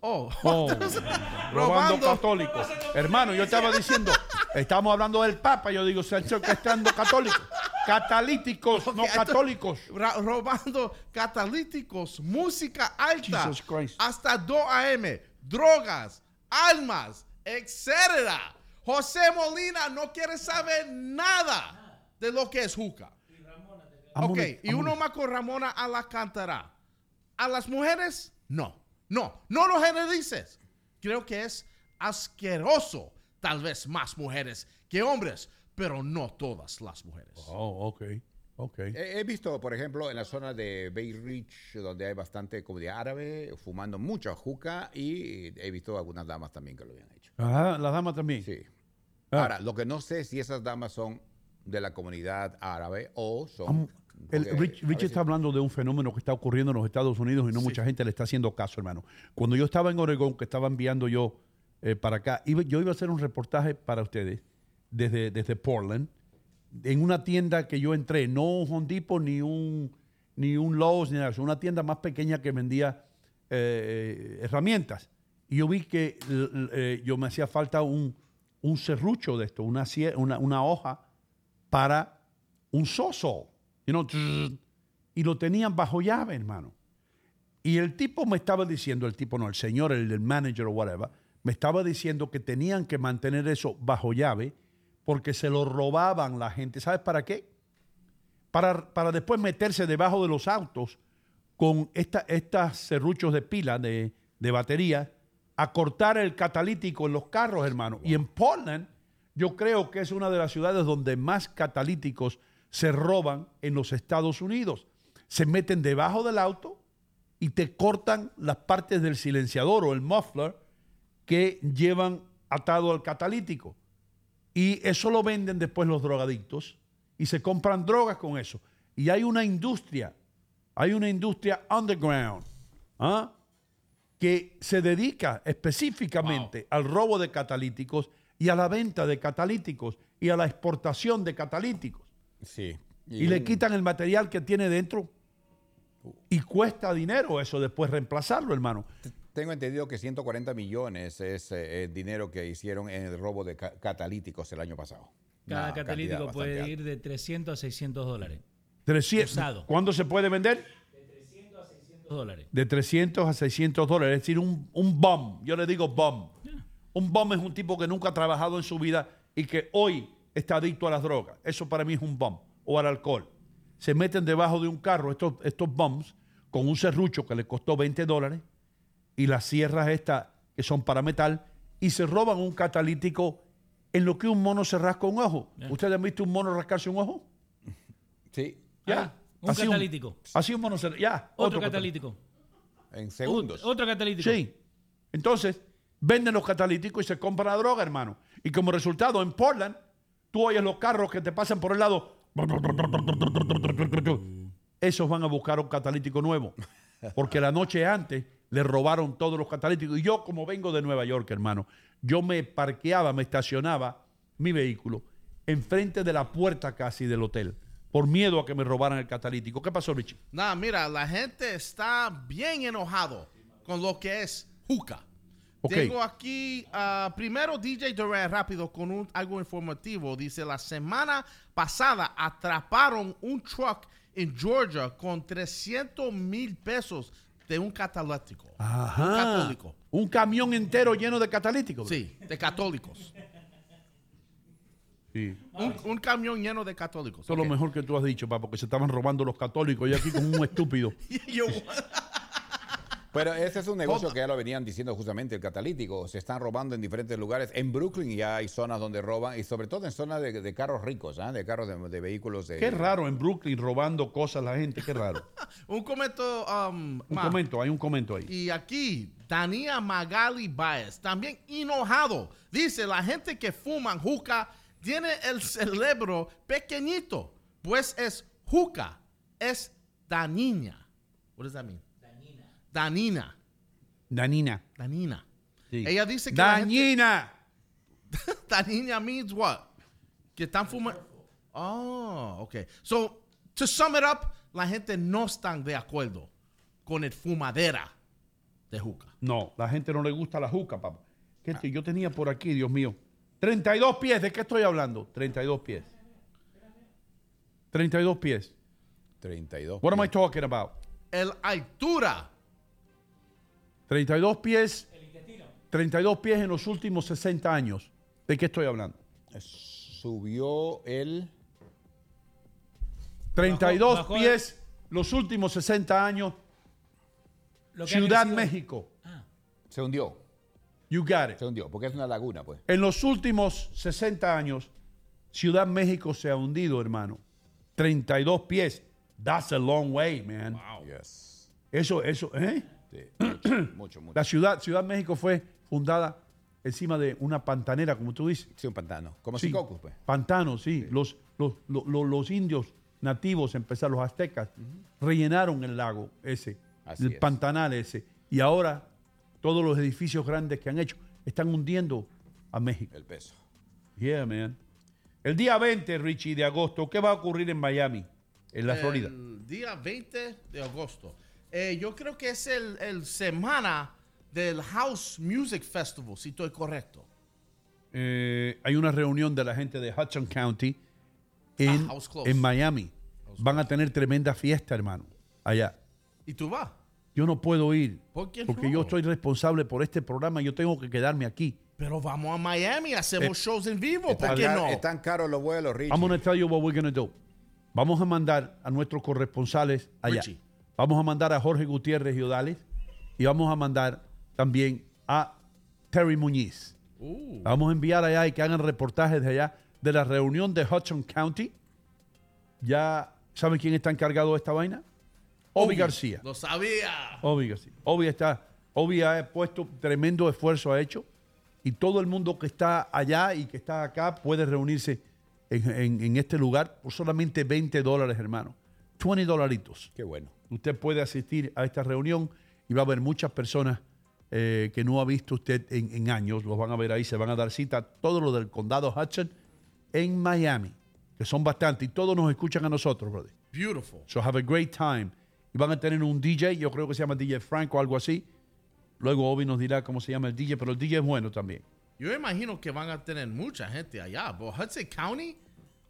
Oh, Oh, robando católicos. Hermano, yo estaba diciendo, estamos hablando del Papa. Yo digo, se están orquestando católicos. Catalíticos, no católicos. robando catalíticos, música alta, hasta 2 AM, drogas, almas, etcétera. José Molina no quiere saber nada de lo que es juca. Ok, y uno más con Ramona a la cantará. A las mujeres, no. No, no lo generalices. Creo que es asqueroso. Tal vez más mujeres que hombres, pero no todas las mujeres. Oh, ok. Ok. He, he visto, por ejemplo, en la zona de Bay Ridge, donde hay bastante comunidad árabe, fumando mucha juca y he visto algunas damas también que lo habían hecho. Ajá, la dama también. Sí. Ah. Ahora, lo que no sé si esas damas son de la comunidad árabe o son... El- Rich, está hablando de un fenómeno que está ocurriendo en los Estados Unidos y no mucha gente le está haciendo caso, hermano. Cuando yo estaba en Oregón, que estaba enviando yo eh, para acá, iba- yo iba a hacer un reportaje para ustedes desde, desde Portland, en una tienda que yo entré, no un Home Depot ni un, ni un Lowe's, ni nada, una tienda más pequeña que vendía eh, herramientas. Y yo vi que eh, yo me hacía falta un, un serrucho de esto, una, una, una hoja para un soso. Y lo tenían bajo llave, hermano. Y el tipo me estaba diciendo, el tipo no, el señor, el, manager o whatever, me estaba diciendo que tenían que mantener eso bajo llave porque se lo robaban la gente. ¿Sabes para qué? Para, para después meterse debajo de los autos con esta, estas serruchos de pila, de, de batería, a cortar el catalítico en los carros, hermano. Y en Portland, yo creo que es una de las ciudades donde más catalíticos se roban en los Estados Unidos. Se meten debajo del auto y te cortan las partes del silenciador o el muffler que llevan atado al catalítico. Y eso lo venden después los drogadictos y se compran drogas con eso. Y hay una industria, hay una industria underground ¿ah? que se dedica específicamente al robo de catalíticos y a la venta de catalíticos y a la exportación de catalíticos. Sí. Y, le quitan el material que tiene dentro. Y cuesta dinero eso después reemplazarlo, hermano. Tengo entendido que 140 millones es eh, el dinero que hicieron en el robo de ca- catalíticos el año pasado. Cada Una catalítico puede ir de 300 a 600 dólares. 300, Usado. ¿Cuándo se puede vender? dólares. De 300 a 600 dólares. Es decir, un, un bum. Yo le digo bum. Un bum es un tipo que nunca ha trabajado en su vida y que hoy está adicto a las drogas. Eso para mí es un bum. O al alcohol. Se meten debajo de un carro estos, estos bums con un serrucho que le costó 20 dólares y las sierras estas que son para metal y se roban un catalítico en lo que un mono se rasca un ojo. ¿Ustedes han visto un mono rascarse un ojo? Sí, Ya. Un Así catalítico. así un mono se... Ya. Otro, catalítico. en segundos. Un- otro catalítico. Sí. Entonces, venden los catalíticos y se compra la droga, hermano. Y como resultado, en Portland, tú oyes los carros que te pasan por el lado. Esos van a buscar un catalítico nuevo. Porque la noche antes le robaron todos los catalíticos. Y yo, como vengo de Nueva York, hermano, yo me parqueaba, me estacionaba mi vehículo enfrente de la puerta casi del hotel. Por miedo a que me robaran el catalítico. ¿Qué pasó, Richie? Nada, mira, la gente está bien enojado con lo que es juca. Ok. Tengo aquí ah, primero DJ Durant rápido con un, algo informativo. Dice, la semana pasada atraparon un truck en Georgia con 300 mil pesos de un catalítico. Ajá. Un católico. Un camión entero lleno de catalíticos. Sí, de católicos. Sí. Un, un camión lleno de católicos. Eso es lo mejor que tú has dicho, papá, porque se estaban robando los católicos y aquí con un estúpido. Pero ese es un negocio que ya lo venían diciendo justamente, el catalítico. Se están robando en diferentes lugares. En Brooklyn ya hay zonas donde roban, y sobre todo en zonas de, de carros ricos, ¿ah? de carros de, de vehículos. De, Qué raro en Brooklyn robando cosas la gente, qué raro. un comento um, Un más. comento, hay un comento ahí. Y aquí, Dania Magali Baez, también enojado. Dice, la gente que fuman juca tiene el cerebro pequeñito, pues es juca, es danina. What does that mean? Danina. Danina. Danina. Sí. Ella dice que la gente- danina means what? Que están fumando. Oh, okay. So, to sum it up, la gente no están de acuerdo con el fumadera de juca. No, la gente no le gusta la juca, papá. ¿Qué te- yo tenía por aquí, Dios mío. 32 pies, ¿de qué estoy hablando? 32 pies. 32 pies. 32. What am I talking about? El altura 32 pies. 32 pies en los últimos 60 años. ¿De qué estoy hablando? Subió el... 32 bajó- pies los últimos 60 años. Lo que Ciudad México. Se hundió, You got it. se hundió, porque es una laguna, pues. En los últimos 60 años, Ciudad México se ha hundido, hermano. 32 pies. That's a long way, man. Yes. Eso, eso, ¿eh? Sí, mucho, mucho, mucho. La ciudad, Ciudad México fue fundada encima de una pantanera, como tú dices. Sí, un pantano. Como Sí, pues. Pantano, sí. Los, los, los, los- los indios nativos, empezaron, los aztecas, rellenaron el lago ese, Así el es. pantanal ese. Y ahora todos los edificios grandes que han hecho están hundiendo a México. El peso. Yeah, man. El día 20, Richie, de agosto, ¿qué va a ocurrir en Miami, en la Florida? El día 20 de agosto. Eh, yo creo que es el, el semana del House Music Festival, si estoy correcto. Eh, hay una reunión de la gente de Hudson County en, Ah, house close. en Miami. Van a tener tremenda fiesta, hermano, allá. ¿Y tú vas? Yo no puedo ir ¿Por qué porque no? yo estoy responsable por este programa. Yo tengo que quedarme aquí. Pero vamos a Miami, hacemos Eh, shows en vivo, ¿por qué no? están caros los vuelos, Richie. I'm gonna tell you what we're gonna do. Vamos a mandar a nuestros corresponsales allá. Richie. Vamos a mandar a Jorge Gutiérrez y Odales y vamos a mandar también a Terry Muñiz. Uh, Vamos a enviar allá y que hagan reportajes de allá de la reunión de Hudson County. Ya saben quién está encargado de esta vaina. Obi García. Lo sabía. Obi García. Obi está, Obi ha puesto tremendo esfuerzo, ha hecho, y todo el mundo que está allá y que está acá puede reunirse en, en- en este lugar por solamente 20 dólares, hermano. 20 dolaritos. Qué bueno. Usted puede asistir a esta reunión y va a haber muchas personas eh, que no ha visto usted en, en años. Los van a ver ahí, se van a dar cita. Todo lo del condado Hudson en Miami, que son bastantes, y todos nos escuchan a nosotros, brother. Beautiful. So have a great time. Y van a tener un DJ, yo creo que se llama DJ Frank o algo así. Luego Obi nos dirá cómo se llama el DJ, pero el DJ es bueno también. Yo imagino que van a tener mucha gente allá. Pero Hudson County,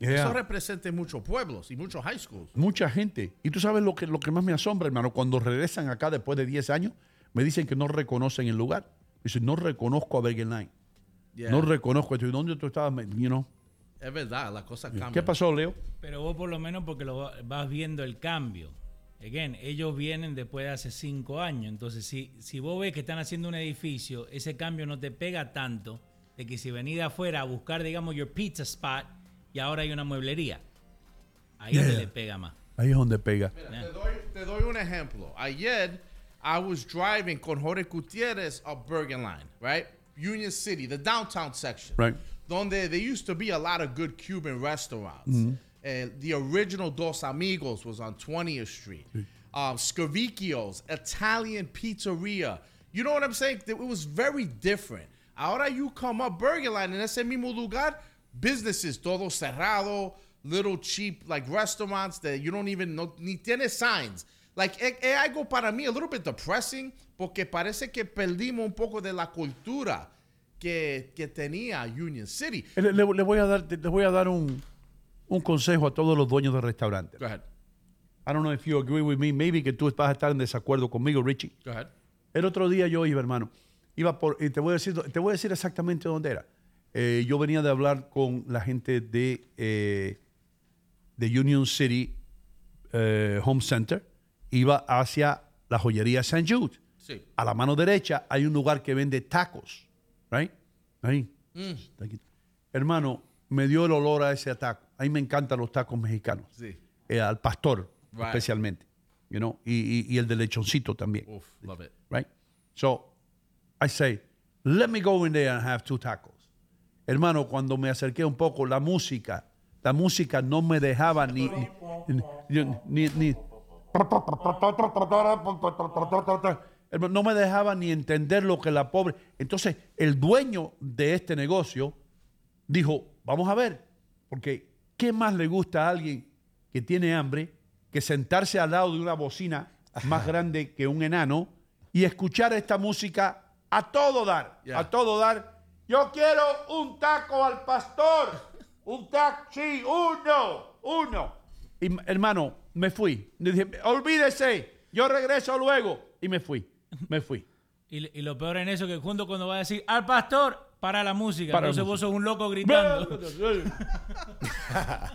Yeah. eso representa muchos pueblos y muchos high schools. Mucha gente. Y tú sabes lo que, lo que más me asombra, hermano, cuando regresan acá después de 10 años, me dicen que no reconocen el lugar. Dicen, no reconozco a Bergen Line. Yeah. No reconozco esto. ¿Y dónde tú estabas? You know? es verdad, la cosa cambia. ¿Qué pasó, Leo? Pero vos por lo menos porque lo va- vas viendo el cambio. again, ellos vienen después de hace cinco años. Entonces, si, si vos ves que están haciendo un edificio, ese cambio no te pega tanto de que si venís de afuera a buscar, digamos, your pizza spot y ahora hay una mueblería. Ahí Yeah. te le pega más. Ahí es donde pega. Te doy, te doy un ejemplo. Ayer, I was driving con Jorge Gutierrez up Bergen Line, right? Union City, the downtown section. Right. Donde there used to be a lot of good Cuban restaurants. Mhm. Uh, the original Dos Amigos was on 20th Street. Um, Scavicchio's, Italian Pizzeria. You know what I'm saying? It was very different. Ahora you come up Bergen Line, en ese mismo lugar, businesses, todo cerrado, little cheap like restaurants that you don't even know, ni tiene signs. Like, es, es algo para mí a little bit depressing porque parece que perdimos un poco de la cultura que, que tenía Union City. Le, le- le voy a dar, les voy a dar un, un consejo a todos los dueños de restaurantes. Go ahead. I don't know if you agree with me. Maybe que tú vas a estar en desacuerdo conmigo, Richie. Go ahead. El otro día yo iba, hermano. Iba por, y te voy a decir, te voy a decir exactamente dónde era. Eh, yo venía de hablar con la gente de, eh, de Union City eh, Home Center. Iba hacia la joyería St. Jude. Sí. A la mano derecha hay un lugar que vende tacos. Right? Ahí. Mm. Hermano, me dio el olor a ese taco. A mí me encantan los tacos mexicanos. Sí. Al pastor, Right. especialmente. You know? y, y- y el de lechoncito también. Love it. Right? So, I say, let me go in there and have two tacos. Hermano, cuando me acerqué un poco, la música, la música no me dejaba ni, ni, ni- no me dejaba ni entender lo que la pobre. Entonces, el dueño de este negocio dijo, vamos a ver, porque ¿qué más le gusta a alguien que tiene hambre que sentarse al lado de una bocina más grande que un enano y escuchar esta música a todo dar, Yeah. a todo dar? Yo quiero un taco al pastor, un taco, sí, uno, uno. Y hermano, me fui. Le dije, olvídese, yo regreso luego. Y me fui, me fui. Y, y lo peor en eso que junto cuando va a decir al pastor, para la música. Para la Entonces vos sos un loco gritando.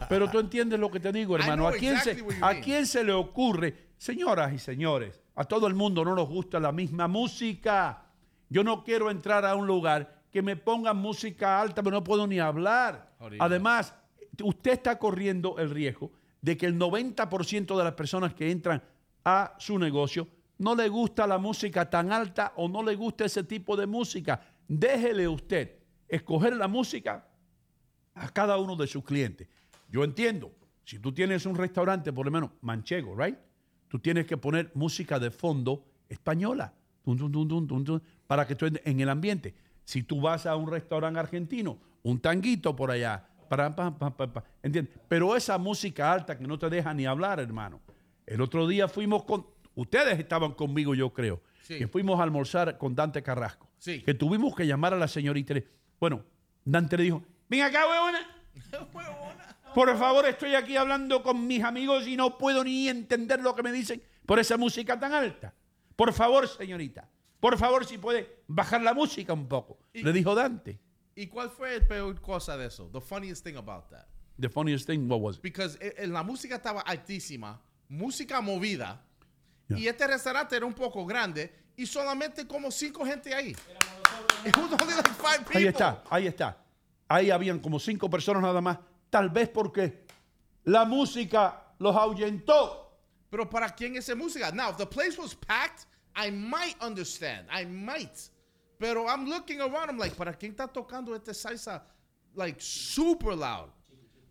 Pero tú entiendes lo que te digo, hermano. ¿A quién, exactly se, ¿A quién se le ocurre? Señoras y señores, a todo el mundo no nos gusta la misma música. Yo no quiero entrar a un lugar que me pongan música alta, pero no puedo ni hablar. Además, usted está corriendo el riesgo de que el 90% de las personas que entran a su negocio no le gusta la música tan alta o no le gusta ese tipo de música. Déjele usted escoger la música a cada uno de sus clientes. Yo entiendo, si tú tienes un restaurante, por lo menos manchego, right? Tú tienes que poner música de fondo española, para que estés en el ambiente. Si tú vas a un restaurante argentino, un tanguito por allá, para, pa, pa, pa, pa, ¿entiendes? Pero esa música alta que no te deja ni hablar, hermano. El otro día fuimos con, ustedes estaban conmigo, yo creo, Sí. que fuimos a almorzar con Dante Carrasco. Sí. Que tuvimos que llamar a la señorita. Bueno, Dante le dijo, ven acá, huevona. Por favor, estoy aquí hablando con mis amigos y no puedo ni entender lo que me dicen por esa música tan alta. Por favor, señorita, por favor, si puede bajar la música un poco. Y- Le dijo Dante. ¿Y cuál fue el peor cosa de eso? The funniest thing about that. The funniest thing, what was it? Because eh, eh, la música estaba altísima, música movida, Yeah. y este restaurante era un poco grande y solamente como cinco gente ahí. It was only like five people. Ahí está, ahí está. Ahí habían como cinco personas nada más. Tal vez porque la música los ahuyentó. Pero para quién es esa música? Now, if the place was packed, I might understand. I might. Pero I'm looking around, I'm like, ¿para quién está tocando este salsa like super loud?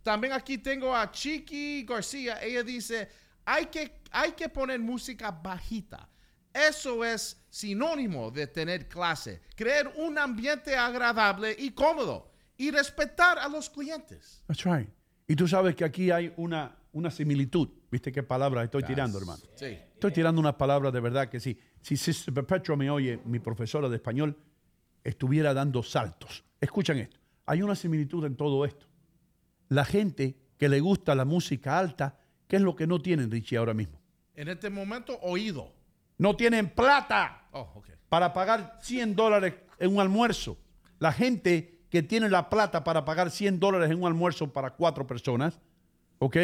También aquí tengo a Chiqui García. Ella dice, hay que, hay que poner música bajita. Eso es sinónimo de tener clase. Crear un ambiente agradable y cómodo. Y respetar a los clientes. That's right. Y tú sabes que aquí hay una, una similitud. ¿Viste qué palabras estoy tirando, hermano? Sí. Estoy tirando unas palabras de verdad que sí. Si Sister Perpetua me oye, mi profesora de español, estuviera dando saltos. Escuchen esto. Hay una similitud en todo esto. La gente que le gusta la música alta, ¿qué es lo que no tienen, Richie, ahora mismo? En este momento, oído. No tienen plata Oh, okay. para pagar 100 dólares en un almuerzo. La gente que tiene la plata para pagar 100 dólares en un almuerzo para cuatro personas, ¿ok?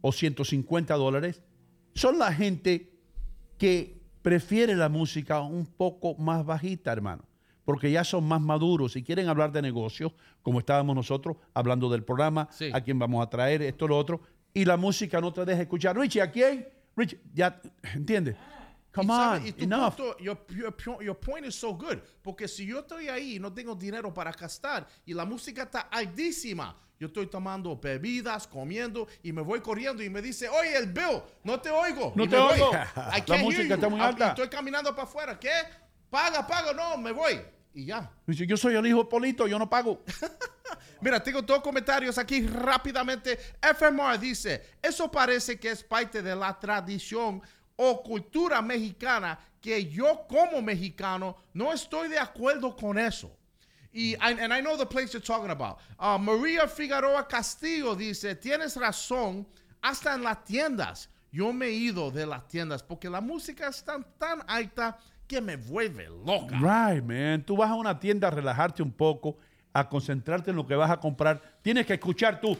O 150 dólares, son la gente que prefiere la música un poco más bajita, hermano, porque ya son más maduros y quieren hablar de negocios, como estábamos nosotros hablando del programa, Sí. a quién vamos a traer, esto, lo otro, y la música no te deja escuchar. Richie, ¿a quién? Richie, ya, ¿entiendes? Come Y sabe- on, y tu enough. punto- your, your point is so good. Porque si yo estoy ahí y no tengo dinero para gastar y la música está altísima, yo estoy tomando bebidas, comiendo y me voy corriendo y me dice, oye, el Bill, no te oigo. No Y te oigo. La música está muy Ah, alta. Estoy caminando para afuera. ¿Qué? Paga, paga. No, me voy. Y ya. Dice, yo soy el hijo de Polito, yo no pago. Mira, tengo dos comentarios aquí rápidamente. FMR dice, eso parece que es parte de la tradición o cultura mexicana que yo como mexicano no estoy de acuerdo con eso. Y I- and I know the place you're talking about. Uh, María Figueroa Castillo dice, tienes razón, hasta en las tiendas. Yo me he ido de las tiendas porque la música es tan, tan alta que me vuelve loca. Right, man. Tú vas a una tienda a relajarte un poco, a concentrarte en lo que vas a comprar. Tienes que escuchar tú.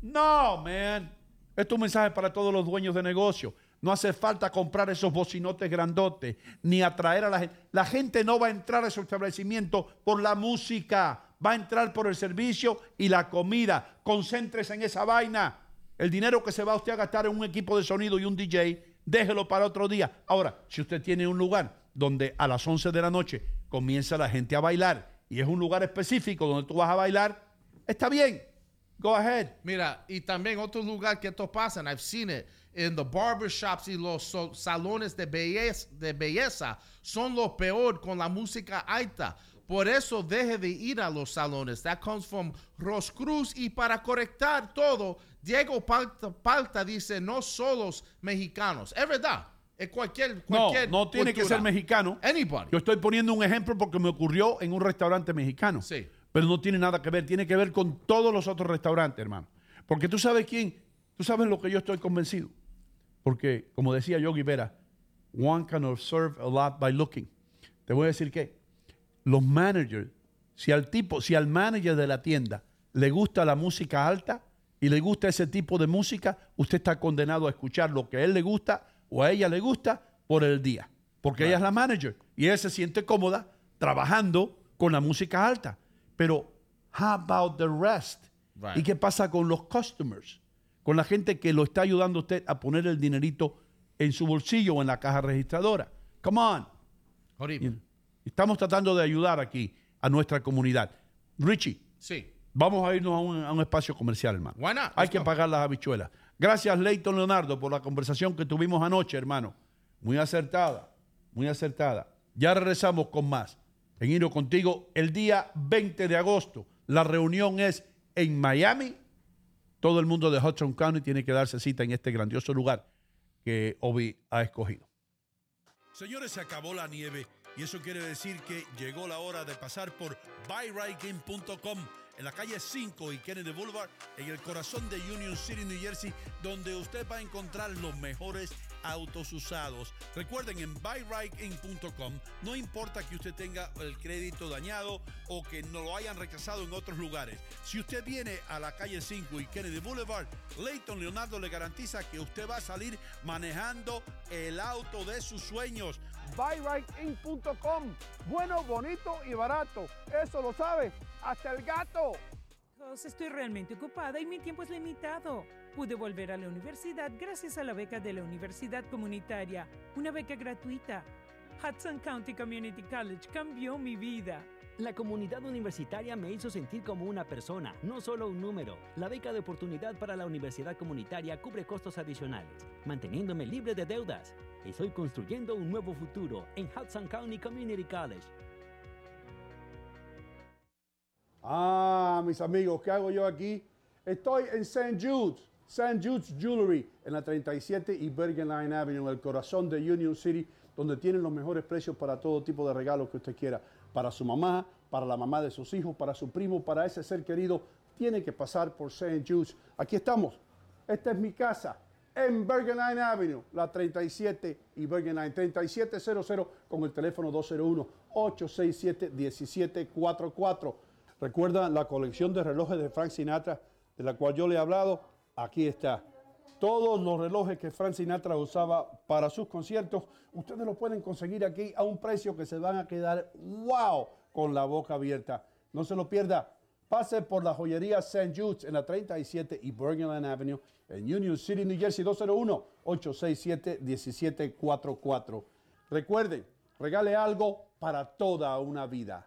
No, man. Esto es un mensaje para todos los dueños de negocio. No hace falta comprar esos bocinotes grandotes, ni atraer a la gente. La gente no va a entrar a esos establecimientos por la música, va a entrar por el servicio y la comida. Concéntrese en esa vaina. El dinero que se va usted a gastar en un equipo de sonido y un DJ, déjelo para otro día. Ahora, si usted tiene un lugar donde a las 11 de la noche comienza la gente a bailar y es un lugar específico donde tú vas a bailar, está bien. Go ahead. Mira, y también otro lugar que esto pasa, and I've seen it, in the barbershops y los so- salones de belleza, de belleza son lo peor con la música alta. Por eso deje de ir a los salones. That comes from Roscruz. Y para correctar todo, Diego Palta, Palta dice, no solos mexicanos. Es verdad. Es cualquier, No, cualquier no tiene que ser mexicano. Anybody. Yo estoy poniendo un ejemplo porque me ocurrió en un restaurante mexicano. Sí. Pero no tiene nada que ver, tiene que ver con todos los otros restaurantes, hermano. Porque tú sabes quién, tú sabes lo que yo estoy convencido. Porque, como decía Yogi Vera, one can observe a lot by looking. Te voy a decir que los managers, si al tipo, si al manager de la tienda le gusta la música alta y le gusta ese tipo de música, usted está condenado a escuchar lo que a él le gusta o a ella le gusta por el día. Porque ella es la manager y ella se siente cómoda trabajando con la música alta. Pero, how about the rest? Right. ¿Y qué pasa con los customers? Con la gente que lo está ayudando a usted a poner el dinerito en su bolsillo o en la caja registradora. Come on. Horrible. Estamos tratando de ayudar aquí a nuestra comunidad. Richie, Sí. vamos a irnos a un, a un espacio comercial, hermano. Why not? Hay Let's que go. pagar las habichuelas. Gracias, Leighton Leonardo, por la conversación que tuvimos anoche, hermano. Muy acertada, muy acertada. Ya regresamos con más. En Iro contigo el día 20 de agosto. La reunión es en Miami. Todo el mundo de Hudson County tiene que darse cita en este grandioso lugar que Obi ha escogido. Señores, se acabó la nieve y eso quiere decir que llegó la hora de pasar por buyrightgame.com en la calle 5 y Kennedy Boulevard, en el corazón de Union City, New Jersey, donde usted va a encontrar los mejores autos usados. Recuerden, en buyrightgame.com no importa que usted tenga el crédito dañado o que no lo hayan rechazado en otros lugares. Si usted viene a la calle 5 y Kennedy Boulevard, Leighton Leonardo le garantiza que usted va a salir manejando el auto de sus sueños. buyrightIn.com. Bueno, bonito y barato. Eso lo sabe hasta el gato. Estoy realmente ocupada y mi tiempo es limitado. Pude volver a la universidad gracias a la beca de la Universidad Comunitaria, una beca gratuita. Hudson County Community College cambió mi vida. La comunidad universitaria me hizo sentir como una persona, no solo un número. La beca de oportunidad para la universidad comunitaria cubre costos adicionales, manteniéndome libre de deudas. Estoy construyendo un nuevo futuro en Hudson County Community College. Ah, mis amigos, ¿qué hago yo aquí? Estoy en St. Jude's, St. Jude's Jewelry, en la 37 y Bergen Line Avenue, en el corazón de Union City, donde tienen los mejores precios para todo tipo de regalos que usted quiera. Para su mamá, para la mamá de sus hijos, para su primo, para ese ser querido, tiene que pasar por St. Jude's. Aquí estamos. Esta es mi casa en Bergen Line Avenue, la 37 y Bergen Line 3700 con el teléfono 201-867-1744. Recuerda la colección de relojes de Frank Sinatra, de la cual yo le he hablado. Aquí está. Todos los relojes que Frank Sinatra usaba para sus conciertos, ustedes los pueden conseguir aquí a un precio que se van a quedar wow con la boca abierta. No se lo pierda. Pase por la joyería St. Jude's en la 37 y Bergenland Avenue en Union City, New Jersey, 201-867-1744. Recuerden, regale algo para toda una vida.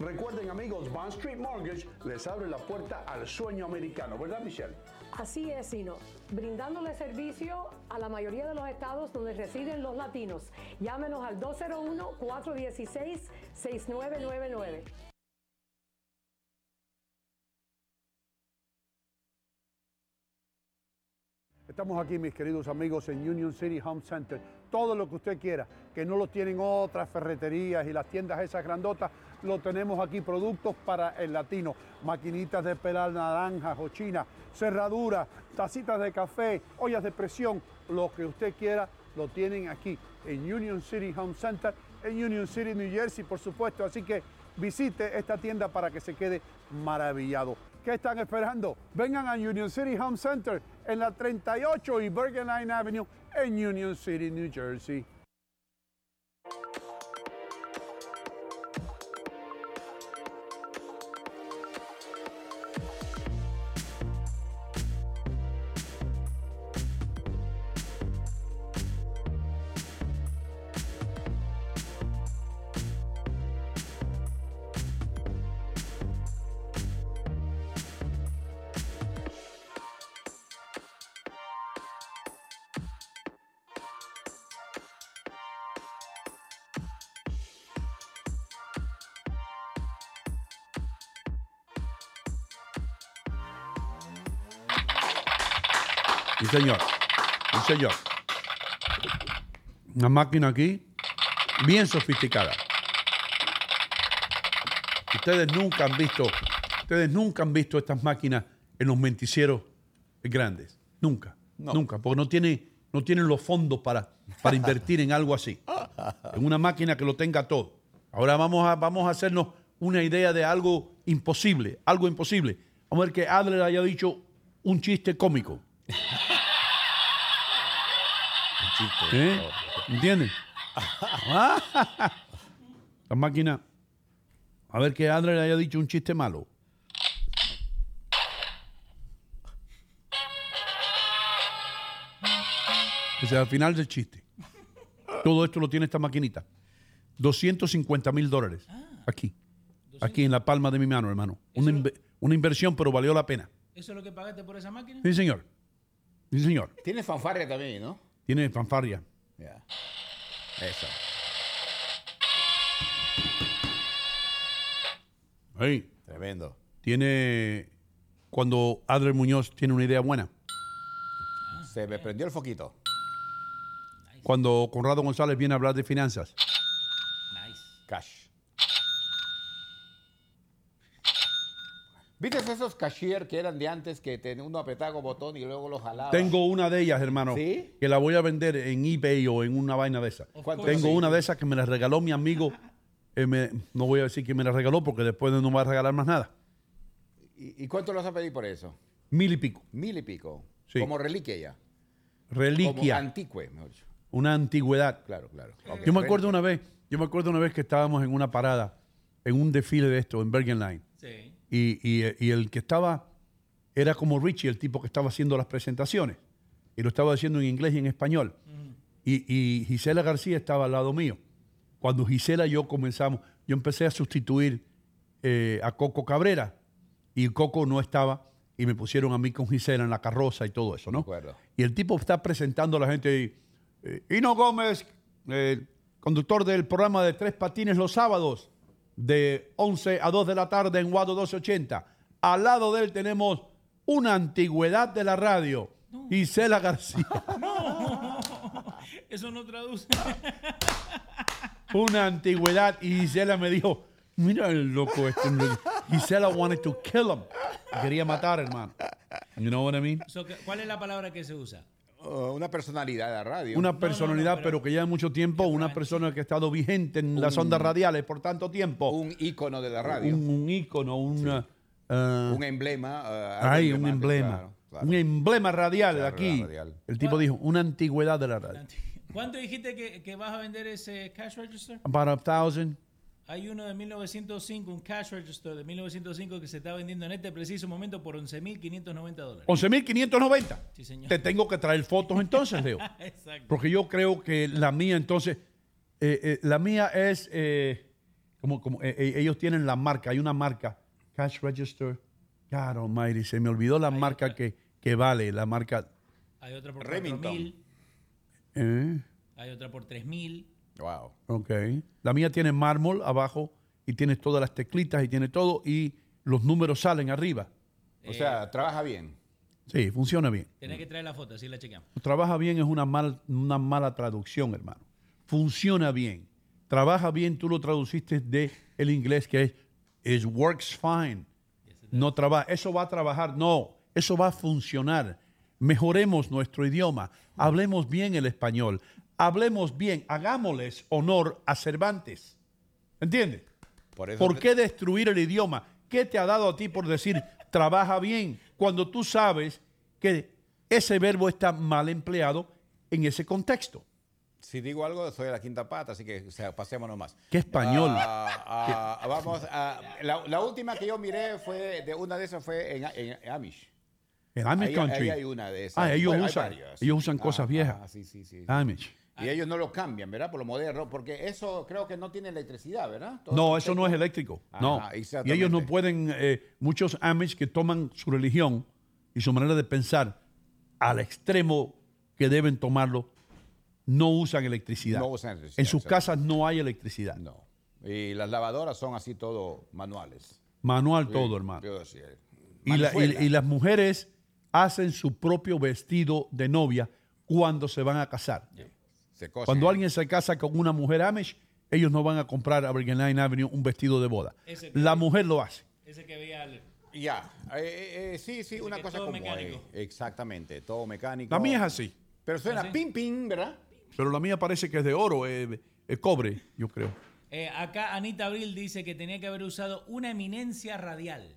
Recuerden amigos, Bond Street Mortgage les abre la puerta al sueño americano, ¿verdad Michelle? Así es, Sino, brindándole servicio a la mayoría de los estados donde residen los latinos. Llámenos al 201-416-6999. Estamos aquí, mis queridos amigos, en Union City Home Center. Todo lo que usted quiera, que no lo tienen otras ferreterías y las tiendas esas grandotas, lo tenemos aquí. Productos para el latino, maquinitas de pelar naranjas o china, cerraduras, tacitas de café, ollas de presión, lo que usted quiera, lo tienen aquí en Union City Home Center, en Union City, New Jersey, por supuesto. Así que visite esta tienda para que se quede maravillado. ¿Qué están esperando? Vengan a Union City Home Center en la 38 y Bergen Line Avenue en Union City, New Jersey. Señor. Señor. Una máquina aquí bien sofisticada. Ustedes nunca han visto, ustedes nunca han visto estas máquinas en los menticieros grandes. Nunca. Nunca. Porque no, tiene, no tienen los fondos para, para invertir en algo así. En una máquina que lo tenga todo. Ahora vamos a, vamos a hacernos una idea de algo imposible. Algo imposible. Vamos a ver que Adler haya dicho un chiste cómico. ¿Eh? ¿Entienden? La máquina. A ver que Adler haya dicho un chiste malo. Ese es al final del chiste. Todo esto lo tiene esta maquinita. 250 mil dólares. Aquí. Aquí en la palma de mi mano, hermano. Una, una inversión, pero valió la pena. ¿Eso es lo que pagaste por esa máquina? Sí, señor. Sí, señor. Tiene fanfarria también, ¿no? Tiene fanfarria. Ya. Eso. Ahí. Tremendo. Tiene. Cuando Adler Muñoz tiene una idea buena. Se me prendió el foquito. Cuando Conrado González viene a hablar de finanzas. Cash. ¿Viste esos cashier que eran de antes que tenía uno apretaba botón y luego lo jalaba? Tengo una de ellas, hermano, ¿Sí? que la voy a vender en eBay o en una vaina de esas. ¿Cuánto Tengo sí? una de esas que me la regaló mi amigo. eh, me- no voy a decir que me la regaló porque después no me va a regalar más nada. ¿Y, y cuánto lo vas a pedir por eso? Mil y pico. Mil y pico. Sí. Como reliquia ya. Como Reliquia. antigüe, mejor dicho. una antigüedad. Claro, claro. Yo me acuerdo una vez, yo me acuerdo una vez que estábamos en una parada, en un desfile de esto, en Bergen Line. Sí. Y, y- y el que estaba era como Richie, el tipo que estaba haciendo las presentaciones. Y lo estaba haciendo en inglés y en español. Y, y Gisela García estaba al lado mío. Cuando Gisela y yo comenzamos, yo empecé a sustituir eh, a Coco Cabrera. Y Coco no estaba. Y me pusieron a mí con Gisela en la carroza y todo eso, ¿no? Y el tipo está presentando a la gente. Y, eh, Hino Gómez, eh, conductor del programa de Tres Patines los sábados, de 11 a 2 de la tarde en Guado 1280. Al lado de él tenemos una antigüedad de la radio, Gisela García. Eso no traduce. una antigüedad. Y Gisela me dijo, mira el loco este. Gisela wanted to kill him. Quería matar, hermano. You know what I mean? So, ¿qué- ¿Cuál es la palabra que se usa? Uh, una personalidad de la radio. Una personalidad, pero, que lleva mucho tiempo, una persona que ha estado vigente en las ondas radiales por tanto tiempo. Un ícono de la radio. Un, un ícono, una, ah, Un emblema. uh, algo Ay, un emblema. claro, claro. Un emblema radial Claro, aquí. radial. El tipo dijo, una antigüedad de la radio. ¿Cuánto dijiste que, que vas a vender ese cash register? About a thousand. Hay uno de 1905, un cash register de 1905 que se está vendiendo en este preciso momento por 11.590 dólares. 11.590. Sí, señor. Te tengo que traer fotos entonces, Leo. Exacto. Porque yo creo que la mía entonces, eh, eh, la mía es, eh, como, como ellos tienen la marca, hay una marca, Cash Register, God Almighty, se me olvidó la marca que, que vale, la marca... Hay otra por Remington. 4.000, eh, hay otra por 3.000. Wow. ok. La mía tiene mármol abajo y tiene todas las teclitas y tiene todo y los números salen arriba. O sea, trabaja bien. Sí, funciona bien. Tenés que traer la foto, así la chequeamos. Trabaja bien es una, mal, una mala traducción, hermano. Funciona bien. Trabaja bien, tú lo traduciste de el inglés que es it works fine. No trabaja, eso va a trabajar, no, eso va a funcionar. Mejoremos nuestro idioma, hablemos bien el español, hablemos bien, hagámosles honor a Cervantes. ¿Entiendes? Por eso ¿Por te- qué destruir el idioma? ¿Qué te ha dado a ti por decir trabaja bien cuando tú sabes que ese verbo está mal empleado en ese contexto? Si digo algo, soy de la quinta pata, así que o sea, pasémonos más. ¿Qué español? Ah, ah, vamos a. La, la última que yo miré fue de una de esas fue en, en Amish. En Amish Ahí- Country. ahí hay una de esas. Ah, ellos Bueno, usan, ellos usan Ah, cosas viejas. ah, sí, sí, sí. Amish. Y ellos no lo cambian, ¿verdad? Por lo moderno, porque eso creo que no tiene electricidad, ¿verdad? Todo No, eso no es eléctrico. no. Ajá, Y exactamente. ellos no pueden, eh, muchos Amish que toman su religión y su manera de pensar al extremo que deben tomarlo, no usan electricidad. No usan electricidad, En sus casas no hay electricidad. No. Y las lavadoras son así todo manuales. Manual Sí, todo, hermano. yo decía, Y, la- y- y las mujeres hacen su propio vestido de novia cuando se van a casar. Se. Cuando alguien se casa con una mujer Amish, ellos no van a comprar a Bergen Line Avenue un vestido de boda. Ese- La mujer lo hace. Ese que veía al- Ya, eh, eh, eh, sí, sí, una que cosa todo como mecánico. eh, exactamente, todo mecánico. La mía es así. Pero suena ¿Ah, sí? ping ping, ¿verdad? Pero la mía parece que es de oro, eh, es cobre, yo creo. Eh, acá Anita Abril dice que tenía que haber usado una eminencia radial.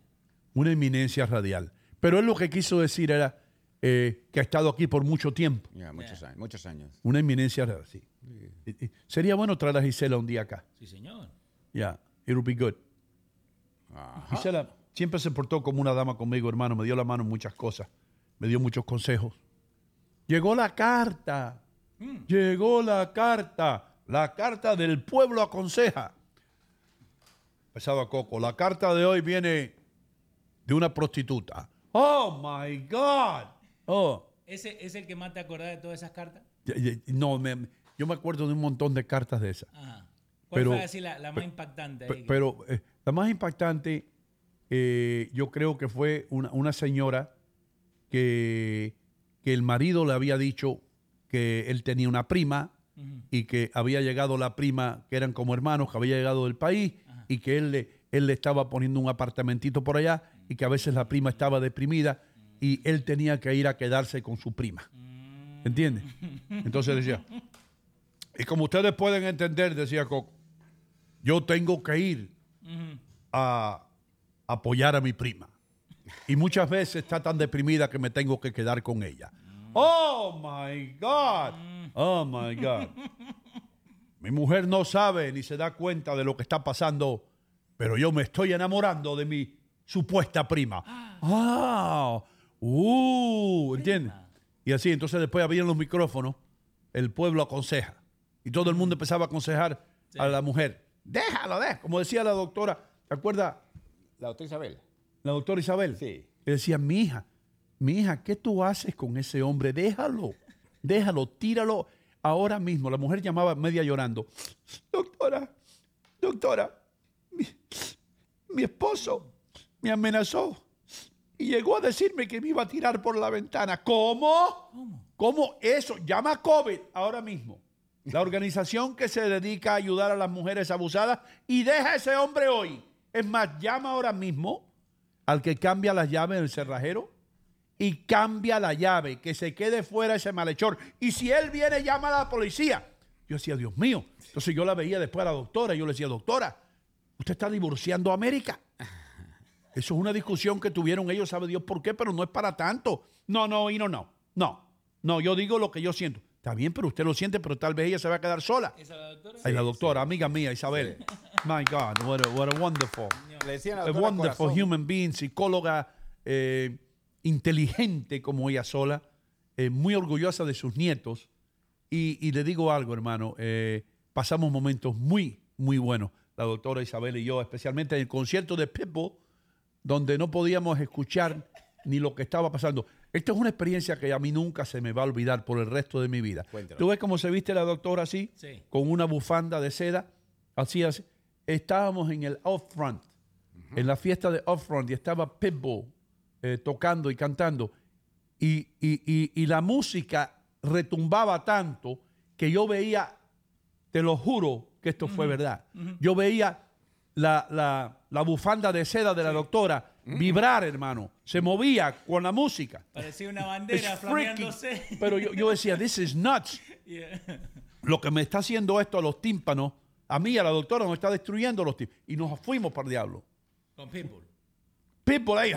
Una eminencia radial. Pero él lo que quiso decir era eh, que ha estado aquí por mucho tiempo. Ya, muchos años, muchos años. Una eminencia radial, sí. Sería bueno traer a Gisela un día acá. Sí, señor. Ya, it would be good. Ajá. Gisela siempre se portó como una dama conmigo, hermano. Me dio la mano en muchas cosas. Me dio muchos consejos. Llegó la carta. Llegó la carta. La carta del pueblo aconseja. Pesado a coco. La carta de hoy viene de una prostituta. Oh my God. Oh. ¿Ese es el que más te acordás de todas esas cartas? No, me- yo me acuerdo de un montón de cartas de esas. Ajá. ¿Cuál Pero- fue así la, la más impactante? Ahí? Pero eh, la más impactante, eh, yo creo que fue una, una señora que, que el marido le había dicho que él tenía una prima y que había llegado la prima, que eran como hermanos, que había llegado del país y que él le, él le estaba poniendo un apartamentito por allá y que a veces la prima estaba deprimida y él tenía que ir a quedarse con su prima. ¿Entiendes? Entonces decía, y como ustedes pueden entender, decía Coco, yo tengo que ir a apoyar a mi prima. Y muchas veces está tan deprimida que me tengo que quedar con ella. Oh my God. Oh my God. Mi mujer no sabe ni se da cuenta de lo que está pasando, pero yo me estoy enamorando de mi supuesta prima. Ah, uh, ¿entiendes? Y así, entonces después abrían los micrófonos, el pueblo aconseja. Y todo el mundo empezaba a aconsejar a la mujer. Déjalo, déjalo. Como decía la doctora, ¿te acuerdas? La doctora Isabel. La doctora Isabel. Sí. Le decía, mi hija, mi hija, ¿qué tú haces con ese hombre? Déjalo, déjalo, tíralo ahora mismo. La mujer llamaba media llorando. Doctora, doctora, mi, mi esposo me amenazó y llegó a decirme que me iba a tirar por la ventana. ¿Cómo? ¿Cómo, eso? Llama a COVID ahora mismo. La organización que se dedica a ayudar a las mujeres abusadas y deja a ese hombre hoy. Es más, llama ahora mismo al que cambia las llaves del cerrajero y cambia la llave, que se quede fuera ese malhechor. Y si él viene, llama a la policía. Yo decía, Dios mío. Entonces yo la veía después a la doctora yo le decía, doctora, usted está divorciando a América. Eso es una discusión que tuvieron ellos, sabe Dios por qué, pero no es para tanto. No, no, y no, no. No, no, yo digo lo que yo siento. Está bien, pero usted lo siente, pero tal vez ella se va a quedar sola. ¿Esa la doctora? Ay, la doctora, amiga mía, Isabel. My God, what a, what a wonderful, Le decían a a la doctora wonderful Corazón. human being, psicóloga eh, inteligente como ella sola, eh, muy orgullosa de sus nietos. Y, y le digo algo, hermano, eh, pasamos momentos muy, muy buenos, la doctora Isabel y yo, especialmente en el concierto de Pitbull, donde no podíamos escuchar ni lo que estaba pasando. Esta es una experiencia que a mí nunca se me va a olvidar por el resto de mi vida. Cuéntalo. ¿Tú ves cómo se viste la doctora así? Sí. Con una bufanda de seda. Así, así. Estábamos en el Off Front, en la fiesta de Off Front, y estaba Pitbull eh, tocando y cantando. Y, y- y- y la música retumbaba tanto que yo veía, te lo juro que esto fue verdad. Yo veía la, la- la bufanda de seda de la doctora vibrar, hermano. Se movía con la música. Parecía una bandera flameándose. Pero yo, yo decía, this is nuts. Yeah. Lo que me está haciendo esto a los tímpanos, a mí, a la doctora, nos está destruyendo los tímpanos. Y nos fuimos para el diablo. Con Pitbull. People ahí,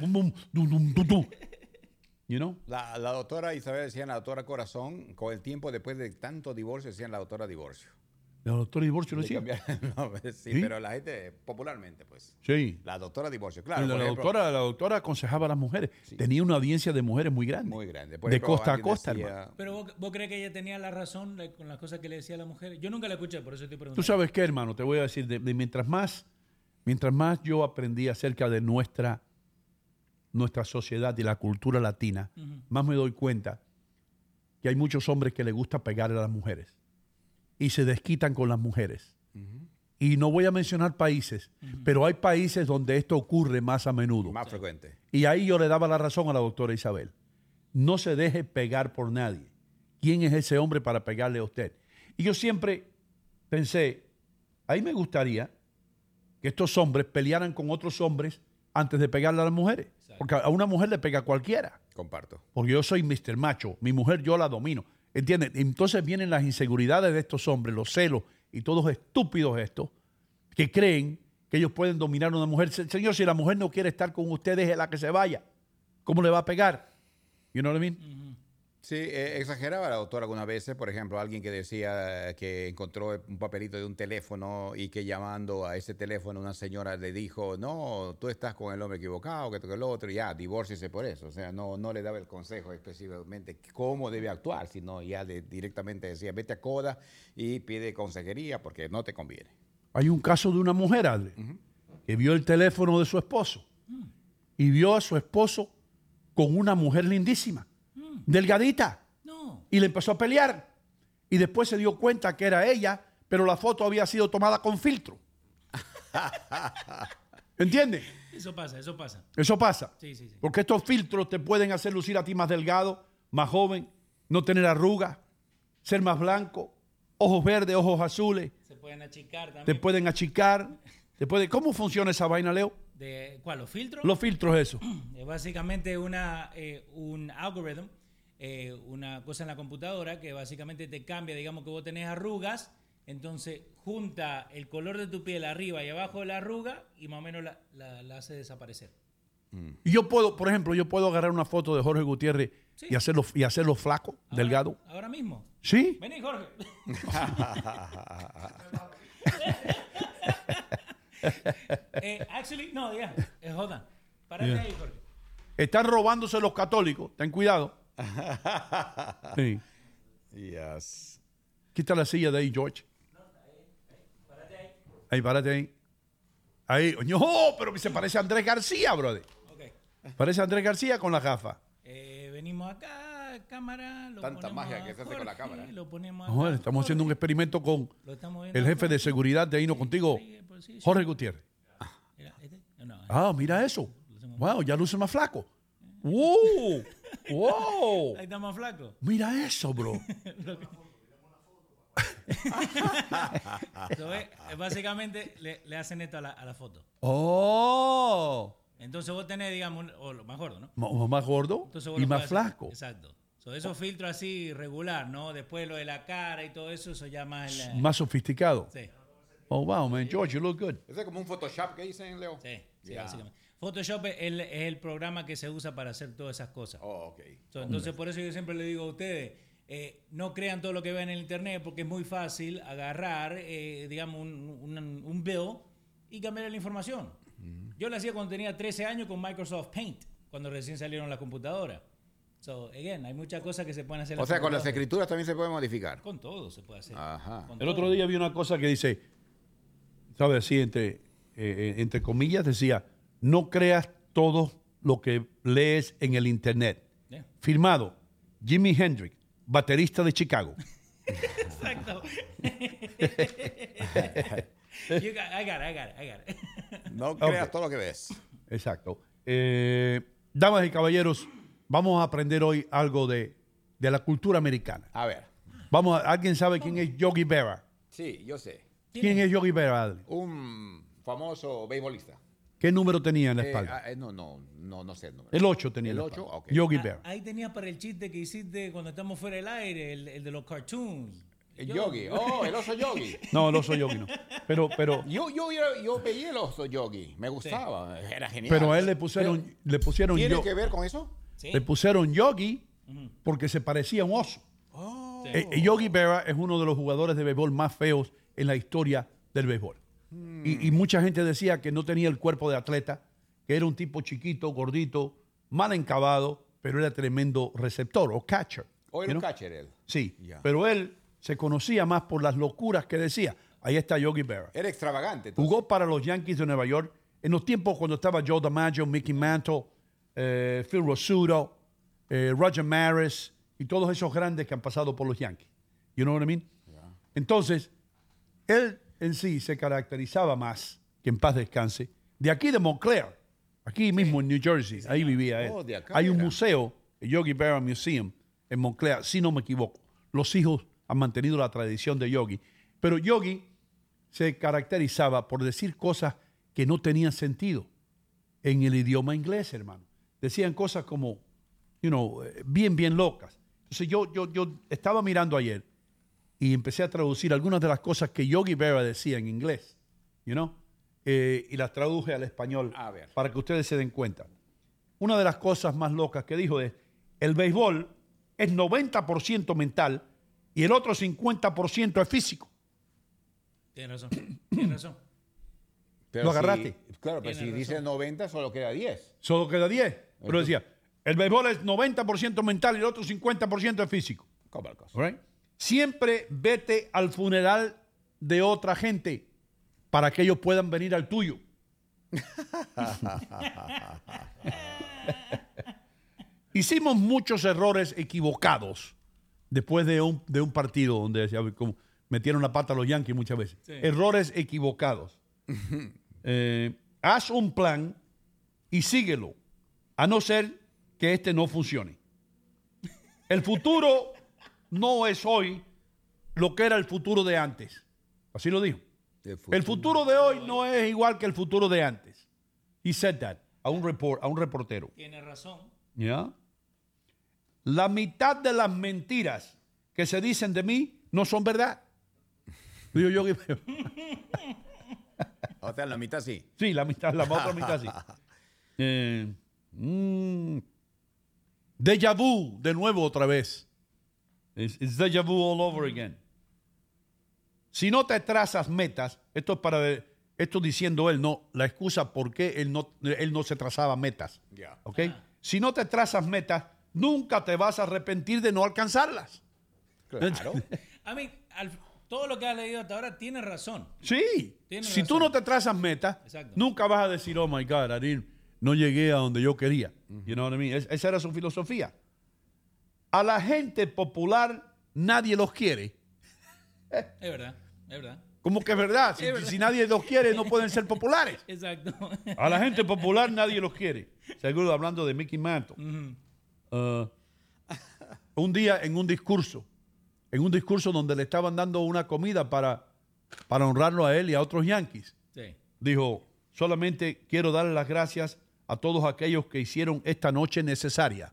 dum, dum, dum. You know? La, la doctora Isabel decían la doctora Corazón, con el tiempo después de tanto divorcio decían la doctora Divorcio. La doctora divorcio no Le decía. el nombre, sí, ¿Sí? pero la gente popularmente, pues. Sí. La doctora Divorcio, claro. la, por la ejemplo, doctora, la doctora aconsejaba a las mujeres. Tenía una audiencia de mujeres muy grande. Muy grande. Por de ejemplo, costa a costa, decía- hermano. Pero vos, vos crees que ella tenía la razón de- con las cosas que le decía a la mujer. Yo nunca la escuché, por eso estoy Tú preguntando. sabes qué, hermano, te voy a decir, de- de mientras más, mientras más yo aprendí acerca de nuestra, nuestra sociedad y la cultura latina, más me doy cuenta que hay muchos hombres que les gusta pegarle a las mujeres y se desquitan con las mujeres. Y no voy a mencionar países, pero hay países donde esto ocurre más a menudo. Más frecuente. Y ahí yo le daba la razón a la doctora Isabel. No se deje pegar por nadie. ¿Quién es ese hombre para pegarle a usted? Y yo siempre pensé, ahí me gustaría que estos hombres pelearan con otros hombres antes de pegarle a las mujeres. Porque a una mujer le pega cualquiera. Comparto. Porque yo soy Mr. Macho. Mi mujer yo la domino. ¿Entiendes? Entonces vienen las inseguridades de estos hombres, los celos y todos estúpidos estos que creen que ellos pueden dominar a una mujer. Se- Señor, si la mujer no quiere estar con usted, déjela que se vaya. ¿Cómo le va a pegar? You know what I mean? Sí, eh, exageraba la doctora algunas veces, por ejemplo, alguien que decía que encontró un papelito de un teléfono y que llamando a ese teléfono una señora le dijo, no, tú estás con el hombre equivocado, que esto que el otro, y ya, divórciese por eso. O sea, no, no le daba el consejo específicamente cómo debe actuar, sino ya de- directamente decía, vete a CODA y pide consejería porque no te conviene. Hay un caso de una mujer, Adri, que vio el teléfono de su esposo y vio a su esposo con una mujer lindísima, delgadita, No. y le empezó a pelear. Y después se dio cuenta que era ella, pero la foto había sido tomada con filtro. ¿Entiendes? Eso pasa, eso pasa. Eso pasa. Sí, sí, sí. Porque estos filtros te pueden hacer lucir a ti más delgado, más joven, no tener arrugas, ser más blanco, ojos verdes, ojos azules, Se pueden achicar te pueden achicar, te puede... ¿Cómo funciona esa vaina, Leo? De, ¿Cuál? ¿Los filtros? Los filtros, eso. Es básicamente una, eh, un algoritmo, eh, una cosa en la computadora que básicamente te cambia, digamos que vos tenés arrugas, entonces junta el color de tu piel arriba y abajo de la arruga y más o menos la, la- la hace desaparecer. Y yo puedo, por ejemplo, yo puedo agarrar una foto de Jorge Gutiérrez Sí. y hacerlo, y hacerlo flaco, delgado. Ahora mismo. ¿Sí? Vení, Jorge. eh, actually, no, ya. Eh, jodan. Párate Yeah. ahí, Jorge. Están robándose los católicos. Ten cuidado. Sí. Yes. Quita la silla de ahí, George. Ahí, párate ahí. Ahí. No, pero se parece a Andrés García, brother. Parece a Andrés García con la gafa. Eh, venimos acá, cámara. Lo Tanta magia que se hace con la cámara. Lo ponemos acá. Joder, estamos haciendo un experimento con el jefe de seguridad de Hino contigo, Sí, pues sí, sí. Jorge Gutiérrez. Mira, este. No, no, Ah, mira eso. Wow, ya luce más flaco. ¡Wow! ¡Wow! Ahí está más flaco. Mira eso, bro. Eso es, eh, básicamente le, le hacen esto a la, a la foto. ¡Oh! Entonces vos tenés, digamos, un- o lo más gordo, ¿no? M- Más gordo Entonces y más flaco. Exacto. So, esos filtros así regular, ¿no? Después lo de la cara y todo eso, eso ya más... el, eh, Más sofisticado. Sí, Oh, wow, man. George, you look good. Ese es como un Photoshop que dicen, Leo. sí, sí, básicamente. Photoshop es el, es el programa que se usa para hacer todas esas cosas. Oh, ok. So, entonces, por eso yo siempre le digo a ustedes, eh, no crean todo lo que ven en el internet porque es muy fácil agarrar, eh, digamos, un, un, un bill y cambiar la información. Yo lo hacía cuando tenía 13 años con Microsoft Paint, cuando recién salieron las computadoras. So, again, hay muchas cosas que se pueden hacer. en O sea, con las escrituras también se puede modificar. Con todo se puede hacer. Ajá. El todo. otro día vi una cosa que dice, ¿sabes? Así, entre, eh, entre comillas, decía, no creas todo lo que lees en el Internet. Yeah. Firmado, Jimi Hendrix, baterista de Chicago. Exacto. You got- I got it, I got it, I got it. No creas todo lo que ves. Exacto. Eh, damas y caballeros, vamos a aprender hoy algo de, de la cultura americana. A ver. Vamos, a- ¿alguien sabe quién es Yogi Berra? Sí, yo sé. ¿Quién es Yogi Berra? Adri? Un famoso beisbolista. ¿Qué número tenía en la Eh, espalda? ah, eh, no, no, no, no sé el número. El 8 tenía. en El la 8, espalda. ok. Yogi Ah, Berra. Ahí tenías para el chiste que hiciste cuando estamos fuera del aire, el, el de los cartoons. El yogi. Oh, el oso yogi. No, el oso Yogi no. Pero, pero, Yo, yo, yo, yo veía el oso yogi. Me gustaba. Era genial. pero a él le pusieron, le pusieron, ¿Tiene yo- que ver con eso? Sí. le pusieron Yogi porque se parecía a un oso. Oh. Eh, eh, Yogi Berra es uno de los jugadores de béisbol más feos en la historia del béisbol. Hmm. Y, y mucha gente decía que no tenía el cuerpo de atleta, que era un tipo chiquito, gordito, mal encabado, pero era tremendo receptor o catcher. O era un catcher él. Sí, pero él se conocía más por las locuras que decía. Ahí está Yogi Berra. Era extravagante. entonces. Jugó para los Yankees de Nueva York en los tiempos cuando estaba Joe DiMaggio, Mickey Mantle, eh, Phil Rosudo, eh, Roger Maris y todos esos grandes que han pasado por los Yankees. You know what I mean? Entonces, él en sí se caracterizaba más, que en paz descanse, de aquí de Montclair, aquí mismo en New Jersey, ahí vivía él. Oh, de acá Hay un era. museo, el Yogi Berra Museum, en Montclair, si no me equivoco. Los hijos han mantenido la tradición de Yogi. Pero Yogi se caracterizaba por decir cosas que no tenían sentido en el idioma inglés, hermano. Decían cosas como, you know, eh, bien, bien locas. Entonces yo, yo, yo estaba mirando ayer y empecé a traducir algunas de las cosas que Yogi Berra decía en inglés, you know, eh, y las traduje al español A ver. para que ustedes se den cuenta. Una de las cosas más locas que dijo es, el béisbol es 90% mental y el otro 50% es físico. Tienes razón. Tienes razón. Pero Lo si- agarraste. claro, pero si Tiene dice 90, solo queda 10. Solo queda 10. Pero decía, el béisbol es 90% mental y el otro 50% es físico. Right? Siempre vete al funeral de otra gente para que ellos puedan venir al tuyo. Hicimos muchos errores equivocados después de un, de un partido donde decía, como metieron la pata a los Yankees muchas veces. Errores equivocados. Eh, haz un plan y síguelo, a no ser que este no funcione. El futuro no es hoy lo que era el futuro de antes. Así lo dijo. El futuro de hoy no es igual que el futuro de antes. He said that a un, report, a un reportero. Tienes razón. ¿Ya? La mitad de las mentiras que se dicen de mí no son verdad. Digo yo que- O sea, la mitad sí. Sí, la mitad, la otra mitad sí. Eh, mm, déjà vu, de nuevo otra vez. It's, it's deja vu all over again. Si no te trazas metas, esto es para de- esto diciendo él, no, la excusa por qué él no, él no se trazaba metas. Ya. ¿ok? Si no te trazas metas, nunca te vas a arrepentir de no alcanzarlas. Claro. A mí, al- todo lo que has leído hasta ahora tiene razón. Sí. Tienes si tú no te trazas metas, nunca vas a decir, oh my God, I didn't- no llegué a donde yo quería. You know what I mean? Es- esa era su filosofía. A la gente popular nadie los quiere. Es verdad, es verdad. Como que es verdad. Si, Es verdad. si nadie los quiere, no pueden ser populares. Exacto. A la gente popular nadie los quiere. Seguro hablando de Mickey Mantle. Uh, un día en un discurso, en un discurso donde le estaban dando una comida para, para honrarlo a él y a otros yankees, Sí. dijo, solamente quiero darle las gracias a todos aquellos que hicieron esta noche necesaria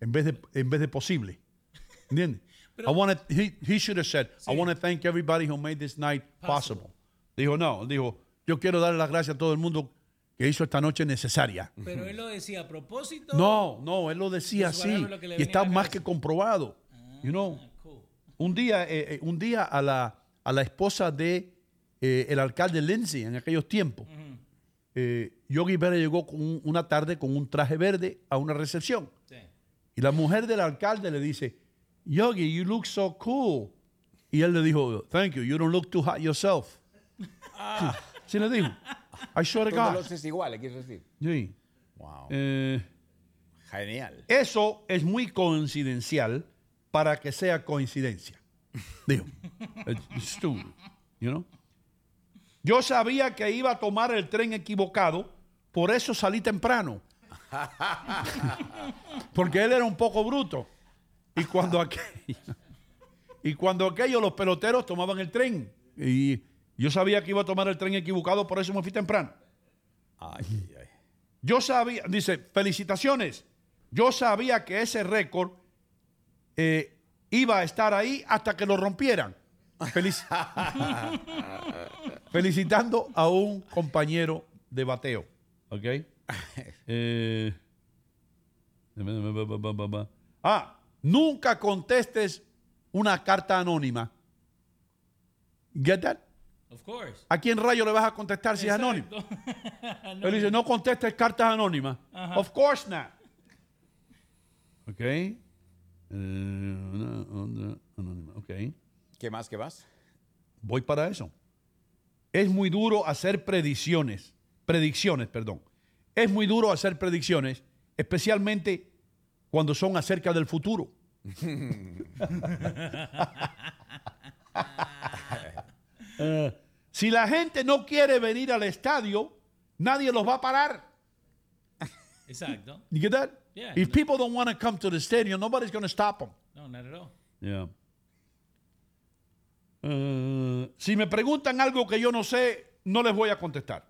en vez de, en vez de posible. ¿Entiendes? I wanna- he, he should have said, I want to thank everybody who made this night possible. Dijo, no, dijo, yo quiero darle las gracias a todo el mundo que hizo esta noche necesaria. Pero él lo decía a propósito. No, no, él lo decía así. lo Y está más que comprobado. You know, Cool. un día, eh, eh, un día a la, a la esposa de eh, el alcalde Lindsay en aquellos tiempos, eh, Yogi Berra llegó con un- una tarde con un traje verde a una recepción. Y la mujer del alcalde le dice, Yogi, you look so cool. Y él le dijo, thank you, you don't look too hot yourself. Sí, le dijo. I swear to no God. lo haces igual, ¿qué quieres decir? Sí. Wow. Eh, Genial. eso es muy coincidencial para que sea coincidencia. Dijo. It's stupid, you know? Yo sabía que iba a tomar el tren equivocado, por eso salí temprano. Porque él era un poco bruto. Y cuando aquello, y cuando aquello los peloteros tomaban el tren. Y yo sabía que iba a tomar el tren equivocado, por eso me fui temprano. Ay, ay, ay. Yo sabía, dice, felicitaciones. Yo sabía que ese récord eh, iba a estar ahí hasta que lo rompieran. Felici- Felicitando a un compañero de bateo. ¿Ok? Eh, ah, nunca contestes una carta anónima. ¿Get that? Of course. ¿A quién rayo le vas a contestar si es anónimo? Exacto. Él dice, no contestes cartas anónimas. Of course not. Ok. Eh, una onda anónima. Ok. ¿Qué más? ¿Qué más? Voy para eso. Es muy duro hacer predicciones. Predicciones, perdón. Es muy duro hacer predicciones, especialmente cuando son acerca del futuro. Si la gente no quiere venir al estadio, nadie los va a parar. Exacto. You get that? Yeah. If people don't want to come to the stadium, nobody's going to stop them. No, not at all. Yeah. Eh, si me preguntan algo que yo no sé, no les voy a contestar.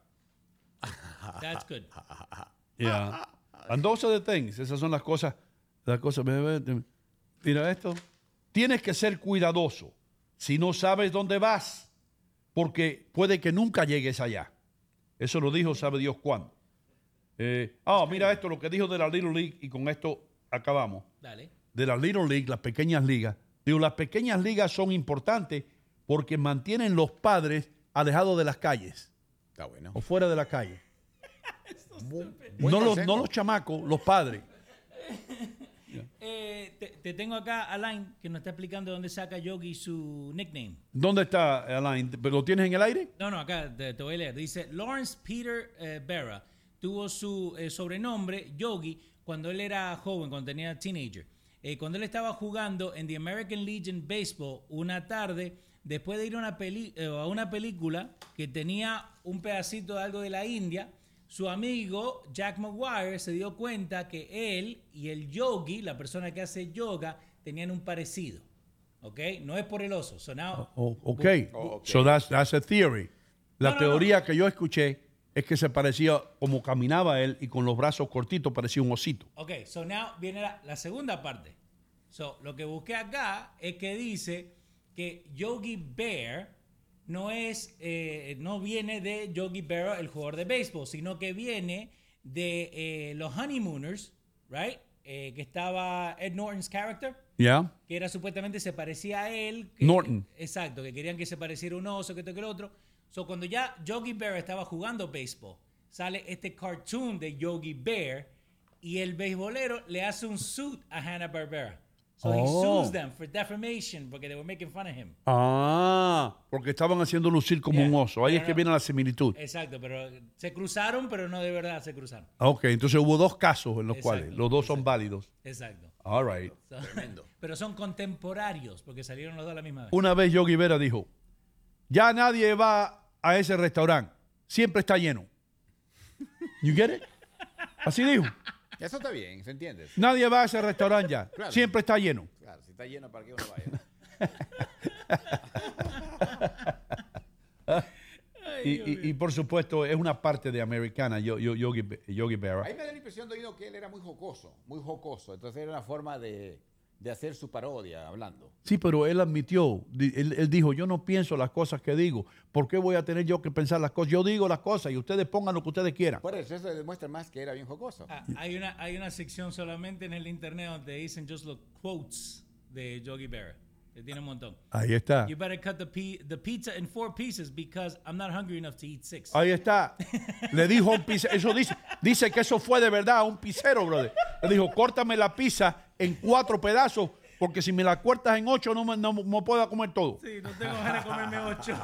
That's good. Yeah. And those are the things. Esas son las cosas. Las cosas. Mira esto. Tienes que ser cuidadoso si no sabes dónde vas, porque puede que nunca llegues allá. Eso lo dijo, sabe Dios cuándo. Eh, ah, mira esto, lo que dijo de la Little League, y con esto acabamos. Dale. de la Little League, las pequeñas ligas. Digo, las pequeñas ligas son importantes porque mantienen los padres alejados de las calles Está bueno. o fuera de la calle. No los, no los chamacos, los padres. Eh, te, te tengo acá Alain que nos está explicando dónde saca Yogi su nickname. ¿Dónde está Alain? ¿Lo tienes en el aire? No, no, acá te, te voy a leer. Dice, Lawrence Peter eh, Berra tuvo su eh, sobrenombre Yogi cuando él era joven, cuando tenía teenager. Eh, cuando él estaba jugando en The American Legion Baseball una tarde, después de ir a una, peli- eh, a una película que tenía un pedacito de algo de la India, su amigo Jack McGuire se dio cuenta que él y el yogi, la persona que hace yoga, tenían un parecido. ¿Ok? No es por el oso. So now- Oh, ok. Oh, ok. So that's, that's a theory. La No, no, teoría que yo escuché es que se parecía como caminaba él y con los brazos cortitos parecía un osito. Ok, so now viene la, la segunda parte. So, lo que busqué acá es que dice que Yogi Bear no es, eh, no viene de Yogi Berra, el jugador de béisbol, sino que viene de eh, los Honeymooners, right? eh, que estaba Ed Norton's character, ¿Ya? que era supuestamente se parecía a él. que- Norton. exacto, que querían que se pareciera un oso, que esto que lo otro. So, cuando ya Yogi Bear estaba jugando béisbol, sale este cartoon de Yogi Bear y el beisbolero le hace un suit a Hanna-Barbera. So he Oh. sues them for defamation porque they were making fun of him. Ah, porque estaban haciendo lucir como Yeah. un oso. Ahí es que no. viene la similitud. Exacto, pero se cruzaron, pero no de verdad se cruzaron. Ok, entonces hubo dos casos en los Exacto, cuales los dos son válidos. Exacto. All right. So- pero son contemporáneos porque salieron los dos a la misma vez. Una vez Yogi Vera dijo, ya nadie va a ese restaurante, siempre está lleno. You get it? Así dijo. Eso está bien, ¿se entiende? Nadie va a ese restaurante ya, Claro. siempre está lleno. Claro, si está lleno, ¿para qué uno vaya? Y, y- y por supuesto es una parte de americana, yo, yo- Yogi, Yogi Berra. Ahí me da la impresión de oído que él era muy jocoso, muy jocoso. Entonces era una forma de, de hacer su parodia hablando. Sí, pero él admitió, él, él dijo, yo no pienso las cosas que digo. ¿Por qué voy a tener yo que pensar las cosas? Yo digo las cosas y ustedes pongan lo que ustedes quieran. Por eso, eso demuestra más que era bien jocoso. Ah, hay, una, hay una sección solamente en el internet donde dicen just los quotes de Yogi Berra. Tiene un montón. Ahí está. You better cut the, pi- the pizza in four pieces because I'm not hungry enough to eat six. Ahí está. Le dijo un pizzero, eso dice, dice que eso fue de verdad a un pizzero, brother. Le dijo, córtame la pizza en cuatro pedazos, porque si me la cortas en ocho no me, no me puedo comer todo. Sí, no tengo ganas de comerme ocho.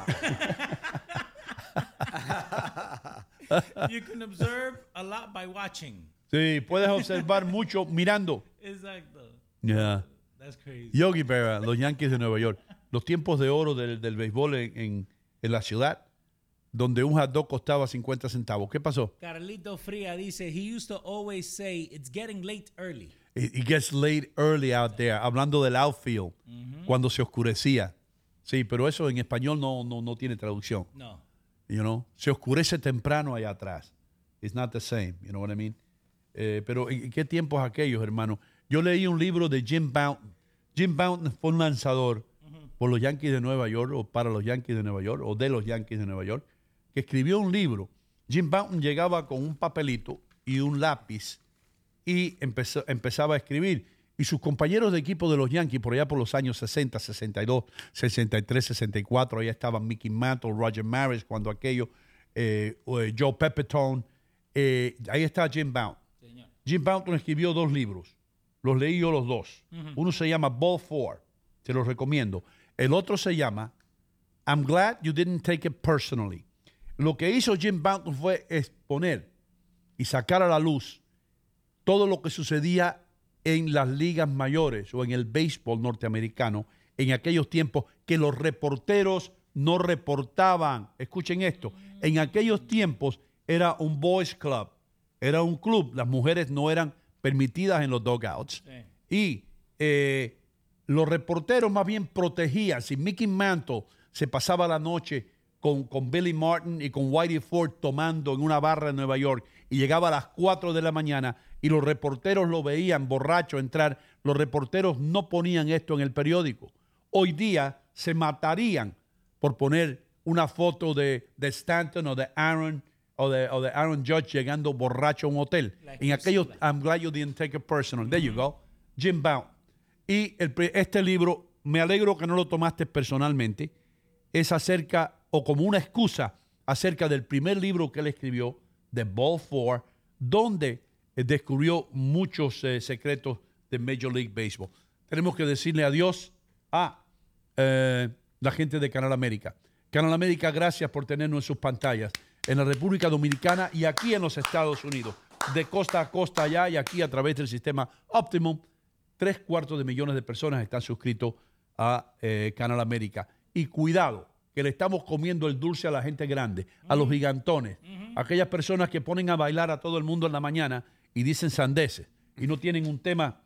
you can observe a lot by watching. Sí, puedes observar mucho mirando. Exacto. Yeah. That's crazy. Yogi Berra, los Yankees de Nueva York. Los tiempos de oro del, del béisbol en, en- en la ciudad, donde un hot dog costaba 50 centavos. ¿Qué pasó? Carlito Fría dice, he used to always say, it's getting late early. It, it gets late early out there, hablando del outfield, cuando se oscurecía. Sí, pero eso en español no, no, no tiene traducción. No. You know, se oscurece temprano allá atrás. It's not the same, you know what I mean? Eh, pero ¿en qué tiempos aquellos, hermano? Yo leí un libro de Jim Bouton. Jim Bouton fue un lanzador por los Yankees de Nueva York o para los Yankees de Nueva York o de los Yankees de Nueva York, que escribió un libro. Jim Bouton llegaba con un papelito y un lápiz y empezó- empezaba a escribir. Y sus compañeros de equipo de los Yankees, por allá por los años 60, 62, 63, 64, allá estaban Mickey Mantle, Roger Maris, cuando aquello, eh, eh, Joe Pepitone, eh, ahí está Jim Bouton. Jim Bouton escribió dos libros, los leí yo los dos. Uno se llama Ball Four, te lo recomiendo. El otro se llama I'm glad you didn't take it personally. Lo que hizo Jim Bouton fue exponer y sacar a la luz todo lo que sucedía en las ligas mayores o en el béisbol norteamericano en aquellos tiempos que los reporteros no reportaban. Escuchen esto, en aquellos tiempos era un boys club, era un club, las mujeres no eran permitidas en los dugouts y eh, los reporteros más bien protegían. Si Mickey Mantle se pasaba la noche con, con Billy Martin y con Whitey Ford tomando en una barra en Nueva York y llegaba a las 4 de la mañana y los reporteros lo veían borracho entrar, los reporteros no ponían esto en el periódico. Hoy día se matarían por poner una foto de, de Stanton o de Aaron o de, o de Aaron Judge llegando borracho a un hotel. En aquellos, I'm glad you didn't take it personal. There you go. Jim Bound. Y el este libro, me alegro que no lo tomaste personalmente, es acerca, o como una excusa, acerca del primer libro que él escribió, The Ball Four, donde eh, descubrió muchos eh, secretos de Major League Baseball. Tenemos que decirle adiós a eh, la gente de Canal América. Canal América, gracias por tenernos en sus pantallas en la República Dominicana y aquí en los Estados Unidos, de costa a costa allá y aquí a través del sistema Optimum. Tres cuartos de millones de personas están suscritos a eh, Canal América. Y cuidado, que le estamos comiendo el dulce a la gente grande, a los gigantones, aquellas personas que ponen a bailar a todo el mundo en la mañana y dicen sandeces y no tienen un tema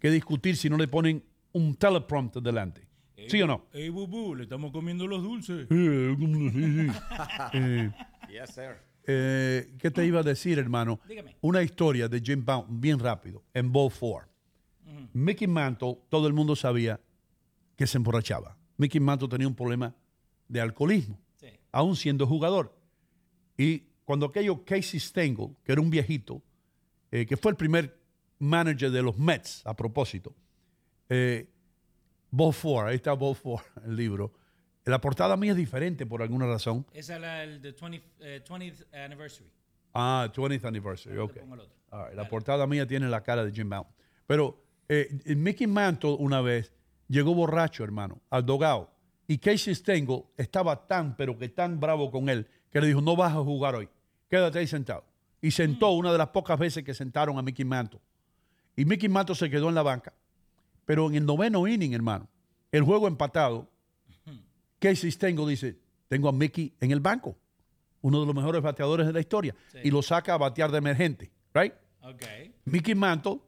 que discutir si no le ponen un teleprompter delante. ¿Sí o no? Ey, Bubu, le estamos comiendo los dulces. Eh, Yes, sir. eh, ¿Qué te iba a decir, hermano? Dígame. Una historia de Jim Bouton, bien rápido, en Ball Four. Mickey Mantle, todo el mundo sabía que se emborrachaba. Mickey Mantle tenía un problema de alcoholismo, Sí. aún siendo jugador. Y cuando aquello Casey Stengel, que era un viejito, eh, que fue el primer manager de los Mets, a propósito. Eh, Ball ahí está Ball Four, el libro. La portada mía es diferente por alguna razón. Esa es la el de 20, eh, 20th anniversary. Ah, 20th anniversary, ok. pongo el otro. All right, La portada mía tiene la cara de Jim Mountain. Pero eh, Mickey Mantle una vez llegó borracho, hermano, al dogao. Y Casey Stengel estaba tan, pero que tan bravo con él, que le dijo, no vas a jugar hoy. Quédate ahí sentado. Y sentó una de las pocas veces que sentaron a Mickey Mantle. Y Mickey Mantle se quedó en la banca. Pero en el noveno inning, hermano, el juego empatado, Casey Stengel dice, tengo a Mickey en el banco, uno de los mejores bateadores de la historia, y lo saca a batear de emergente, right? Mickey Mantle,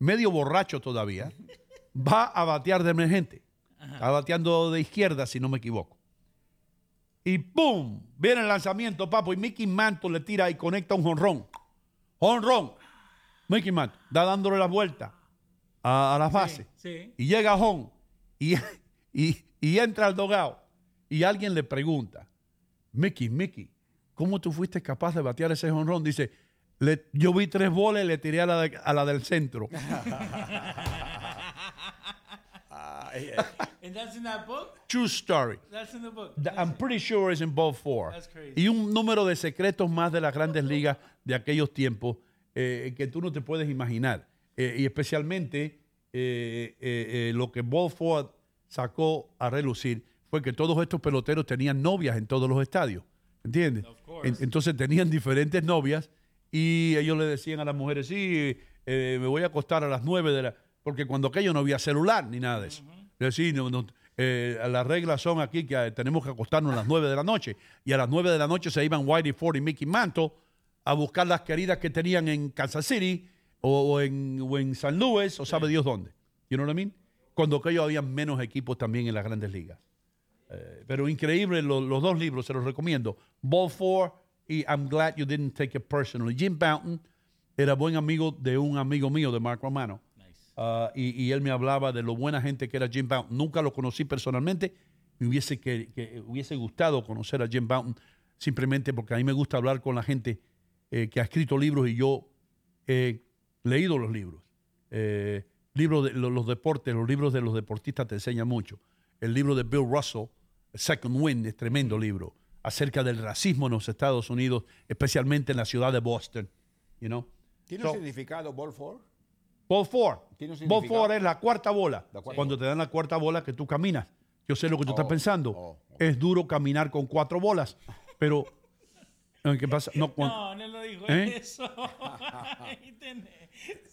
medio borracho todavía, va a batear de emergente. Está bateando de izquierda, si no me equivoco. Y ¡pum! Viene el lanzamiento, papo, y Mickey Mantle le tira y conecta un jonrón. Jonrón. Mickey Mantle da dándole la vuelta a, a las bases. sí. Y llega y, y, y entra al dogado. Y alguien le pregunta, Mickey, Mickey, ¿cómo tú fuiste capaz de batear ese jonrón? Dice, "Le- yo vi tres bolas y le tiré a la, de- a la del centro. And that's in that book? True story. That's in the book. I'm pretty sure it's in ball four. That's crazy. Y un número de secretos más de las grandes ligas de aquellos tiempos eh, que tú no te puedes imaginar. Eh, y especialmente eh, eh, eh, lo que ball four sacó a relucir fue que todos estos peloteros tenían novias en todos los estadios. ¿Entiendes? En- entonces tenían diferentes novias y ellos le decían a las mujeres, sí, eh, me voy a acostar a las nueve de la... Porque cuando aquello no había celular ni nada de eso. Es decir, no- no- eh, las reglas son aquí que eh, tenemos que acostarnos a las nueve de la noche. Y a las nueve de la noche se iban Whitey Ford y Mickey Mantle a buscar las queridas que tenían en Kansas City o, o en, o en San Luis o sabe Dios dónde. You know what I mean? Cuando aquello había menos equipos también en las grandes ligas. Eh, pero increíble, lo- los dos libros se los recomiendo. Ball 4 y I'm Glad You Didn't Take It Personally. Jim Bounton era buen amigo de un amigo mío, de Mark Romano. Ah, y, y él me hablaba de lo buena gente que era Jim Bounton. Nunca lo conocí personalmente. Me hubiese, que, que hubiese gustado conocer a Jim Bounton simplemente porque a mí me gusta hablar con la gente eh, que ha escrito libros y yo he leído los libros. Eh, libros de lo- los deportes, los libros de los deportistas te enseñan mucho. El libro de Bill Russell, Second Wind, es tremendo libro acerca del racismo en los Estados Unidos, especialmente en la ciudad de Boston. You know? ¿Tiene So- un significado Ball Four? Ball four. ¿Tiene un Ball four es la cuarta bola. La cuarta Cuando te dan la cuarta bola que tú caminas. Yo sé lo que tú estás Oh, pensando. oh, Es duro caminar con cuatro bolas. Pero, ¿qué pasa? No, No, no lo dijo ¿Eh? eso.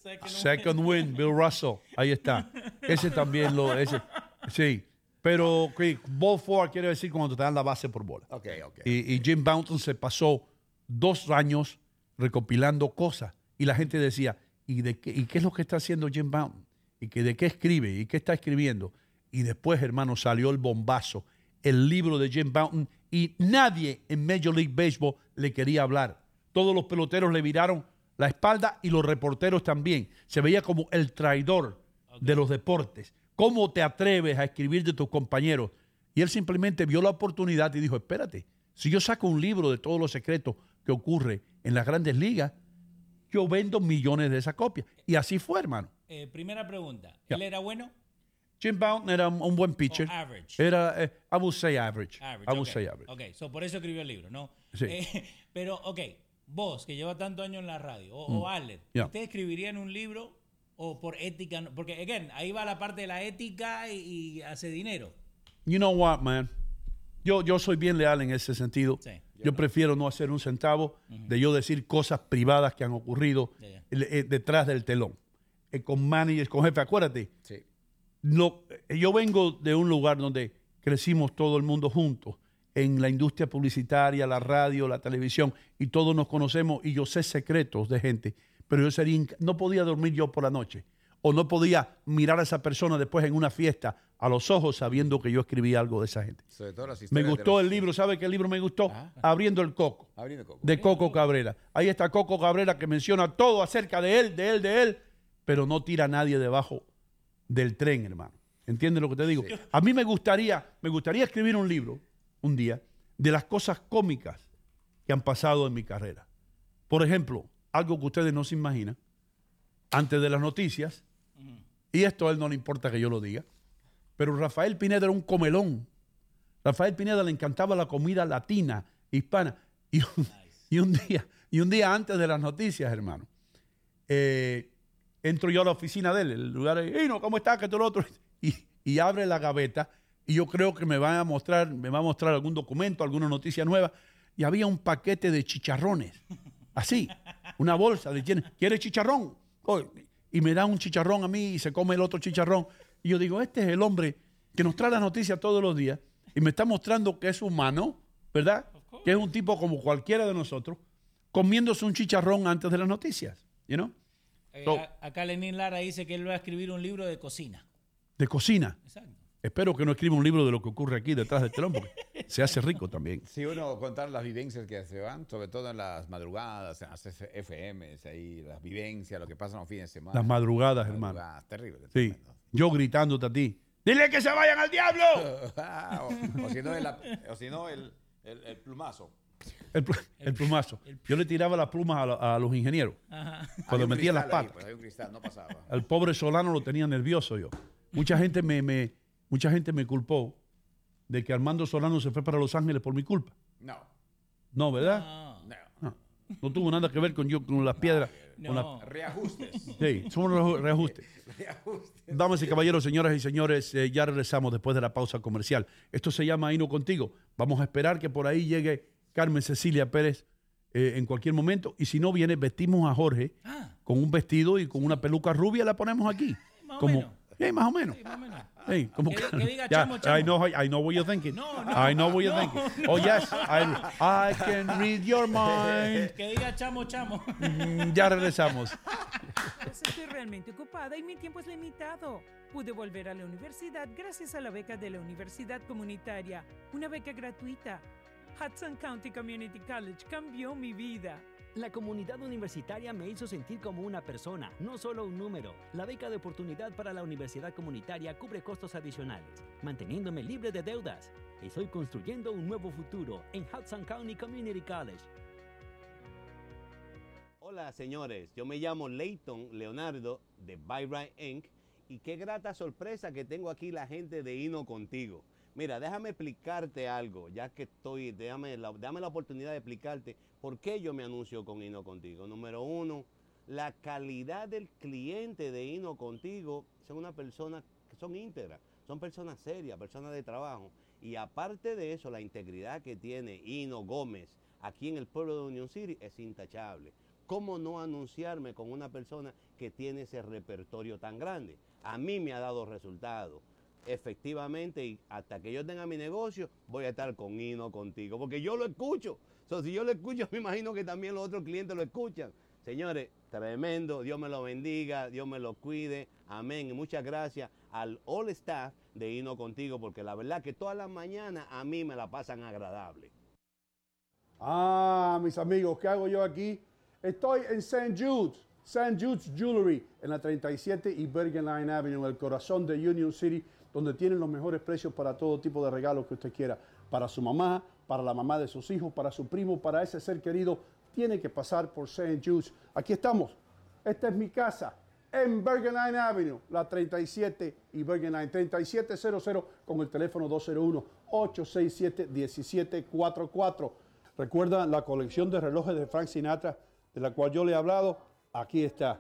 Second Second win, Bill Russell. Ahí está. Ese también lo. Ese, sí. Pero que ball four quiere decir cuando te dan la base por bola. Ok, ok. Y, y Jim Bounton se pasó dos años recopilando cosas. Y la gente decía, ¿y, de qué, ¿y qué es lo que está haciendo Jim Bounton? ¿Y que, de qué escribe? ¿Y qué está escribiendo? Y después, hermano, salió el bombazo, el libro de Jim Bounton. Y nadie en Major League Baseball le quería hablar. Todos los peloteros le viraron la espalda y los reporteros también. Se veía como el traidor de los deportes. ¿Cómo te atreves a escribir de tus compañeros? Y él simplemente vio la oportunidad y dijo, espérate, si yo saco un libro de todos los secretos que ocurre en las grandes ligas, yo vendo millones de esas copias. Y así fue, hermano. Eh, primera pregunta. ¿Él era bueno? Jim Bounton era un, un buen pitcher. Average. Era, eh, I would say average. Average, I would say average. Ok, so por eso escribió el libro, ¿no? Sí. Eh, pero, ok, vos que lleva tanto años en la radio, o, Mm. o Yeah. ¿usted escribiría un libro o por ética? Porque, again, ahí va la parte de la ética y, y hace dinero. You know what, man? Yo, yo soy bien leal en ese sentido. Sí. yo prefiero no hacer un centavo de yo decir cosas privadas que han ocurrido eh, detrás del telón. Eh, con managers, con jefe. Acuérdate, Sí. lo- eh, yo vengo de un lugar donde crecimos todo el mundo juntos, en la industria publicitaria, la radio, la televisión, y todos nos conocemos y yo sé secretos de gente, pero yo sería, no podía dormir yo por la noche, o no podía mirar a esa persona después en una fiesta a los ojos sabiendo que yo escribí algo de esa gente. Sobre todo las Me gustó los- el libro, ¿sabe qué libro me gustó? Ah. Abriendo el coco Abriendo coco. de Coco Cabrera. Ahí está Coco Cabrera que menciona todo acerca de él, de él, de él, pero no tira a nadie debajo del tren, hermano. ¿Entiendes lo que te digo? A mí me gustaría, me gustaría escribir un libro un día de las cosas cómicas que han pasado en mi carrera. Por ejemplo, algo que ustedes no se imaginan. antes de las noticias. Y esto a él no le importa que yo lo diga. Pero Rafael Pineda era un comelón. Rafael Pineda le encantaba la comida latina, hispana. Y, un- y un día, y un día antes de las noticias, hermano, eh, entro yo a la oficina de él, el lugar, y no, ¿cómo está? Que todo lo otro. Y, y abre la gaveta y yo creo que me va a mostrar, me va a mostrar algún documento, alguna noticia nueva. Y había un paquete de chicharrones, así, una bolsa de ¿quiere, ¿quiere chicharrón? Oh, y me da un chicharrón a mí y se come el otro chicharrón. Y yo digo, este es el hombre que nos trae la noticia todos los días y me está mostrando que es humano, ¿verdad? Que es un tipo como cualquiera de nosotros, comiéndose un chicharrón antes de las noticias, you know? Eh, So- acá Lenín Lara dice que él va a escribir un libro de cocina. de cocina. Exacto. Espero que no escriba un libro de lo que ocurre aquí detrás del telón, porque se hace rico también. Si uno contar las vivencias que se van, sobre todo en las madrugadas, en las FMs, ahí, las vivencias, lo que pasa en los fines de semana. Las madrugadas, hermano. Madrugadas, terrible. Sí. Yo gritándote a ti. ¡Dile que se vayan al diablo! o, o si no, el, o si no, el, el- el plumazo. El, pl- el plumazo. Yo le tiraba las plumas a, la- a los ingenieros. Ajá. Cuando metía las ahí, patas. pues, había un cristal, no pasaba. Al pobre Solano lo tenía nervioso yo. Mucha gente me, me- mucha gente me culpó de que Armando Solano se fue para Los Ángeles por mi culpa. No, No, ¿verdad? No, no. No, tuvo nada que ver con yo con las piedras. con la- no. Reajustes. sí, son los reajustes. Reajustes. Damas y caballeros, señoras y señores, eh, ya regresamos después de la pausa comercial. Esto se llama Hino Contigo. Vamos a esperar que por ahí llegue Carmen Cecilia Pérez eh, en cualquier momento. Y si no viene, vestimos a Jorge Ah, con un vestido y con una peluca rubia, la ponemos aquí. más o como, menos. Más o menos. sí, más o menos. Sí, como Que- que- diga Ya, chamo, chamo. I know, I know what you're thinking. No, no, I know what you're no, thinking. no. Oh, yes, I, I can read your mind. Que diga chamo, chamo. Mm, ya regresamos. Pues estoy realmente ocupada y mi tiempo es limitado. Pude volver a la universidad gracias a la beca de la Universidad Comunitaria, una beca gratuita. Hudson County Community College cambió mi vida. La comunidad universitaria me hizo sentir como una persona, no solo un número. La beca de oportunidad para la universidad comunitaria cubre costos adicionales, manteniéndome libre de deudas. Estoy construyendo un nuevo futuro en Hudson County Community College. Hola señores, yo me llamo Leighton Leonardo de Byright Inc. y qué grata sorpresa que tengo aquí la gente de Hino contigo. Mira, déjame explicarte algo, ya que estoy, déjame la, dame la oportunidad de explicarte por qué yo me anuncio con Hino contigo. Número uno, la calidad del cliente de Hino contigo son una persona que son íntegras, son personas serias, personas de trabajo. Y aparte de eso, la integridad que tiene Hino Gómez aquí en el pueblo de Union City es intachable. ¿Cómo no anunciarme con una persona que tiene ese repertorio tan grande? A mí me ha dado resultados. Efectivamente, y hasta que yo tenga mi negocio, voy a estar con Hino contigo, porque yo lo escucho. Si yo lo escucho, me imagino que también los otros clientes lo escuchan. Señores, tremendo, Dios me lo bendiga, Dios me lo cuide, amén. Y muchas gracias al all staff de Hino contigo, porque la verdad que todas las mañanas a mí me la pasan agradable. Ah, mis amigos, ¿qué hago yo aquí? Estoy en St. Jude's, St. Jude's Jewelry, en la 37 y Bergen Line Avenue, en el corazón de Union City, donde tienen los mejores precios para todo tipo de regalos que usted quiera. Para su mamá, para la mamá de sus hijos, para su primo, para ese ser querido, tiene que pasar por St. Jude's. Aquí estamos. Esta es mi casa en Bergen Line Avenue, la 37 y Bergen Line 3700 con el teléfono 201-867-1744. Recuerda la colección de relojes de Frank Sinatra de la cual yo le he hablado. Aquí está.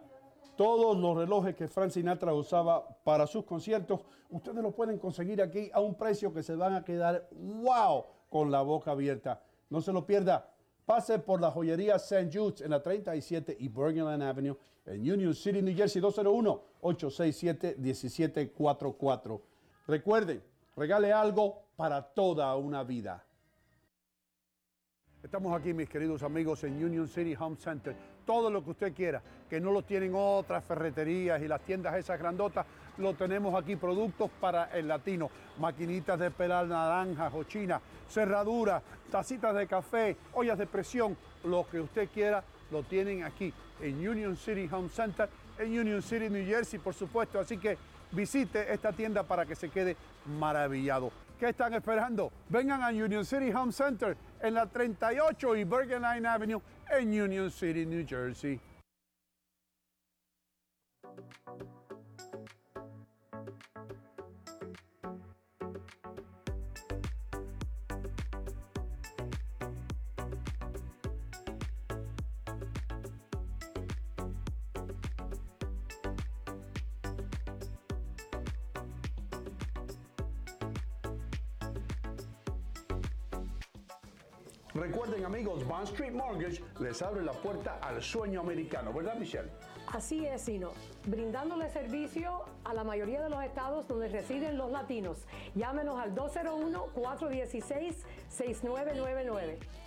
Todos los relojes que Frank Sinatra usaba para sus conciertos, ustedes los pueden conseguir aquí a un precio que se van a quedar wow con la boca abierta. No se lo pierda. Pase por la joyería St. Jude's en la 37 y Bergenland Avenue en Union City, New Jersey, 201-867-1744. Recuerden, regale algo para toda una vida. Estamos aquí, mis queridos amigos, en Union City Home Center. Todo lo que usted quiera, que no lo tienen otras ferreterías y las tiendas esas grandotas, lo tenemos aquí. Productos para el latino, maquinitas de pelar naranjas o china, cerraduras, tacitas de café, ollas de presión, lo que usted quiera, lo tienen aquí en Union City Home Center, en Union City, New Jersey, por supuesto. Así que visite esta tienda para que se quede maravillado. ¿Qué están esperando? Vengan a Union City Home Center en la 38 y Bergen Line Avenue en Union City, New Jersey. Amigos, Bond Street Mortgage les abre la puerta al sueño americano, ¿verdad Michelle? Así es, Sino, brindándole servicio a la mayoría de los estados donde residen los latinos. Llámenos al 201-416-6999.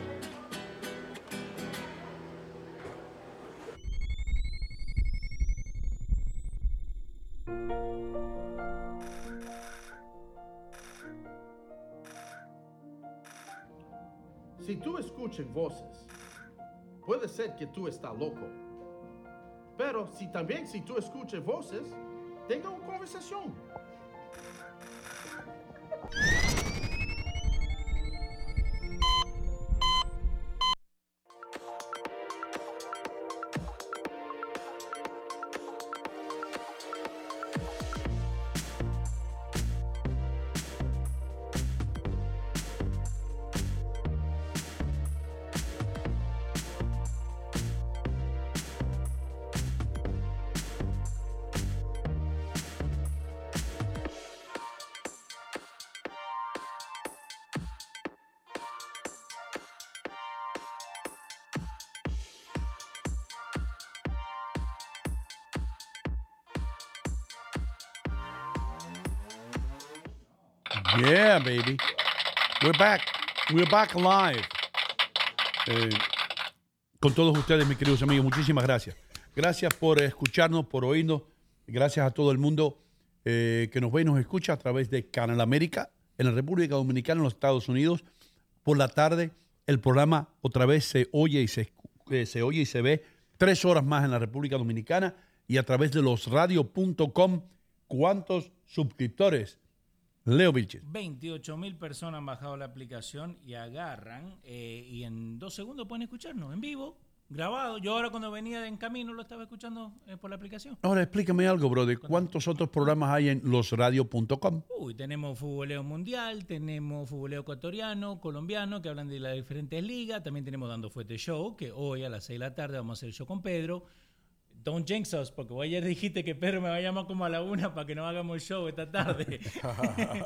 Si tú escuchas voces, puede ser que tú estás loco. Pero si también si tú escuchas voces, tenga una conversación. Yeah, baby. We're back. We're back live. Eh, con todos ustedes, mis queridos amigos, muchísimas gracias. Gracias por escucharnos, por oírnos. Gracias a todo el mundo eh, que nos ve y nos escucha a través de Canal América en la República Dominicana, en los Estados Unidos. Por la tarde, el programa otra vez se oye y se, eh, se oye y se ve tres horas más en la República Dominicana y a través de losradio.com. ¿Cuántos suscriptores? Leo Vilches. 28 mil personas han bajado la aplicación y agarran eh, y en dos segundos pueden escucharnos en vivo, grabado. Yo ahora cuando venía en camino lo estaba escuchando eh, por la aplicación. Ahora explícame algo, brother. ¿Cuántos otros programas hay en losradio.com? Uy, tenemos futboleo mundial, tenemos futboleo ecuatoriano, colombiano, que hablan de las diferentes ligas. También tenemos Dando Fuerte Show, que hoy a las 6 de la tarde vamos a hacer el show con Pedro. Don't jinx us, porque vos ayer dijiste que Pedro me va a llamar como a la una para que no hagamos el show esta tarde.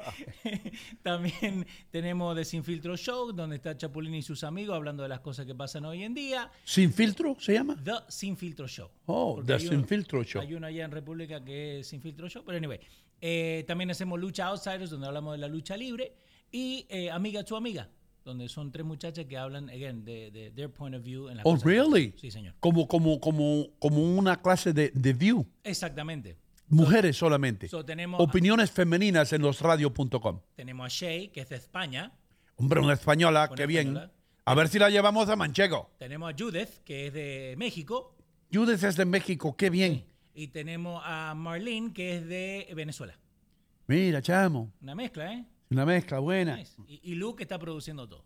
También tenemos Desinfiltro Show, donde está Chapulín y sus amigos hablando de las cosas que pasan hoy en día. ¿Sin filtro se llama? The Sin Filtro Show. Oh, The Sin uno- Filtro Show. Hay uno allá en República que es Sin Filtro Show. Pero anyway, eh, también hacemos Lucha Outsiders, donde hablamos de la lucha libre. Y eh, Amiga tu Amiga, donde son tres muchachas que hablan, again, de, de their point of view. En la Oh, que- really? Sí, señor. Como, como, como, como una clase de, de view. Exactamente. Mujeres solamente. So, tenemos, Opiniones femeninas en losradio.com. tenemos a Shay, que es de España. Hombre, una española, qué bien. A ver si la llevamos a Manchego. Tenemos a Judith, que es de México. Judith es de México, qué bien. Y tenemos a Marlene, que es de Venezuela. Mira, chamo. Una mezcla, ¿eh? Una mezcla buena. Nice. Y, y Luke está produciendo todo.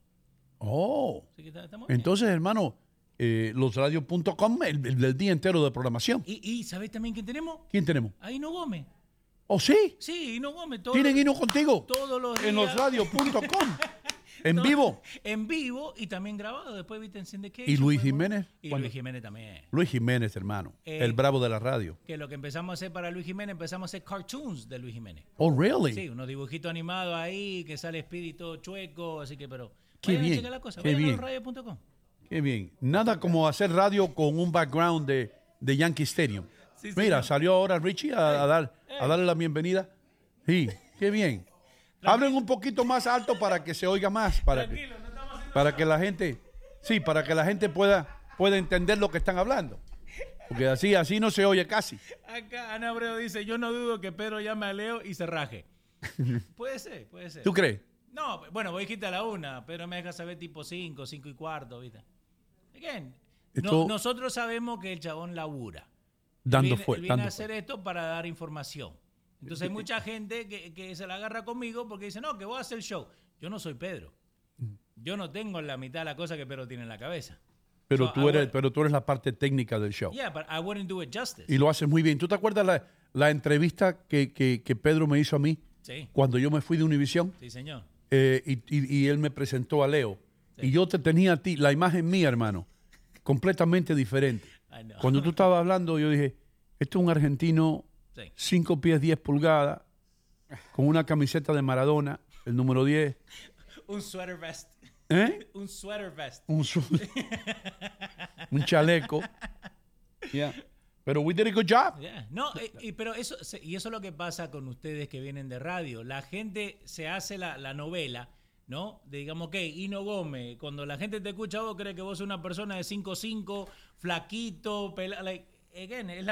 Oh. Así que está- está muy bien. Entonces, hermano, eh, losradio.com, el, el día entero de programación. Y, y ¿sabéis también quién tenemos? ¿Quién tenemos? A Hino Gómez. ¿Oh, sí? Sí, Hino Gómez. todo- ¿Tienen hino contigo? Todos los En días. losradio.com. en No, vivo. En vivo y también grabado. Después viste en Syndication. ¿Y Luis Jiménez? Y ¿Cuándo? Luis Jiménez también. Luis Jiménez, hermano. Eh, el bravo de la radio. Que lo que empezamos a hacer para Luis Jiménez, empezamos a hacer cartoons de Luis Jiménez. Oh, really? Sí, unos dibujitos animados ahí, que sale Speedy todo chueco, así que, pero... Qué vayan a bien, checar la cosa, qué vayan bien. Qué bien. Nada como hacer radio con un background de, de Yankee Stadium. Sí, Mira, salió ahora Richie a, a dar, a darle la bienvenida. Sí, qué bien. Hablen un poquito más alto para que se oiga más, para que, para que la gente, sí, para que la gente pueda, pueda entender lo que están hablando. Porque así, así no se oye casi. Acá Ana Abreu dice, yo no dudo que Pedro llame a Leo y se raje. puede ser, puede ser. ¿Tú crees? No, bueno, voy a quitar la una, pero me deja saber tipo 5, 5 y cuarto, ¿viste? Again, no- nosotros sabemos que el chabón labura. Dando viene, fue- él viene dando a hacer esto para dar información. Entonces hay mucha gente que, que se la agarra conmigo porque dice, no, que voy a hacer el show. Yo no soy Pedro. Yo no tengo la mitad de la cosa que Pedro tiene en la cabeza. Pero So, tú eres, pero tú eres la parte técnica del show. Yeah, but I wouldn't do it justice. Y lo haces muy bien. ¿Tú te acuerdas la, la entrevista que, que- que Pedro me hizo a mí Sí. cuando yo me fui de Univisión? Sí, señor. Eh, y, y- y él me presentó a Leo. Y yo te tenía a ti, la imagen mía, hermano, completamente diferente. Cuando tú estabas hablando, yo dije, esto es un argentino, Sí. 5 pies 10 pulgadas, con una camiseta de Maradona, el número 10. Un sweater vest. ¿Eh? Un sweater vest. Un, su- un chaleco. Yeah. Pero we did a good job. Yeah. No, eh, y, pero eso, se- y eso es lo que pasa con ustedes que vienen de radio. La gente se hace la, la novela, ¿no? De, digamos, que Hino Gómez, cuando la gente te escucha, vos cree que vos sos una persona de 5'5, flaquito,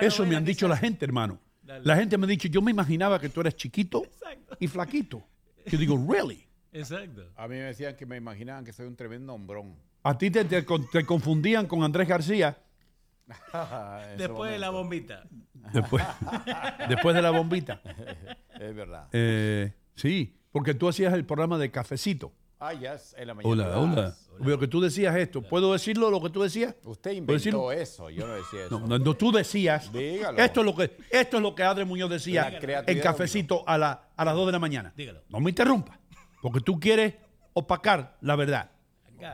Eso me han dicho la gente, hermano. Dale. La gente me ha dicho, yo me imaginaba que tú eras chiquito y flaquito. Yo digo, really? Exacto. A mí me decían que me imaginaban que soy un tremendo hombrón. A ti te, te te confundían con Andrés García Después de la bombita. después, después de la bombita. Es verdad. Eh, sí, porque tú hacías el programa de cafecito. Ah, ya es en la mañana. Hola, hola. Pero que tú decías esto. ¿Puedo decirlo lo que tú decías? Usted inventó eso, yo no decía eso. No, no, no, tú decías. Dígalo. Esto es lo que, esto es lo que Adre Muñoz decía en cafecito a, la, a las 2 de la mañana. Dígalo. No me interrumpa. Porque tú quieres opacar la verdad.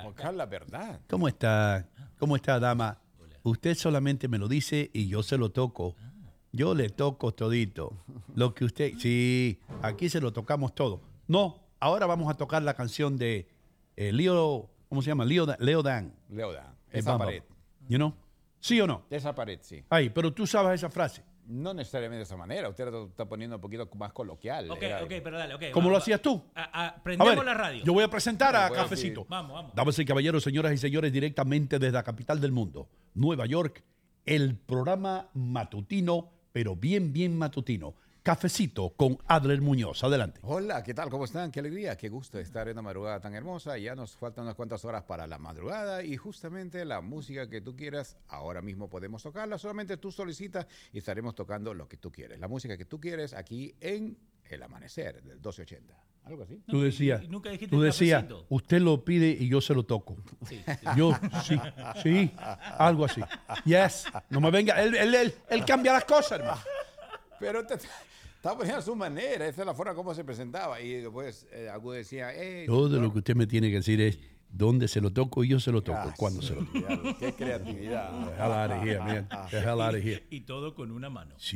Buscar la verdad. ¿Cómo está? ¿Cómo está, dama? Usted solamente me lo dice y yo se lo toco. Yo le toco todito. Lo que usted... Sí, aquí se lo tocamos todo. No, ahora vamos a tocar la canción de eh, Leo... ¿Cómo se llama? Leo, Da- Leo Dan. Eh, esa vamos. pared. You know? ¿Sí o no? Esa pared, sí. Ay, pero tú sabes esa frase. No necesariamente de esa manera. Usted lo está poniendo un poquito más coloquial. Ok, Era- ok, pero dale, ok. ¿Cómo vamos, lo hacías tú? a- a- A prendemos ver, la radio. Yo voy a presentar a Cafecito. decir- Vamos, vamos. Damas y caballeros, señoras y señores, directamente desde la capital del mundo, Nueva York, el programa matutino, pero bien, bien matutino. Cafecito con Adler Muñoz. Adelante. Hola, ¿qué tal? ¿Cómo están? Qué alegría, qué gusto estar en una madrugada tan hermosa. Ya nos faltan unas cuantas horas para la madrugada y justamente la música que tú quieras, ahora mismo podemos tocarla. Solamente tú solicitas y estaremos tocando lo que tú quieres. La música que tú quieres aquí en El Amanecer del 1280. Algo así. Tú decías, y nunca dijiste tú decías, cafecito. usted lo pide y yo se lo toco. Sí, Yo, sí, sí, algo así. Yes, no me venga, él, él, él- él cambia las cosas, hermano. Pero te, estaba poniendo a su manera, esa es la forma como se presentaba. Y después eh, algo decía, eh, Todo lo que usted me tiene que decir es dónde se lo toco y yo se lo toco, Ah, cuándo se lo toco. diablo, Qué creatividad. The hell out of here, man. The hell out of here. Y todo con una mano. Sí,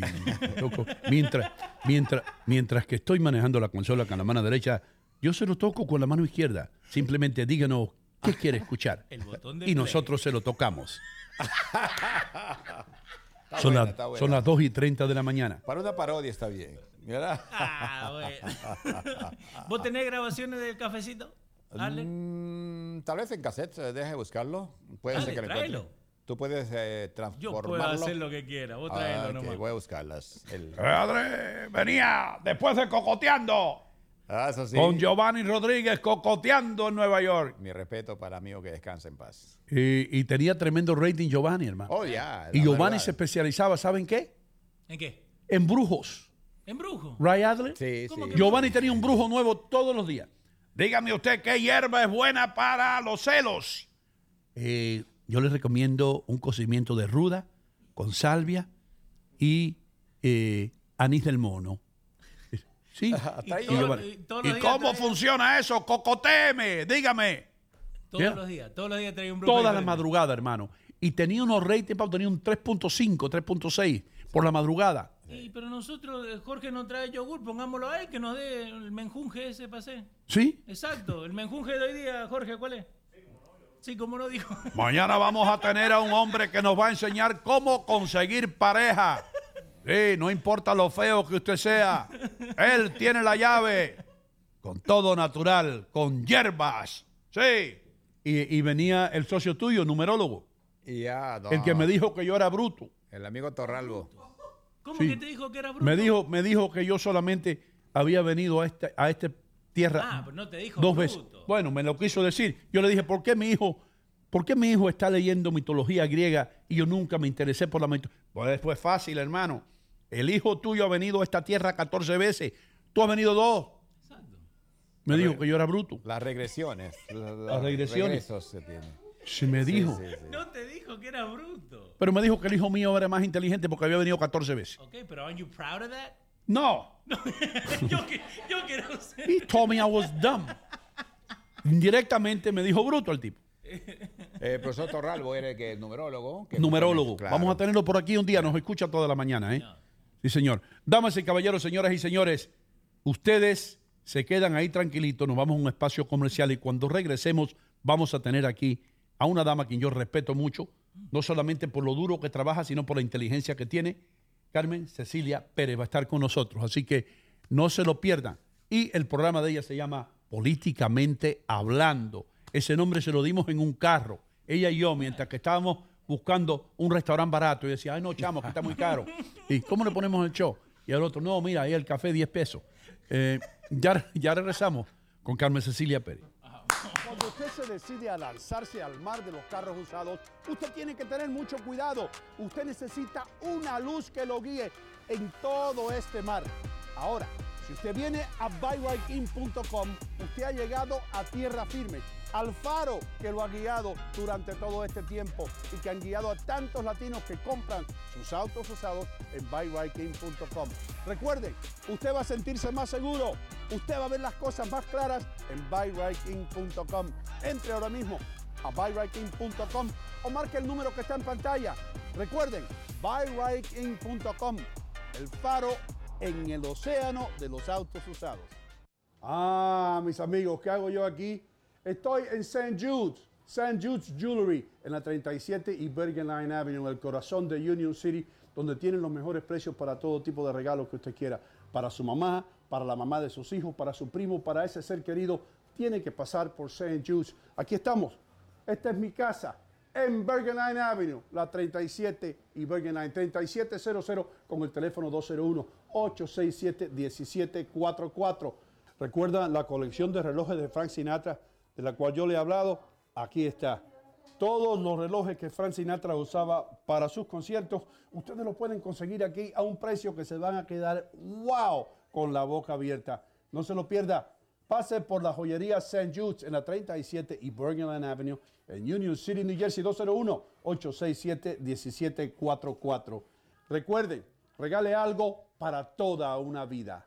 toco. Mientras, mientras, mientras que estoy manejando la consola con la mano derecha, yo se lo toco con la mano izquierda. Simplemente díganos qué quiere escuchar. El botón de Y play. nosotros se lo tocamos. Está Son, buena, las- está buena. son las 2 y 30 de la mañana. Para una parodia está bien. ¿verdad? Ah, bueno. ¿Vos tenés grabaciones del cafecito? Ale? Mm, tal vez en cassette, eh, deje buscarlo. Puede ser que lo tráelo. encuentre. Tú puedes eh, Yo transformarlo. puedo hacer lo que quiera. Vos Ah, traelo ok, nomás. voy a buscarlas. El- Padre, venía después de cocoteando Ah, eso sí. con Giovanni Rodríguez cocoteando en Nueva York. Mi respeto para amigo que descanse en paz. Y, y tenía tremendo rating Giovanni, hermano. Oh, ya. y la Giovanni verdad. se especializaba, ¿saben qué? ¿En qué? En brujos. ¿En brujo? Ray Adler. Sí, ¿Cómo sí. Giovanni tenía un brujo nuevo todos los días. Dígame usted qué hierba es buena para los celos. Eh, yo le recomiendo un cocimiento de ruda con salvia y eh, anís del mono. Sí. Y, ahí, todo- Giovanni. y ¿Y cómo funciona eso? Cocoteme, dígame. Todos Yeah. los días. Todos los días traía un. Toda la madrugada, hermano. Y tenía unos ratings, Pau, tenía un 3.5, 3.6 por la madrugada. Sí, pero nosotros, eh, Jorge nos trae yogur, pongámoslo a él, que nos dé el menjunje ese pasé. ¿Sí? Exacto, el menjunje de hoy día, Jorge, ¿cuál es? Sí, como no dijo. Mañana vamos a tener a un hombre que nos va a enseñar cómo conseguir pareja. Sí, no importa lo feo que usted sea. Él tiene la llave. Con todo natural, con hierbas. Sí. Y, y venía el socio tuyo, numerólogo. Y ya, no. El que me dijo que yo era bruto. El amigo Torralbo. ¿Cómo Sí. que te dijo que era bruto? Me dijo, me dijo que yo solamente había venido a este, a este tierra Ah, pero no te dijo dos bruto. veces. Bueno, me lo quiso decir. Yo le dije, ¿por qué mi hijo, por qué mi hijo está leyendo mitología griega y yo nunca me interesé por la mitología? Pues fue fácil, hermano. El hijo tuyo ha venido a esta tierra 14 veces. Tú has venido dos. Me dijo que yo era bruto. Las regresiones. la- la- Las regresiones. se. Se me Sí, dijo. sí, sí. No te dijo que era bruto. Pero me dijo que el hijo mío era más inteligente porque había venido 14 veces. Ok, pero aren't you proud of that? No. yo, que- yo quiero ser. He told me I was dumb. Indirectamente me dijo bruto el tipo. Eh, profesor Torralbo era el que numerólogo. que numerólogo. Vamos a tenerlo por aquí un día, nos escucha toda la mañana, ¿eh? Sí, señor. Damas y caballeros, señoras y señores, ustedes se quedan ahí tranquilitos, nos vamos a un espacio comercial y cuando regresemos vamos a tener aquí a una dama a quien yo respeto mucho, no solamente por lo duro que trabaja, sino por la inteligencia que tiene. Carmen Cecilia Pérez va a estar con nosotros, así que no se lo pierdan. Y el programa de ella se llama Políticamente Hablando. Ese nombre se lo dimos en un carro, ella y yo, mientras que estábamos buscando un restaurante barato. Y decía, ay, no, chamo, que está muy caro. ¿Y cómo le ponemos el show? Y al otro, no, mira, ahí el café 10 pesos. Eh, ya, regresamos con Carmen Cecilia Pérez. Cuando usted se decide a lanzarse al mar de los carros usados, usted tiene que tener mucho cuidado. Usted necesita una luz que lo guíe en todo este mar. Ahora, si usted viene a buyrightIn.com, usted ha llegado a tierra firme, al faro que lo ha guiado durante todo este tiempo y que han guiado a tantos latinos que compran sus autos usados en buyrightIn.com. Recuerden, usted va a sentirse más seguro, usted va a ver las cosas más claras en buyrightIn.com. Entre ahora mismo a buyrightIn.com o marque el número que está en pantalla. Recuerden, buyrightIn.com, el faro en el océano de los autos usados. Ah, mis amigos, ¿qué hago yo aquí? Estoy en St. Jude's, St. Jude's Jewelry, en la 37 y Bergen Line Avenue, en el corazón de Union City, donde tienen los mejores precios para todo tipo de regalos que usted quiera. Para su mamá, para la mamá de sus hijos, para su primo, para ese ser querido, tiene que pasar por St. Jude's. Aquí estamos. Esta es mi casa en Bergen Line Avenue, la 37 y Bergen Line 3700 con el teléfono 201-867-1744. Recuerda la colección de relojes de Frank Sinatra de la cual yo le he hablado. Aquí está. Todos los relojes que Frank Sinatra usaba para sus conciertos, ustedes los pueden conseguir aquí a un precio que se van a quedar wow con la boca abierta. No se lo pierda. Pase por la joyería St. Jude's en la 37 y Bergenland Avenue en Union City, New Jersey, 201-867-1744. Recuerden, regale algo para toda una vida.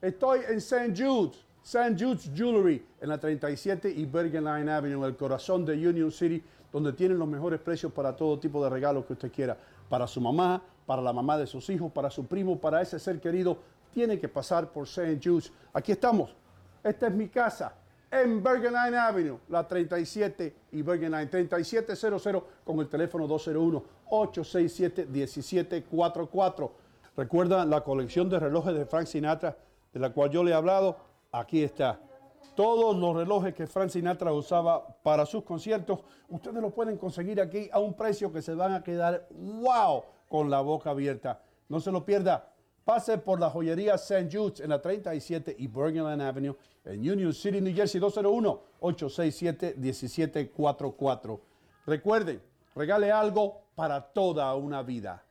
Estoy en St. Jude's, St. Jude's Jewelry, en la 37 y Bergen Line Avenue, en el corazón de Union City, donde tienen los mejores precios para todo tipo de regalos que usted quiera. Para su mamá, para la mamá de sus hijos, para su primo, para ese ser querido, tiene que pasar por St. Jude's. Aquí estamos. Esta es mi casa en Bergen Line Avenue, la 37 y Bergen Line 3700 con el teléfono 201-867-1744. Recuerda la colección de relojes de Frank Sinatra de la cual yo le he hablado. Aquí está. Todos los relojes que Frank Sinatra usaba para sus conciertos, ustedes los pueden conseguir aquí a un precio que se van a quedar wow con la boca abierta. No se lo pierda. Pase por la joyería St. Jude's en la 37 y Bergenland Avenue en Union City, New Jersey, 201-867-1744. Recuerden, regale algo para toda una vida.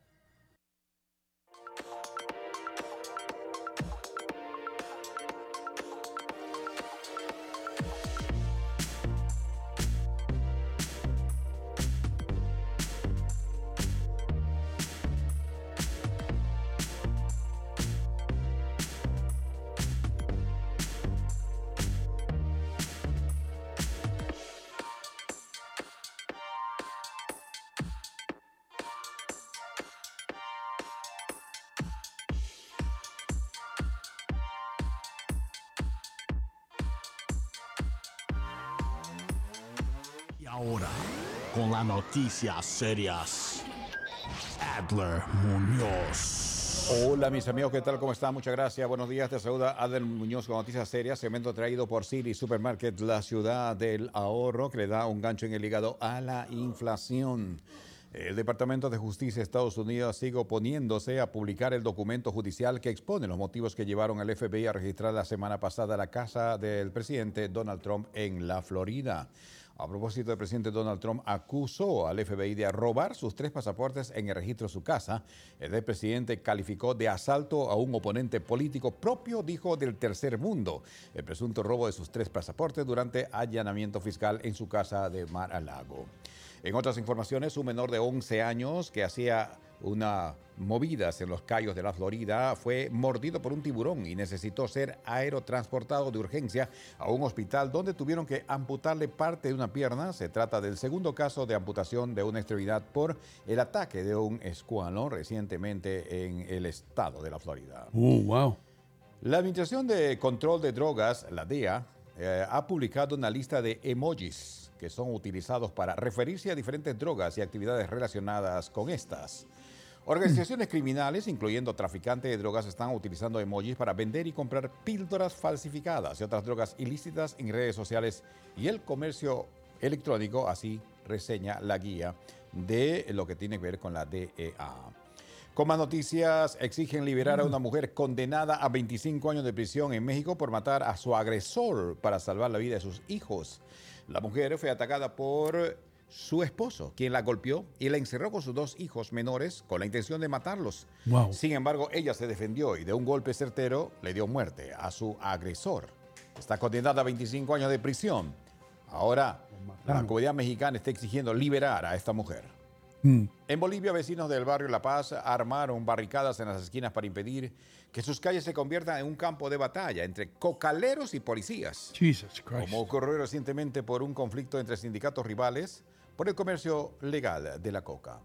Ahora, con las noticias serias, Adler Muñoz. Hola mis amigos, ¿qué tal? ¿Cómo están? Muchas gracias. Buenos días. Te saluda Adel Muñoz con Noticias Serias, segmento traído por City Supermarket, la ciudad del ahorro, que le da un gancho en el hígado a la inflación. El Departamento de Justicia de Estados Unidos sigue oponiéndose a publicar el documento judicial que expone los motivos que llevaron al FBI a registrar la semana pasada la casa del presidente Donald Trump en la Florida. A propósito, el presidente Donald Trump acusó al FBI de robar sus tres pasaportes en el registro de su casa. El presidente calificó de asalto a un oponente político propio, dijo, del tercer mundo. El presunto robo de sus tres pasaportes durante allanamiento fiscal en su casa de Mar-a-Lago. En otras informaciones, un menor de 11 años que hacía una movidas en los Cayos de la Florida fue mordido por un tiburón y necesitó ser aerotransportado de urgencia a un hospital donde tuvieron que amputarle parte de una pierna. Se trata del segundo caso de amputación de una extremidad por el ataque de un escualo recientemente en el estado de la Florida. Oh, wow. La Administración de Control de Drogas, la DEA, eh, ha publicado una lista de emojis que son utilizados para referirse a diferentes drogas y actividades relacionadas con estas. Organizaciones criminales, incluyendo traficantes de drogas, están utilizando emojis para vender y comprar píldoras falsificadas y otras drogas ilícitas en redes sociales y el comercio electrónico, así reseña la guía de lo que tiene que ver con la DEA. Con más noticias, exigen liberar a una mujer condenada a 25 años de prisión en México por matar a su agresor para salvar la vida de sus hijos. La mujer fue atacada por su esposo, quien la golpeó y la encerró con sus dos hijos menores con la intención de matarlos. Wow. Sin embargo, ella se defendió y de un golpe certero le dio muerte a su agresor. Está condenada a 25 años de prisión. Ahora, la comunidad mexicana está exigiendo liberar a esta mujer. Mm. En Bolivia, vecinos del barrio La Paz armaron barricadas en las esquinas para impedir que sus calles se conviertan en un campo de batalla entre cocaleros y policías. Jesus Christ. Como ocurrió recientemente por un conflicto entre sindicatos rivales por el comercio legal de la coca.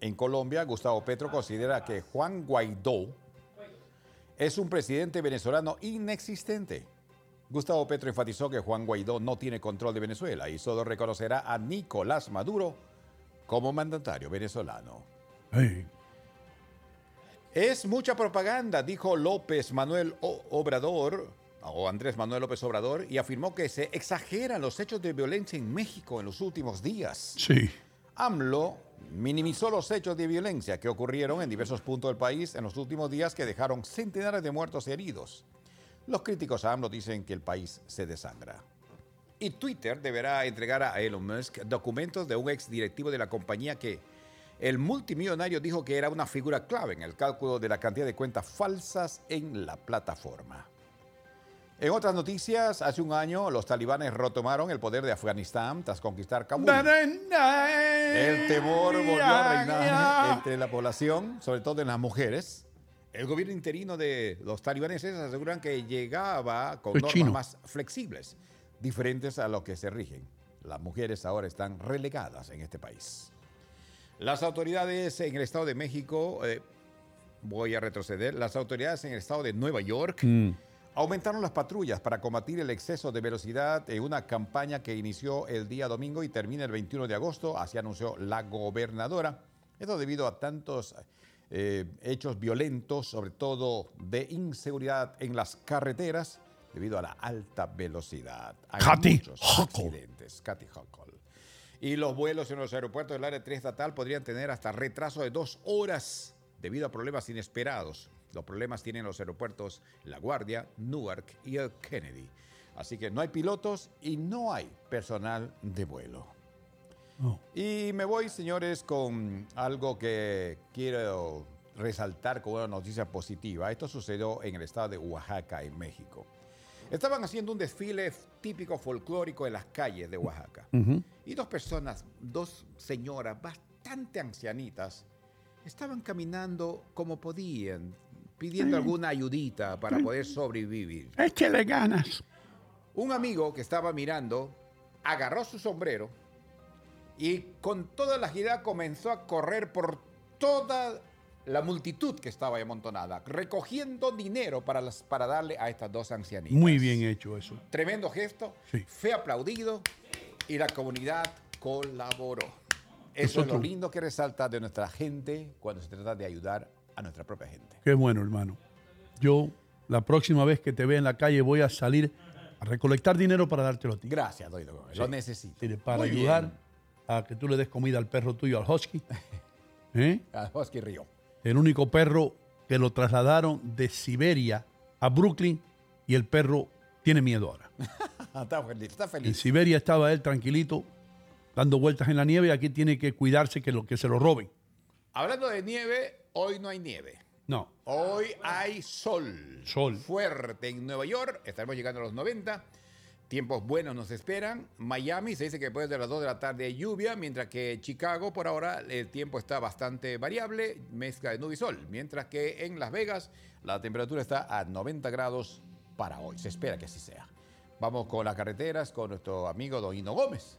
En Colombia, Gustavo Petro considera que Juan Guaidó es un presidente venezolano inexistente. Gustavo Petro enfatizó que Juan Guaidó no tiene control de Venezuela y solo reconocerá a Nicolás Maduro como mandatario venezolano. Hey. Es mucha propaganda, dijo López Manuel O- Obrador, o Andrés Manuel López Obrador, y afirmó que se exageran los hechos de violencia en México en los últimos días. Sí. AMLO minimizó los hechos de violencia que ocurrieron en diversos puntos del país en los últimos días que dejaron centenares de muertos y heridos. Los críticos a AMLO dicen que el país se desangra. Y Twitter deberá entregar a Elon Musk documentos de un ex directivo de la compañía que el multimillonario dijo que era una figura clave en el cálculo de la cantidad de cuentas falsas en la plataforma. En otras noticias, hace un año los talibanes retomaron el poder de Afganistán tras conquistar Kabul. El temor volvió a reinar entre la población, sobre todo en las mujeres. El gobierno interino de los talibaneses aseguran que llegaba con normas más flexibles, diferentes a lo que se rigen. Las mujeres ahora están relegadas en este país. Las autoridades en el Estado de México, eh, voy a retroceder, las autoridades en el Estado de Nueva York Mm. aumentaron las patrullas para combatir el exceso de velocidad en una campaña que inició el día domingo y termina el 21 de agosto, así anunció la gobernadora. Esto debido a tantos eh, hechos violentos, sobre todo de inseguridad en las carreteras, debido a la alta velocidad. Hay Kathy muchos accidentes. Kathy Hochul. Y los vuelos en los aeropuertos del área triestatal podrían tener hasta retraso de dos horas debido a problemas inesperados. Los problemas tienen los aeropuertos La Guardia, Newark y el Kennedy. Así que no hay pilotos y no hay personal de vuelo. Oh. Y me voy, señores, con algo que quiero resaltar como una noticia positiva. Esto sucedió en el estado de Oaxaca, en México. Estaban haciendo un desfile típico folclórico en las calles de Oaxaca. Y dos personas, dos señoras bastante ancianitas, estaban caminando como podían, pidiendo alguna ayudita para poder sobrevivir. Échele ganas. Un amigo que estaba mirando agarró su sombrero y con toda la agilidad comenzó a correr por toda la multitud que estaba ahí amontonada, recogiendo dinero para, las, para darle a estas dos ancianitas. Muy bien hecho eso. Tremendo gesto, fue aplaudido y la comunidad colaboró. Eso es lo lindo que resalta de nuestra gente cuando se trata de ayudar a nuestra propia gente. Qué bueno, hermano. Yo, la próxima vez que te vea en la calle, voy a salir a recolectar dinero para dártelo a ti. Gracias, Doido Gómez. Lo necesito. Para Muy ayudar bien. a que tú le des comida al perro tuyo, al husky. ¿Eh? Al Husky Río. El único perro que lo trasladaron de Siberia a Brooklyn y el perro tiene miedo ahora. está feliz, está En feliz. Siberia estaba él tranquilito, dando vueltas en la nieve y aquí tiene que cuidarse que, lo, que se lo roben. Hablando de nieve, hoy no hay nieve. No. Hoy hay sol. Sol. Fuerte en Nueva York. Estaremos llegando a los 90. Tiempos buenos nos esperan. Miami se dice que después de las 2 de la tarde hay lluvia, mientras que Chicago por ahora el tiempo está bastante variable, mezcla de nube y sol. Mientras que en Las Vegas la temperatura está a 90 grados para hoy. Se espera que así sea. Vamos con las carreteras con nuestro amigo Don Gómez.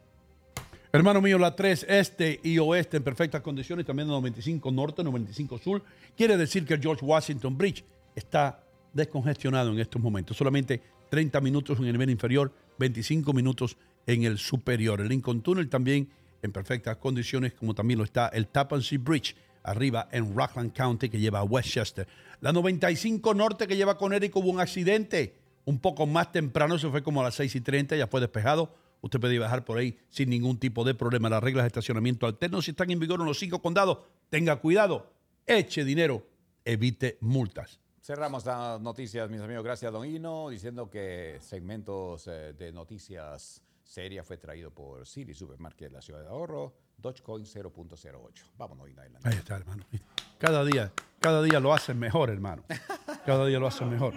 Hermano mío, la 3 este y oeste en perfectas condiciones, también la 95 norte, 95 sur. Quiere decir que el George Washington Bridge está descongestionado en estos momentos. Solamente 30 minutos en el nivel inferior, 25 minutos en el superior. El Lincoln Tunnel también en perfectas condiciones, como también lo está el Tappan Bridge, arriba en Rockland County, que lleva a Westchester. La 95 norte, que lleva a Connecticut, hubo un accidente un poco más temprano, eso fue como a las 6 y 30, ya fue despejado. Usted puede bajar por ahí sin ningún tipo de problema. Las reglas de estacionamiento alterno, si están en vigor en los cinco condados, tenga cuidado, eche dinero, evite multas. Cerramos las noticias, mis amigos. Gracias, Don Hino, diciendo que segmentos eh, de noticias serias fue traído por City Supermarket, la ciudad de ahorro, Dogecoin 0.08. Vámonos, Hino. adelante. Ahí está, hermano. Cada día, cada día lo hacen mejor, hermano. Cada día lo hacen mejor.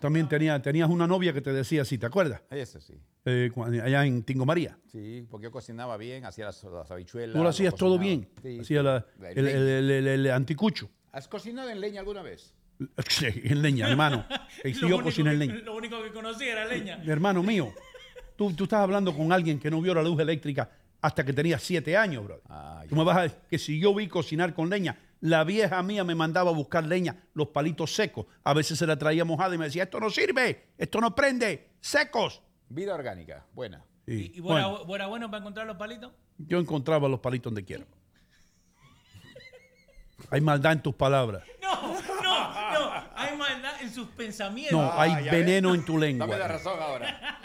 También tenía, tenías una novia que te decía así, ¿te acuerdas? Eso sí. Eh, allá en Tingo María. Sí, porque yo cocinaba bien, hacía las, las habichuelas. Tú lo hacías todo bien. Sí, Hacía la- el- el anticucho. ¿Has cocinado en leña alguna vez? En leña, hermano. Y si Lo yo único cociné en que- leña. Lo único que conocía era leña. Hermano mío, tú, tú estás hablando con alguien que no vio la luz eléctrica hasta que tenía siete años, bro. tú me vas a decir que si yo vi cocinar con leña, la vieja mía me mandaba a buscar leña, los palitos secos. A veces se la traía mojada y me decía, esto no sirve, esto no prende, secos. Vida orgánica, buena. Sí, ¿Y vos era, bueno, era bueno para encontrar los palitos? yo encontraba los palitos donde quiera. Hay maldad en tus palabras. Hay maldad en sus pensamientos. No, hay veneno en tu lengua. Dame la razón ahora.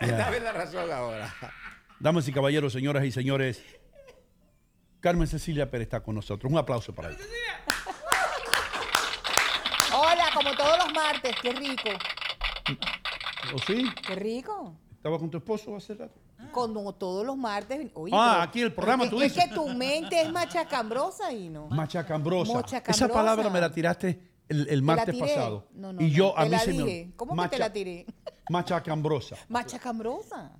Dame la razón ahora. Damas y caballeros, señoras y señores, Carmen Cecilia Pérez está con nosotros. Un aplauso para ella. Hola, como todos los martes, qué rico. ¿O sí? Qué rico. ¿Estaba con tu esposo hace rato? Como todos los martes. Oye, Ah, pero- aquí el programa, es, tú es dices. que tu mente es machacambrosa y no. Machacambrosa. Machacambrosa. Esa palabra me la tiraste el, el martes tiré. pasado. No, no, y no, yo a mí la se me dije. ¿Cómo que te la tiré? Machacambrosa. Machacambrosa.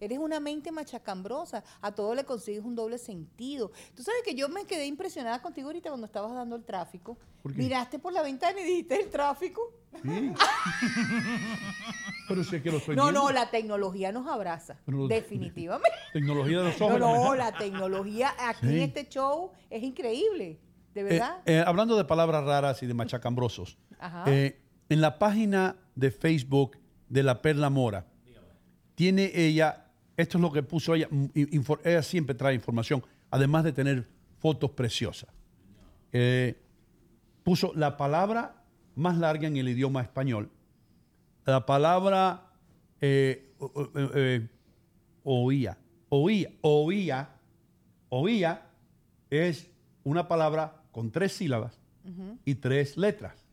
Eres una mente machacambrosa. A todo le consigues un doble sentido. Tú sabes que yo me quedé impresionada contigo ahorita cuando estabas dando el tráfico. ¿Por qué? Miraste por la ventana y dijiste el tráfico. Sí. Pero sé que lo estoy no, viendo. no, la tecnología nos abraza. Pero- definitivamente. Tecnología de los No, ojos. no, la tecnología aquí en este show es increíble. De Eh, verdad. eh, hablando de palabras raras y de machacambrosos, Ajá. eh, en la página de Facebook de la Perla Mora, tiene ella, esto es lo que puso ella, mm, infor- ella siempre trae información, además de tener fotos preciosas. Puso la palabra más larga en el idioma español, la palabra oía, oía, oía, oía es una palabra con tres sílabas y tres letras.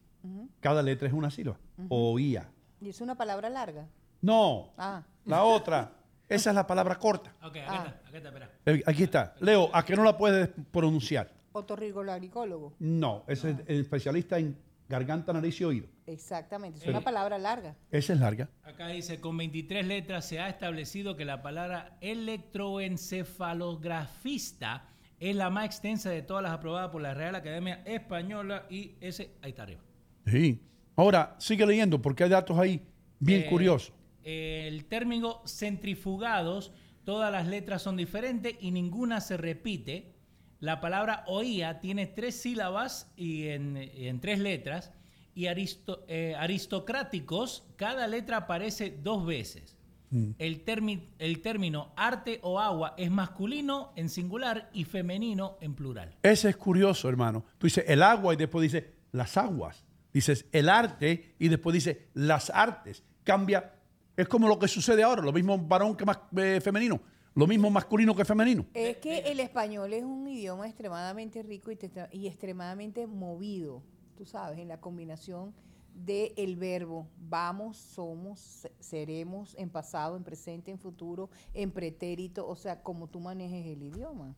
Cada letra es una sílaba. Oía. Y es una palabra larga. No, Ah. la otra. Esa es la palabra corta. Ok, acá Ah. está, acá está, espera. Eh, Aquí está. Leo, ¿a que no la puedes pronunciar? Otorrinolaringólogo. No, ese es el especialista en garganta, nariz y oído. Exactamente. Es una palabra larga. Esa es larga. Acá dice, con 23 letras se ha establecido que la palabra electroencefalografista es la más extensa de todas las aprobadas por la Real Academia Española y ese, ahí está arriba. Sí. Ahora, sigue leyendo porque hay datos ahí bien Eh, curiosos. El término centrifugados, todas las letras son diferentes y ninguna se repite. La palabra oía tiene tres sílabas y en, tres letras. Y aristo- eh, aristocráticos, cada letra aparece dos veces. Mm. El, termi- el término arte o agua es masculino en singular y femenino en plural. Ese es curioso, hermano. Tú dices el agua y después dices las aguas. Dices el arte y después dices las artes. Cambia. Es como lo que sucede ahora, lo mismo varón que más, eh, femenino, lo mismo masculino que femenino. Es que el español es un idioma extremadamente rico y, te- y extremadamente movido, tú sabes, en la combinación del verbo vamos, somos, se- seremos, en pasado, en presente, en futuro, en pretérito, o sea, como tú manejes el idioma.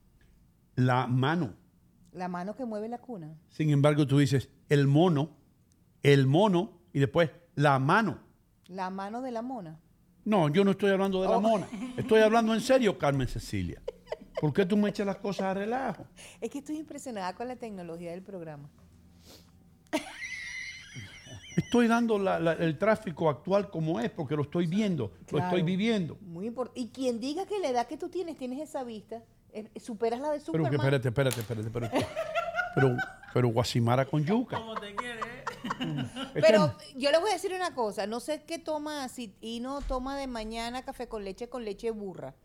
La mano. La mano que mueve la cuna. Sin embargo, tú dices el mono, el mono y después la mano. La mano de la mona. No, yo no estoy hablando de la Oh. mona. Estoy hablando en serio, Carmen Cecilia. ¿Por qué tú me echas las cosas a relajo? Es que estoy impresionada con la tecnología del programa. Estoy dando la- la- el tráfico actual como es, porque lo estoy viendo, lo estoy viviendo. Muy importante. Y quien diga que la edad que tú tienes, tienes esa vista, eh, superas la de Pero Superman. que espérate, espérate, espérate, espérate. Pero, pero Guasimara con yuca. Pero yo le voy a decir una cosa, no sé qué toma, si y no toma de mañana café con leche con leche burra.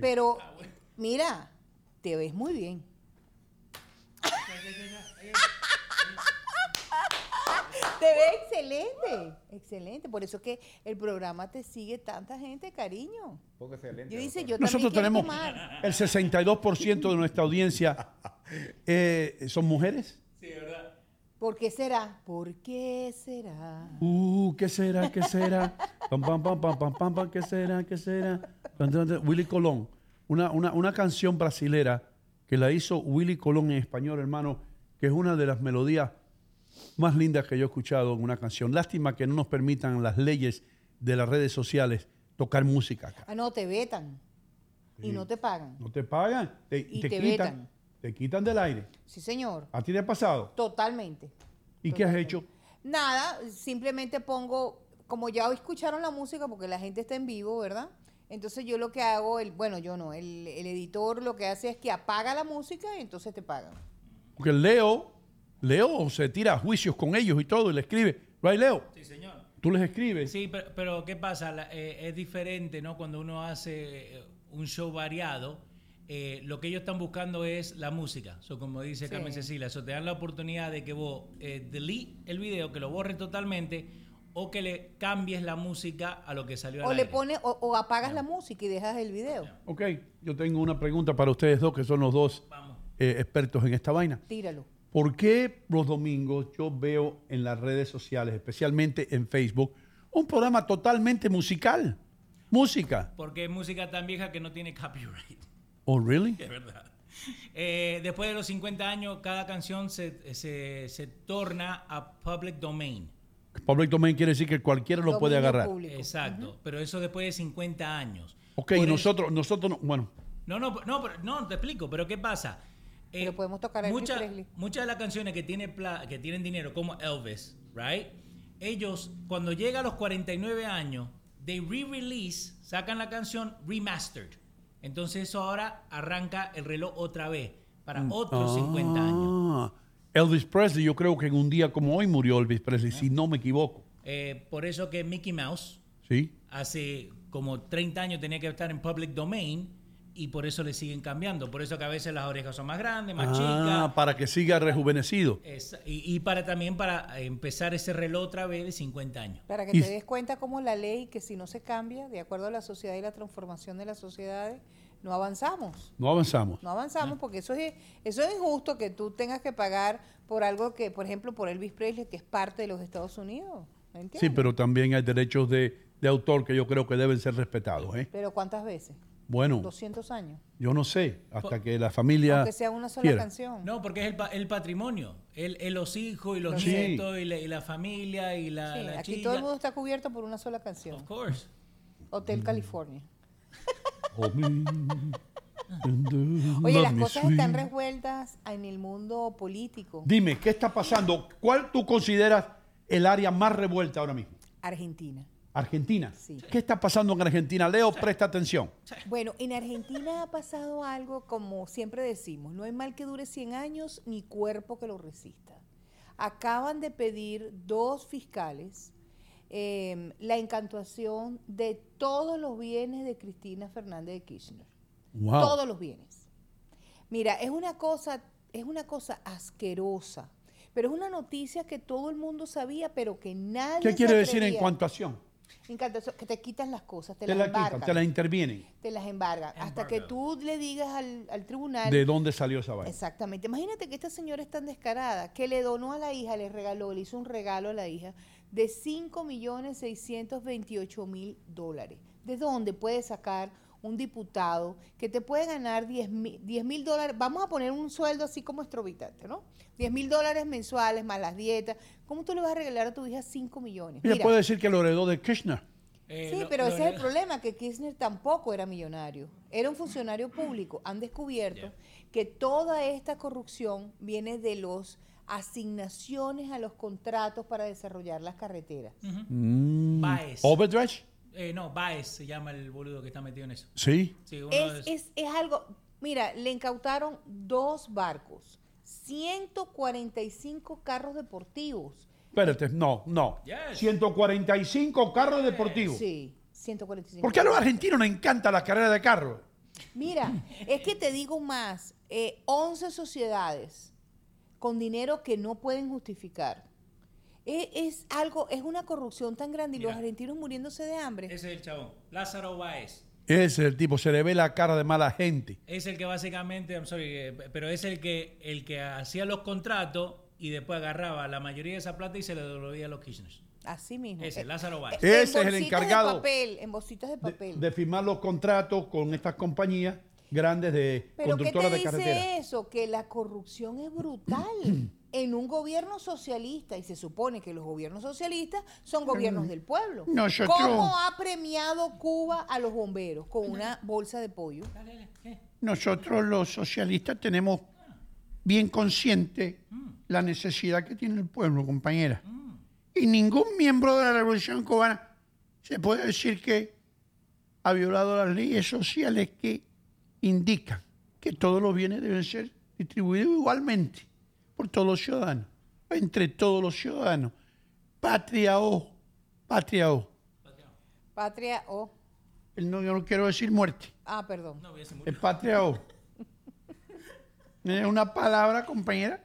Pero mira, te ves muy bien. Te ves excelente, excelente. Por eso es que el programa te sigue tanta gente, cariño. Yo dice, yo Nosotros también quiero tenemos tomar. el 62% de nuestra audiencia eh, son mujeres. ¿Por qué será? ¿Por qué será? Uh, ¿qué será? ¿Qué será? Pam, pam, pam, pam, pam, pam, pam, ¿qué será? ¿Qué será? Willy Colón, una, una, una canción brasilera que la hizo Willy Colón en español, hermano, que es una de las melodías más lindas que yo he escuchado en una canción. Lástima que no nos permitan las leyes de las redes sociales tocar música acá. Ah, no, te vetan. Y no te pagan. No te pagan, te, Y te te quitan, vetan. te quitan del aire. Sí, señor. ¿A ti te ha pasado? Totalmente. ¿Y qué has hecho? Nada, simplemente pongo, como ya escucharon la música, porque la gente está en vivo, ¿verdad? Entonces yo lo que hago, el, bueno, yo no, el, el editor lo que hace es que apaga la música y entonces te pagan. Porque Leo, Leo se tira a juicios con ellos y todo y le escribe. Right, Leo? Sí, señor. Tú les escribes. Sí, pero, pero ¿qué pasa? La- eh, es diferente, ¿no? Cuando uno hace eh, un show variado, eh, lo que ellos están buscando es la música. So, como dice Sí. Carmen Cecilia, so, te dan la oportunidad de que vos eh, delete el video, que lo borres totalmente, o que le cambies la música a lo que salió O al le aire. pones, o, o apagas la música y dejas el video. Ok, yo tengo una pregunta para ustedes dos, que son los dos eh, expertos en esta vaina. Tíralo. ¿Por qué los domingos yo veo en las redes sociales, especialmente en Facebook, un programa totalmente musical? Música. Porque es música tan vieja que no tiene copyright. Oh, really? Es verdad. Eh, después de los 50 años, cada canción se, se- se torna a public domain. Public domain quiere decir que cualquiera lo puede agarrar. Exacto, pero eso después de 50 años. Ok, y nosotros, nosotros, no- bueno, No, no, no, pero- no, te explico, pero ¿qué pasa? Eh, Pero podemos tocar a Elvis mucha- Presley. Muchas de las canciones que, tiene pla- que tienen dinero, como Elvis, right? Ellos, cuando llega a los 49 años, they re-release, sacan la canción remastered. Entonces eso ahora arranca el reloj otra vez, para otros 50 años. Ah, Elvis Presley, yo creo que en un día como hoy murió Elvis Presley, si no me equivoco. Eh, por eso que Mickey Mouse ¿Sí? hace como 30 años tenía que estar en public domain y por eso le siguen cambiando. Por eso que a veces las orejas son más grandes, más chicas. Ah, para que siga rejuvenecido. Es- y, y para también para empezar ese reloj otra vez de 50 años. Para que Y- te des cuenta cómo la ley, que si no se cambia, de acuerdo a la sociedad y la transformación de las sociedades, no avanzamos. No avanzamos. No avanzamos porque eso es, eso es injusto que tú tengas que pagar por algo que, por ejemplo, por Elvis Presley, que es parte de los Estados Unidos. Sí, pero también hay derechos de, de autor que yo creo que deben ser respetados. ¿eh? Pero ¿cuántas veces? Bueno, 200 años. yo no sé, hasta que la familia Aunque sea una sola quiera. canción. No, porque es el, pa- el patrimonio. El, el- los hijos y los Sí. nietos y la, y la familia y la, Sí, la aquí chilla. todo el mundo está cubierto por una sola canción. Of course. Hotel California. Oye, las cosas están revueltas en el mundo político. Dime, ¿qué está pasando? ¿Cuál tú consideras el área más revuelta ahora mismo? Argentina. Argentina. Sí. ¿Qué está pasando en Argentina? Leo, presta atención. Bueno, en Argentina ha pasado algo como siempre decimos, no hay mal que dure 100 años ni cuerpo que lo resista. Acaban de pedir dos fiscales eh, la encantuación de todos los bienes de Cristina Fernández de Kirchner. Wow. Todos los bienes. Mira, es una cosa, es una cosa asquerosa, pero es una noticia que todo el mundo sabía, pero que nadie ¿Qué se quiere decir atrevía. Encantuación? Encantación, que te quitan las cosas, te, Te las la quitan, embargan te la intervienen. te las embargan. Hasta que tú le digas al, al tribunal. ¿De dónde salió esa vaina? Exactamente. Imagínate que esta señora es tan descarada que le donó a la hija, le regaló, le hizo un regalo a la hija de 5 millones 628 mil dólares. ¿De dónde puede sacar un diputado que te puede ganar 10 mil dólares? Vamos a poner un sueldo así como extravagante, ¿no? 10 mil dólares mensuales más las dietas. ¿Cómo tú le vas a regalar a tu hija 5 millones? Mira, puede decir que lo heredó de Kirchner. Eh, Sí, lo- pero lo- ese es el problema, que Kirchner tampoco era millonario, era un funcionario público. Han descubierto que toda esta corrupción viene de los asignaciones a los contratos para desarrollar las carreteras. Mm. ¿Overdrive? Eh, no, Baez se llama el boludo que está metido en eso. Sí. Sí, uno Es, de- es, es algo, mira, le incautaron dos barcos, 145 carros deportivos. Espérate, no, no. Yes. 145 carros deportivos. Sí, 145. ¿Por qué a los argentinos les encanta la carrera de carros? Mira, es que te digo más, eh, 11 sociedades con dinero que no pueden justificar. Es, es algo, es una corrupción tan grande y los argentinos muriéndose de hambre. Ese es el chabón. Lázaro Baez. Ese es el tipo, se le ve la cara de mala gente. Es el que básicamente, I'm sorry, eh, pero es el que, el que hacía los contratos y después agarraba la mayoría de esa plata y se le devolvía a los Kirchner. Así mismo. Ese, Eh, Lázaro Baez. en Ese es el bolsitas encargado De papel, en bolsitas de papel. de firmar los contratos con estas compañías grandes de Pero ¿qué te conductoras de dice carretera. eso? Que la corrupción es brutal en un gobierno socialista y se supone que los gobiernos socialistas son gobiernos del pueblo. Nosotros- ¿Cómo ha premiado Cuba a los bomberos con una bolsa de pollo? Nosotros los socialistas tenemos bien consciente la necesidad que tiene el pueblo, compañera. Y ningún miembro de la Revolución Cubana se puede decir que ha violado las leyes sociales que indican que todos los bienes deben ser distribuidos igualmente por todos los ciudadanos, entre todos los ciudadanos. Patria O, patria O. Patria o... El No, yo no quiero decir muerte. Ah, perdón. Es patria O. Es una palabra, compañera,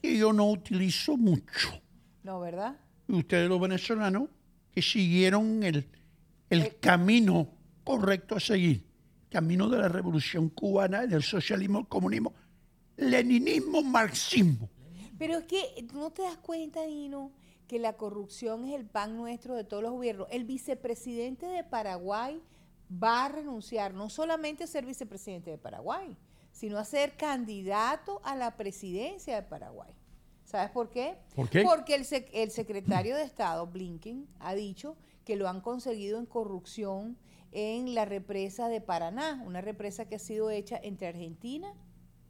que yo no utilizo mucho. No, ¿verdad? Y ustedes los venezolanos que siguieron el, el camino correcto a seguir, camino de la revolución cubana, del socialismo, el comunismo, leninismo, marxismo. Pero es que ¿tú no te das cuenta, Dino, que la corrupción es el pan nuestro de todos los gobiernos. El vicepresidente de Paraguay va a renunciar no solamente a ser vicepresidente de Paraguay, sino a ser candidato a la presidencia de Paraguay. ¿Sabes por qué? ¿Por qué? Porque el, sec- el secretario de Estado, Blinken, ha dicho que lo han conseguido en corrupción en la represa de Paraná, una represa que ha sido hecha entre Argentina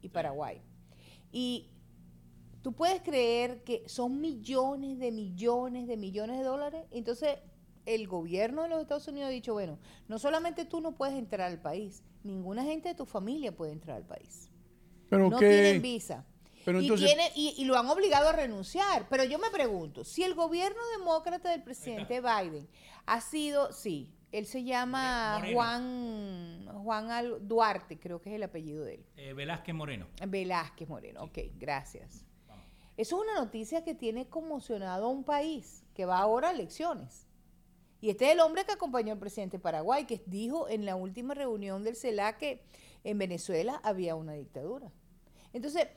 y Paraguay. Y tú puedes creer que son millones de millones de millones de dólares. Entonces, el gobierno de los Estados Unidos ha dicho, bueno, no solamente tú no puedes entrar al país, ninguna gente de tu familia puede entrar al país. Pero no qué- tienen visa. Pero y, entonces- tiene- y- y lo han obligado a renunciar. Pero yo me pregunto, si el gobierno demócrata del presidente Biden ha sido, sí, él se llama Moreno. Juan, Juan Al- Duarte, creo que es el apellido de él. Eh, Velázquez Moreno. Velázquez Moreno, ok, gracias. Eso es una noticia que tiene conmocionado a un país que va ahora a elecciones. Y este es el hombre que acompañó al presidente de Paraguay, que dijo en la última reunión del CELAC que en Venezuela había una dictadura. Entonces,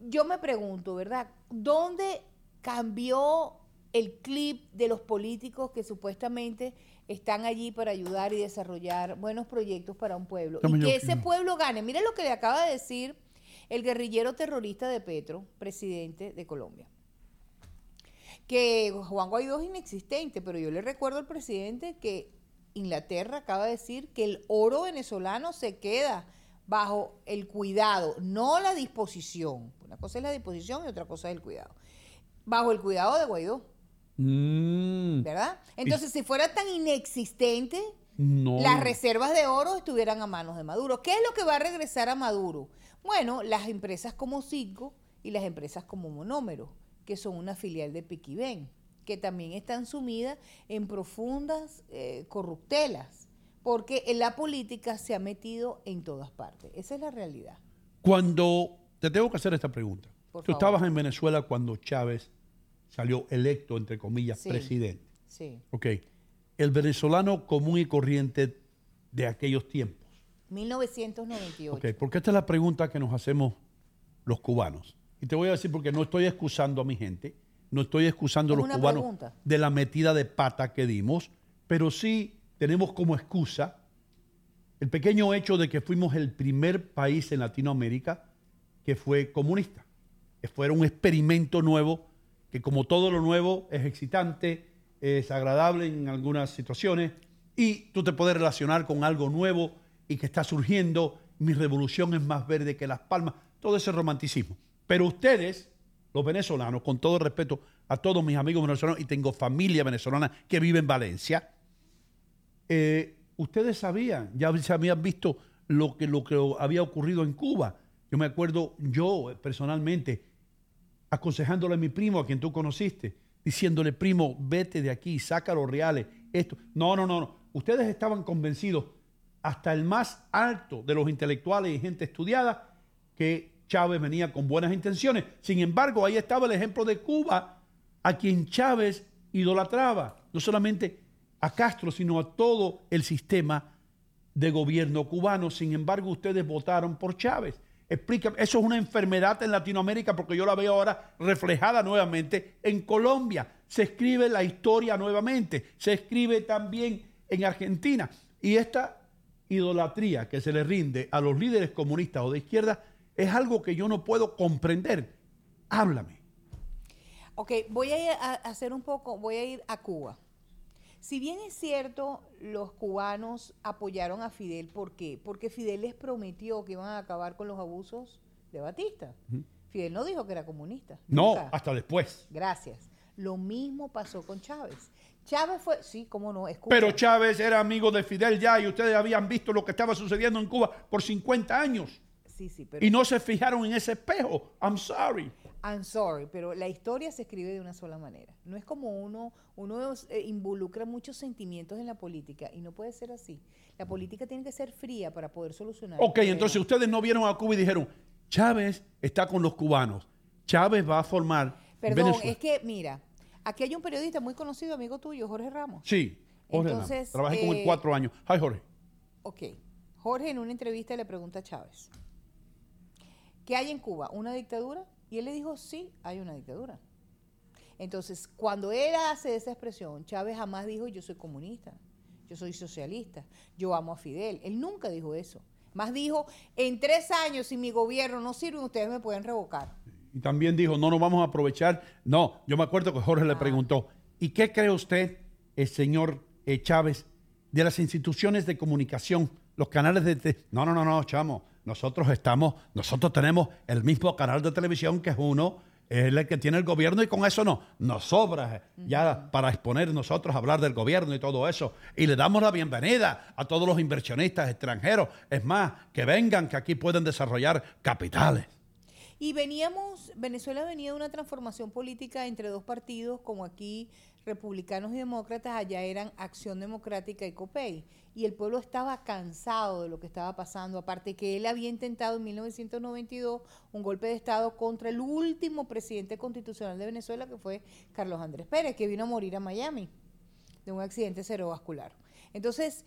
yo me pregunto, ¿verdad? ¿Dónde cambió el clip de los políticos que supuestamente están allí para ayudar y desarrollar buenos proyectos para un pueblo? Y que ese pueblo gane. Mire lo que le acaba de decir el guerrillero terrorista de Petro, presidente de Colombia. Que Juan Guaidó es inexistente, pero yo le recuerdo al presidente que Inglaterra acaba de decir que el oro venezolano se queda bajo el cuidado, no la disposición. Una cosa es la disposición y otra cosa es el cuidado. Bajo el cuidado de Guaidó, Mm, ¿verdad? Entonces, si fuera tan inexistente, no. las reservas de oro estuvieran a manos de Maduro. ¿Qué es lo que va a regresar a Maduro? Bueno, las empresas como Citgo y las empresas como Monómero, que son una filial de Piquiben, que también están sumidas en profundas eh, corruptelas, porque en la política se ha metido en todas partes. Esa es la realidad. Cuando te tengo que hacer esta pregunta. Por Tú favor. estabas en Venezuela cuando Chávez salió electo, entre comillas, Sí. presidente. Sí. Ok. El venezolano común y corriente de aquellos tiempos. 1998. Ok, porque esta es la pregunta que nos hacemos los cubanos. Y te voy a decir porque no estoy excusando a mi gente, no estoy excusando a los cubanos pregunta. de la metida de pata que dimos, pero sí tenemos como excusa el pequeño hecho de que fuimos el primer país en Latinoamérica que fue comunista. Que fuera un experimento nuevo, que como todo lo nuevo es excitante, es agradable en algunas situaciones, y tú te puedes relacionar con algo nuevo y que está surgiendo, mi revolución es más verde que las palmas, todo ese romanticismo. Pero ustedes, los venezolanos, con todo respeto a todos mis amigos venezolanos, y tengo familia venezolana que vive en Valencia, eh, ustedes sabían, ya se habían visto lo que, lo que había ocurrido en Cuba. Yo me acuerdo, yo eh, personalmente, aconsejándole a mi primo, a quien tú conociste, diciéndole, primo, vete de aquí, saca los reales, esto. No, no, no, no. Ustedes estaban convencidos, hasta el más alto de los intelectuales y gente estudiada, que Chávez venía con buenas intenciones. Sin embargo, ahí estaba el ejemplo de Cuba, a quien Chávez idolatraba, no solamente a Castro, sino a todo el sistema de gobierno cubano. Sin embargo, ustedes votaron por Chávez. Explícame, eso es una enfermedad en Latinoamérica porque yo la veo ahora reflejada nuevamente en Colombia. Se escribe la historia nuevamente, se escribe también en Argentina. Y esta idolatría que se le rinde a los líderes comunistas o de izquierda es algo que yo no puedo comprender. Háblame. Ok, voy a, ir a hacer un poco, voy a ir a Cuba. Si bien es cierto, los cubanos apoyaron a Fidel, ¿por qué? Porque Fidel les prometió que iban a acabar con los abusos de Batista. Fidel no dijo que era comunista. No, nunca. hasta después. Gracias. Lo mismo pasó con Chávez. Chávez fue, sí, cómo no, escucha. Pero Chávez era amigo de Fidel ya y ustedes habían visto lo que estaba sucediendo en Cuba por 50 años. Sí, sí, pero Y no se fijaron en ese espejo. I'm sorry. I'm sorry, pero la historia se escribe de una sola manera. No es como uno, uno eh, involucra muchos sentimientos en la política y no puede ser así. La política tiene que ser fría para poder solucionar. Ok, entonces ustedes no vieron a Cuba y dijeron, Chávez está con los cubanos. Chávez va a formar Perdón, Venezuela. es que mira, aquí hay un periodista muy conocido, amigo tuyo, Jorge Ramos. Sí, Jorge Ramos. Entonces, Trabajé con él eh, cuatro años. Hi, Jorge. Ok. Jorge en una entrevista le pregunta a Chávez, ¿qué hay en Cuba? ¿Una dictadura? Y él le dijo, sí, hay una dictadura. Entonces, cuando él hace esa expresión, Chávez jamás dijo, yo soy comunista, yo soy socialista, yo amo a Fidel. Él nunca dijo eso. Más dijo, en tres años, si mi gobierno no sirve, ustedes me pueden revocar. Y también dijo, no nos vamos a aprovechar. No, yo me acuerdo que Jorge le preguntó, ¿y qué cree usted, el señor eh, Chávez, de las instituciones de comunicación, los canales de... te-?" No, no, no, no, chamo. Nosotros estamos, nosotros tenemos el mismo canal de televisión que es uno, es el que tiene el gobierno y con eso no, nos sobra eh, ya para exponer nosotros hablar del gobierno y todo eso. Y le damos la bienvenida a todos los inversionistas extranjeros. Es más, que vengan, que aquí pueden desarrollar capitales. Y veníamos, Venezuela venía de una transformación política entre dos partidos, como aquí republicanos y demócratas, allá eran Acción Democrática y COPEI. Y el pueblo estaba cansado de lo que estaba pasando, aparte que él había intentado en 1992 un golpe de Estado contra el último presidente constitucional de Venezuela, que fue Carlos Andrés Pérez, que vino a morir a Miami de un accidente cerebrovascular. Entonces,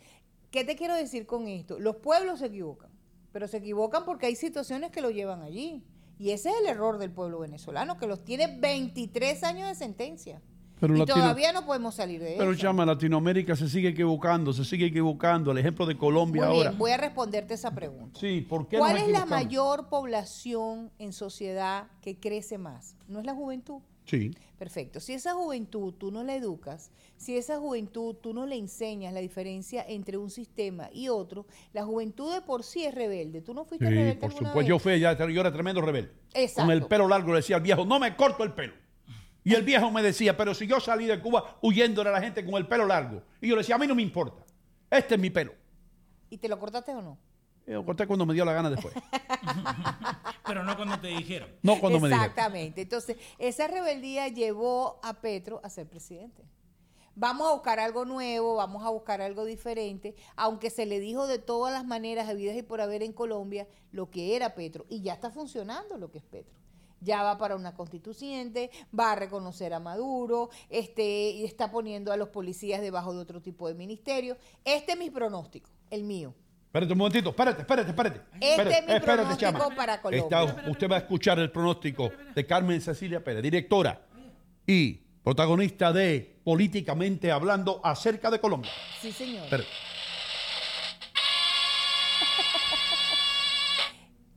¿qué te quiero decir con esto? Los pueblos se equivocan, pero se equivocan porque hay situaciones que lo llevan allí. Y ese es el error del pueblo venezolano, que los tiene 23 años de sentencia. Pero y Latino- todavía no podemos salir de Pero eso. llama, Latinoamérica se sigue equivocando, se sigue equivocando. El ejemplo de Colombia Muy ahora. voy a responderte esa pregunta. Sí, ¿por qué ¿Cuál es la mayor población en sociedad que crece más? ¿No es la juventud? Sí. Perfecto. Si esa juventud tú no la educas, si esa juventud tú no le enseñas la diferencia entre un sistema y otro, la juventud de por sí es rebelde. ¿Tú no fuiste Sí, rebelde por supuesto. vez? Yo fui ya, yo era tremendo rebelde. Exacto. Con el pelo largo le decía al viejo, no me corto el pelo. Y el viejo me decía, pero si yo salí de Cuba huyendo de la gente con el pelo largo. Y yo le decía, a mí no me importa. Este es mi pelo. ¿Y te lo cortaste o no? Y lo corté cuando me dio la gana después. Pero no cuando te dijeron. No cuando me dijeron. Exactamente. Entonces, esa rebeldía llevó a Petro a ser presidente. Vamos a buscar algo nuevo, vamos a buscar algo diferente, aunque se le dijo de todas las maneras habidas y por haber en Colombia lo que era Petro, y ya está funcionando lo que es Petro. Ya va para una constituyente, va a reconocer a Maduro, este, y está poniendo a los policías debajo de otro tipo de ministerio. Este es mi pronóstico, el mío. Espérate un momentito, espérate, espérate, espérate. Este Espérate, es mi espérate, pronóstico chama. para Colombia. Está- usted va a escuchar el pronóstico de Carmen Cecilia Pérez, directora y protagonista de Políticamente Hablando acerca de Colombia. Sí, señor. Espérate.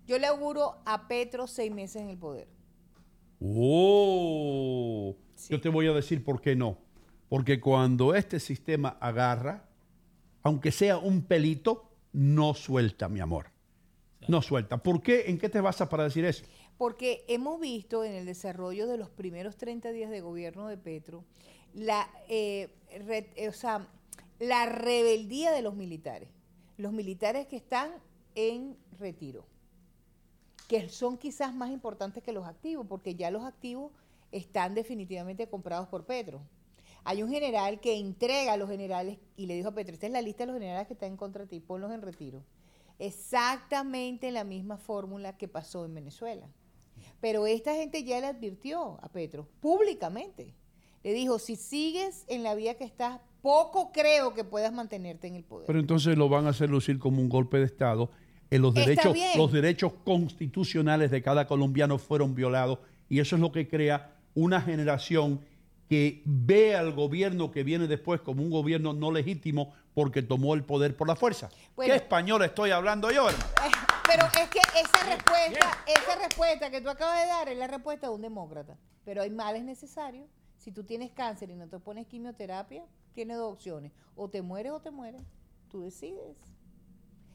Yo le auguro a Petro seis meses en el poder. Oh, yo te voy a decir por qué no. Porque cuando este sistema agarra, aunque sea un pelito, no suelta, mi amor. No suelta. ¿Por qué? ¿En qué te basas para decir eso? Porque hemos visto en el desarrollo de los primeros 30 días de gobierno de Petro la, eh, re- eh, o sea, la rebeldía de los militares. Los militares que están en retiro, que son quizás más importantes que los activos, porque ya los activos están definitivamente comprados por Petro. Hay un general que entrega a los generales y le dijo a Petro, esta es la lista de los generales que están en contra de ti, ponlos en retiro. Exactamente la misma fórmula que pasó en Venezuela. Pero esta gente ya le advirtió a Petro públicamente. Le dijo, si sigues en la vía que estás, poco creo que puedas mantenerte en el poder. Pero entonces lo van a hacer lucir como un golpe de Estado. En los Está derechos, bien. los derechos constitucionales de cada colombiano fueron violados y eso es lo que crea una generación que ve al gobierno que viene después como un gobierno no legítimo porque tomó el poder por la fuerza. Bueno. ¿Qué español estoy hablando yo, hermano? Pero es que esa respuesta, esa respuesta que tú acabas de dar es la respuesta de un demócrata. Pero hay males necesarios. Si tú tienes cáncer y no te pones quimioterapia, tienes dos opciones. O te mueres o te mueres. Tú decides.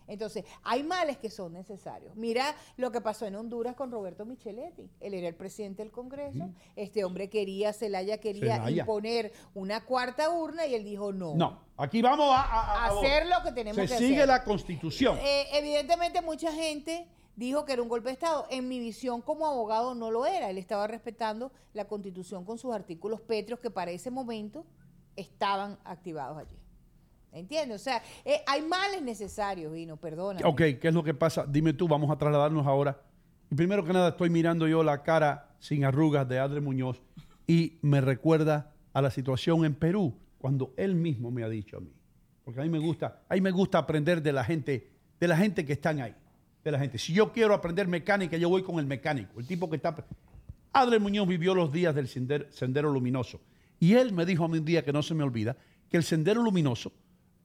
Entonces, hay males que son necesarios. Mira lo que pasó en Honduras con Roberto Micheletti. Él era el presidente del Congreso. Este hombre quería, Celaya quería Zelaya. imponer una cuarta urna y él dijo no. No, aquí vamos a, a- a- a- Hacer lo que tenemos Se que sigue hacer. la constitución. Eh, evidentemente mucha gente dijo que era un golpe de Estado. En mi visión como abogado no lo era. Él estaba respetando la constitución con sus artículos pétreos que para ese momento estaban activados allí. ¿Entiendes? O sea, eh, hay males necesarios, Vino, perdona. Ok, ¿qué es lo que pasa? Dime tú, vamos a trasladarnos ahora. Y primero que nada, estoy mirando yo la cara sin arrugas de Adre Muñoz y me recuerda a la situación en Perú, cuando él mismo me ha dicho a mí. Porque a mí me gusta, a mí me gusta aprender de la gente, de la gente que están ahí. De la gente. Si yo quiero aprender mecánica, yo voy con el mecánico, el tipo que está. Adre Muñoz vivió los días del sender- sendero luminoso. Y él me dijo a mí un día que no se me olvida, que el sendero luminoso,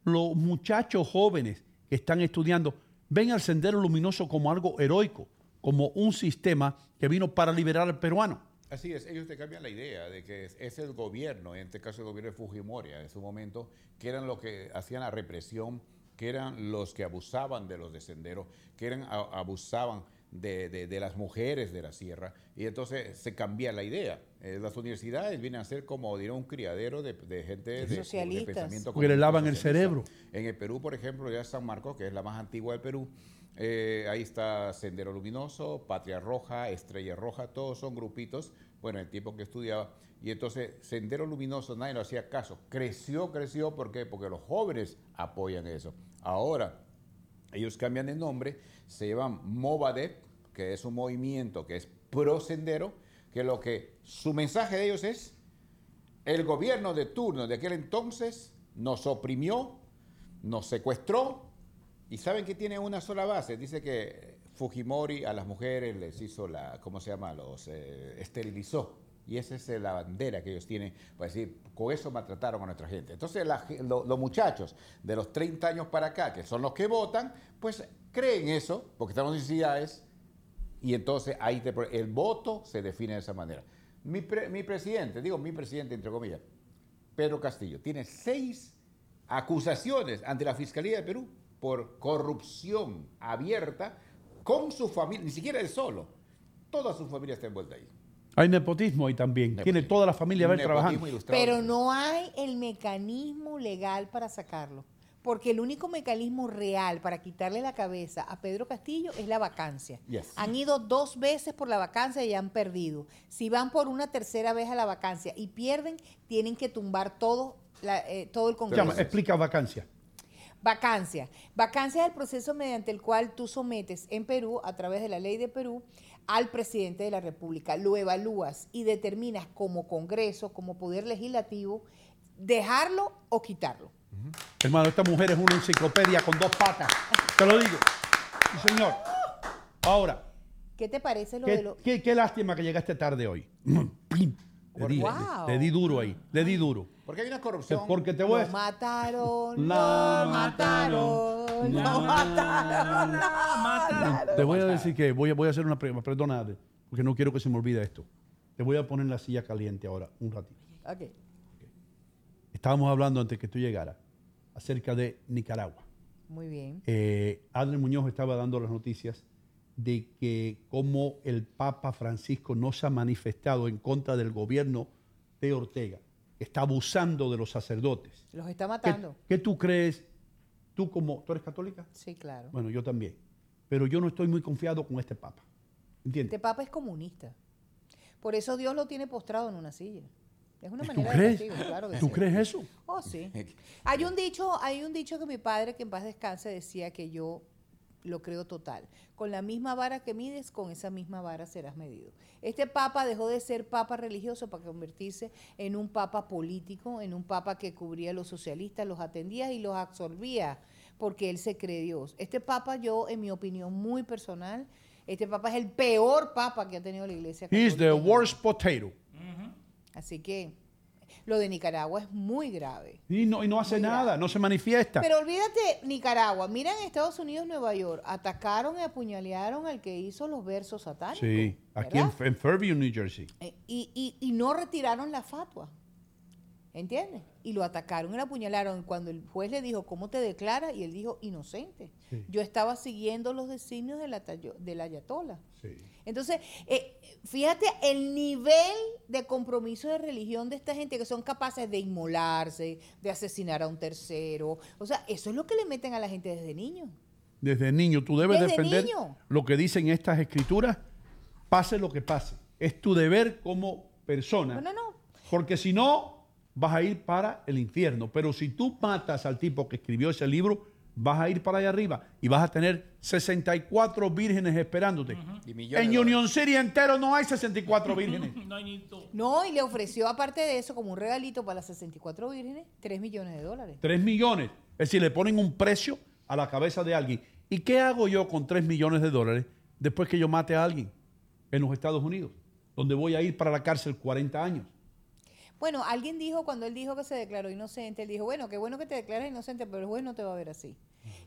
los muchachos jóvenes que están estudiando, ven al Sendero Luminoso como algo heroico, como un sistema que vino para liberar al peruano. Así es, ellos te cambian la idea de que es, el gobierno, en este caso el gobierno de Fujimori en su momento, que eran los que hacían la represión, que eran los que abusaban de los de Sendero, que eran, abusaban de- de las mujeres de la sierra, y entonces se cambia la idea. Eh, las universidades vienen a ser como, diría, un criadero de, de gente de, de pensamiento Porque le lavan el cerebro. En el Perú, por ejemplo, ya San Marcos, que es la más antigua del Perú, eh, ahí está Sendero Luminoso, Patria Roja, Estrella Roja, todos son grupitos, bueno, en el tiempo que estudiaba. Y entonces Sendero Luminoso nadie lo hacía caso. Creció, creció, ¿por qué? Porque los jóvenes apoyan eso. Ahora, ellos cambian de nombre, se llaman Movadep, que es un movimiento que es pro sendero, que lo que su mensaje de ellos es el gobierno de turno de aquel entonces nos oprimió, nos secuestró y saben que tiene una sola base. Dice que Fujimori a las mujeres les hizo la, ¿cómo se llama? Los eh, esterilizó. Y esa es la bandera que ellos tienen para decir, con eso maltrataron a nuestra gente. Entonces los muchachos de los 30 años para acá, que son los que votan, pues creen eso, porque estamos en necesidades, y entonces ahí te el voto se define de esa manera. Mi, pre- mi presidente, digo mi presidente entre comillas, Pedro Castillo, tiene seis acusaciones ante la Fiscalía de Perú por corrupción abierta con su familia, ni siquiera él solo. Toda su familia está envuelta ahí. Hay nepotismo ahí también. Tiene toda la familia a ver trabajando. ilustrado. Pero no hay el mecanismo legal para sacarlo. Porque el único mecanismo real para quitarle la cabeza a Pedro Castillo es la vacancia. Yes. Han ido dos veces por la vacancia y han perdido. Si van por una tercera vez a la vacancia y pierden, tienen que tumbar todo, la- eh, todo el Congreso. Llama, explica vacancia. Vacancia. Vacancia es el proceso mediante el cual tú sometes en Perú, a través de la ley de Perú, al presidente de la República. Lo evalúas y determinas como Congreso, como Poder Legislativo, dejarlo o quitarlo. Hermano, esta mujer es una enciclopedia con dos patas. Te lo digo. Sí, señor. Ahora, ¿Qué te parece lo qué, de lo.? qué- qué lástima que llegaste tarde hoy. Le di, Wow. le di duro ahí. Le di duro. Porque hay una corrupción. Porque te voy Lo a... mataron, La lo mataron, lo mataron, lo mataron. Te voy a decir que voy a, voy a hacer una pregunta. Perdónate, porque no quiero que se me olvide esto. Te voy a poner la silla caliente ahora, un ratito. Ok. Estábamos hablando antes que tú llegaras acerca de Nicaragua. Muy bien. Eh, Adrián Muñoz estaba dando las noticias de que como el Papa Francisco no se ha manifestado en contra del gobierno de Ortega, está abusando de los sacerdotes. Los está ¿Qué, matando. qué tú crees? ¿Tú como, tú eres católica? Sí, claro. Bueno, yo también. Pero yo no estoy muy confiado con este Papa. ¿Entiendes? Este papa es comunista. Por eso Dios lo tiene postrado en una silla. Es una ¿Tú manera crees? de castigo, claro que ¿Tú sí. crees eso? Oh, sí. Hay un dicho, hay un dicho que mi padre, que en paz descanse, decía que yo lo creo total. Con la misma vara que mides, con esa misma vara serás medido. Este papa dejó de ser papa religioso para convertirse en un papa político, en un papa que cubría a los socialistas, los atendía y los absorbía, porque él se cree Dios. Este papa, yo, en mi opinión muy personal, este papa es el peor papa que ha tenido la iglesia. He's the worst potato. Así que lo de Nicaragua es muy grave. Y no, y no hace nada, no se manifiesta. Pero olvídate, Nicaragua. Mira en Estados Unidos, Nueva York. Atacaron y apuñalearon al que hizo los versos satánicos. sí, aquí en, en Fairview, New Jersey. Eh, Y, y- y no retiraron la fatua. ¿Entiendes? Y lo atacaron y lo apuñalaron. Cuando el juez le dijo, ¿cómo te declara? Y él dijo, inocente. Sí. Yo estaba siguiendo los designios del, atayo- del ayatola. Sí. Entonces, eh, fíjate el nivel de compromiso de religión de esta gente que son capaces de inmolarse, de asesinar a un tercero. O sea, eso es lo que le meten a la gente desde niño. Desde niño, tú debes Desde defender niño. lo que dicen estas escrituras, pase lo que pase. Es tu deber como persona. No, no, no. Porque si no, vas a ir para el infierno. Pero si tú matas al tipo que escribió ese libro, vas a ir para allá arriba y vas a tener 64 vírgenes esperándote. En Union City entero no hay 64 vírgenes. No, y le ofreció, aparte de eso, como un regalito para las 64 vírgenes, 3 millones de dólares. 3 millones. Es decir, le ponen un precio a la cabeza de alguien. ¿Y qué hago yo con 3 millones de dólares después que yo mate a alguien en los Estados Unidos? Donde voy a ir para la cárcel 40 años. Bueno, alguien dijo, cuando él dijo que se declaró inocente, él dijo, bueno, qué bueno que te declares inocente, pero el juez no te va a ver así.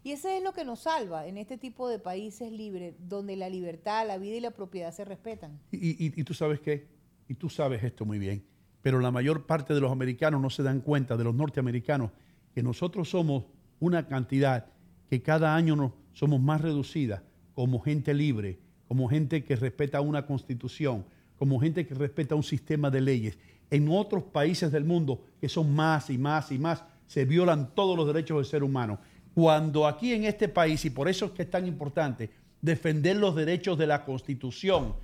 Y ese es lo que nos salva en este tipo de países libres, donde la libertad, la vida y la propiedad se respetan. Y, y- y tú sabes qué, y tú sabes esto muy bien, pero la mayor parte de los americanos no se dan cuenta, de los norteamericanos, que nosotros somos una cantidad que cada año nos somos más reducida como gente libre, como gente que respeta una constitución, como gente que respeta un sistema de leyes. En otros países del mundo, que son más y más y más, se violan todos los derechos del ser humano. Cuando aquí en este país, y por eso es que es tan importante defender los derechos de la constitución,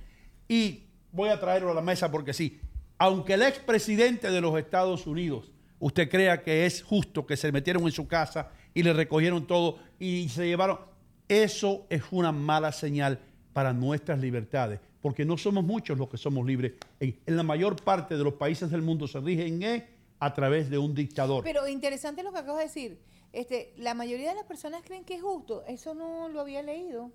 y voy a traerlo a la mesa porque sí, aunque el expresidente de los Estados Unidos, usted crea que es justo que se metieron en su casa y le recogieron todo y se llevaron, eso es una mala señal para nuestras libertades, porque no somos muchos los que somos libres. En, en la mayor parte de los países del mundo se rigen eh, a través de un dictador. Pero interesante lo que acabas de decir. Este, la mayoría de las personas creen que es justo. Eso no lo había leído.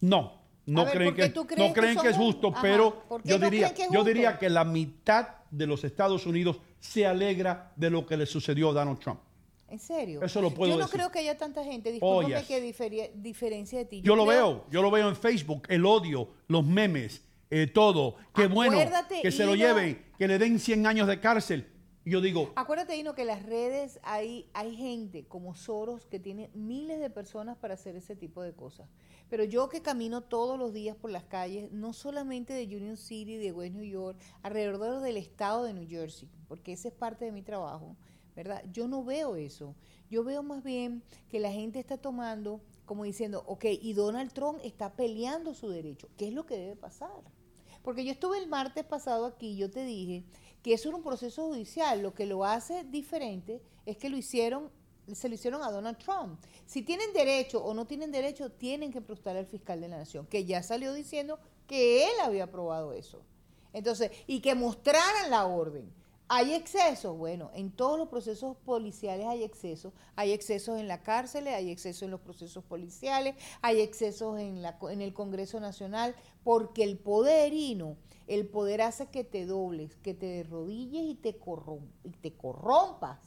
No, no ver, creen, ¿por qué que, no que creen que es justo, Ajá, pero ¿por qué yo no diría, creen que es yo diría que la mitad de los Estados Unidos se alegra de lo que le sucedió a Donald Trump. ¿En serio? Eso lo puedo Yo no decir. creo que haya tanta gente. Oh, Discúlpame yes. que diferencia de ti. Yo lo creo- veo, yo lo veo en Facebook, el odio, los memes, eh, todo. Qué bueno que se lo Ino. lleven, que le den 100 años de cárcel. Y yo digo, Acuérdate, Dino, que las redes hay, hay gente como Soros que tiene miles de personas para hacer ese tipo de cosas. Pero yo que camino todos los días por las calles, no solamente de Union City, de West New York, alrededor del estado de New Jersey, porque ese es parte de mi trabajo, ¿verdad? Yo no veo eso. Yo veo más bien que la gente está tomando como diciendo, ok, y Donald Trump está peleando su derecho. ¿Qué es lo que debe pasar? Porque yo estuve el martes pasado aquí yo te dije que eso era un proceso judicial. Lo que lo hace diferente es que lo hicieron, se lo hicieron a Donald Trump. Si tienen derecho o no tienen derecho, tienen que preguntar al fiscal de la nación, que ya salió diciendo que él había aprobado eso. Entonces, y que mostraran la orden. ¿Hay excesos? Bueno, en todos los procesos policiales hay excesos. Hay excesos en la cárcel, hay excesos en los procesos policiales, hay excesos en, la, en el Congreso Nacional, porque el poder, Ino, el poder hace que te dobles, que te derrodilles y te, corrom- y te corrompas.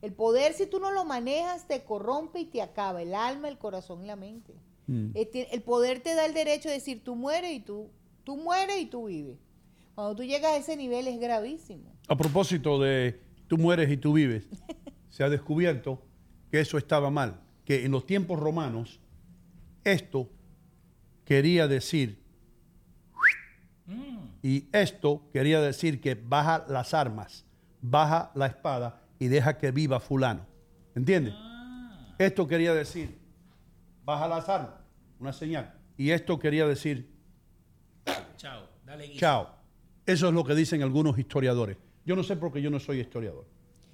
El poder, si tú no lo manejas, te corrompe y te acaba el alma, el corazón y la mente. Mm. Eh, El poder te da el derecho de decir, tú mueres y tú, tú mueres y tú vives. Cuando tú llegas a ese nivel es gravísimo. a propósito de tú mueres y tú vives, se ha descubierto que eso estaba mal, que en los tiempos romanos esto quería decir, y esto quería decir que baja las armas, baja la espada y deja que viva fulano. ¿Entiendes? Esto quería decir, baja las armas, una señal. Y esto quería decir, Chao, dale guisa. Chao. Eso es lo que dicen algunos historiadores. Yo no sé por qué yo no soy historiador.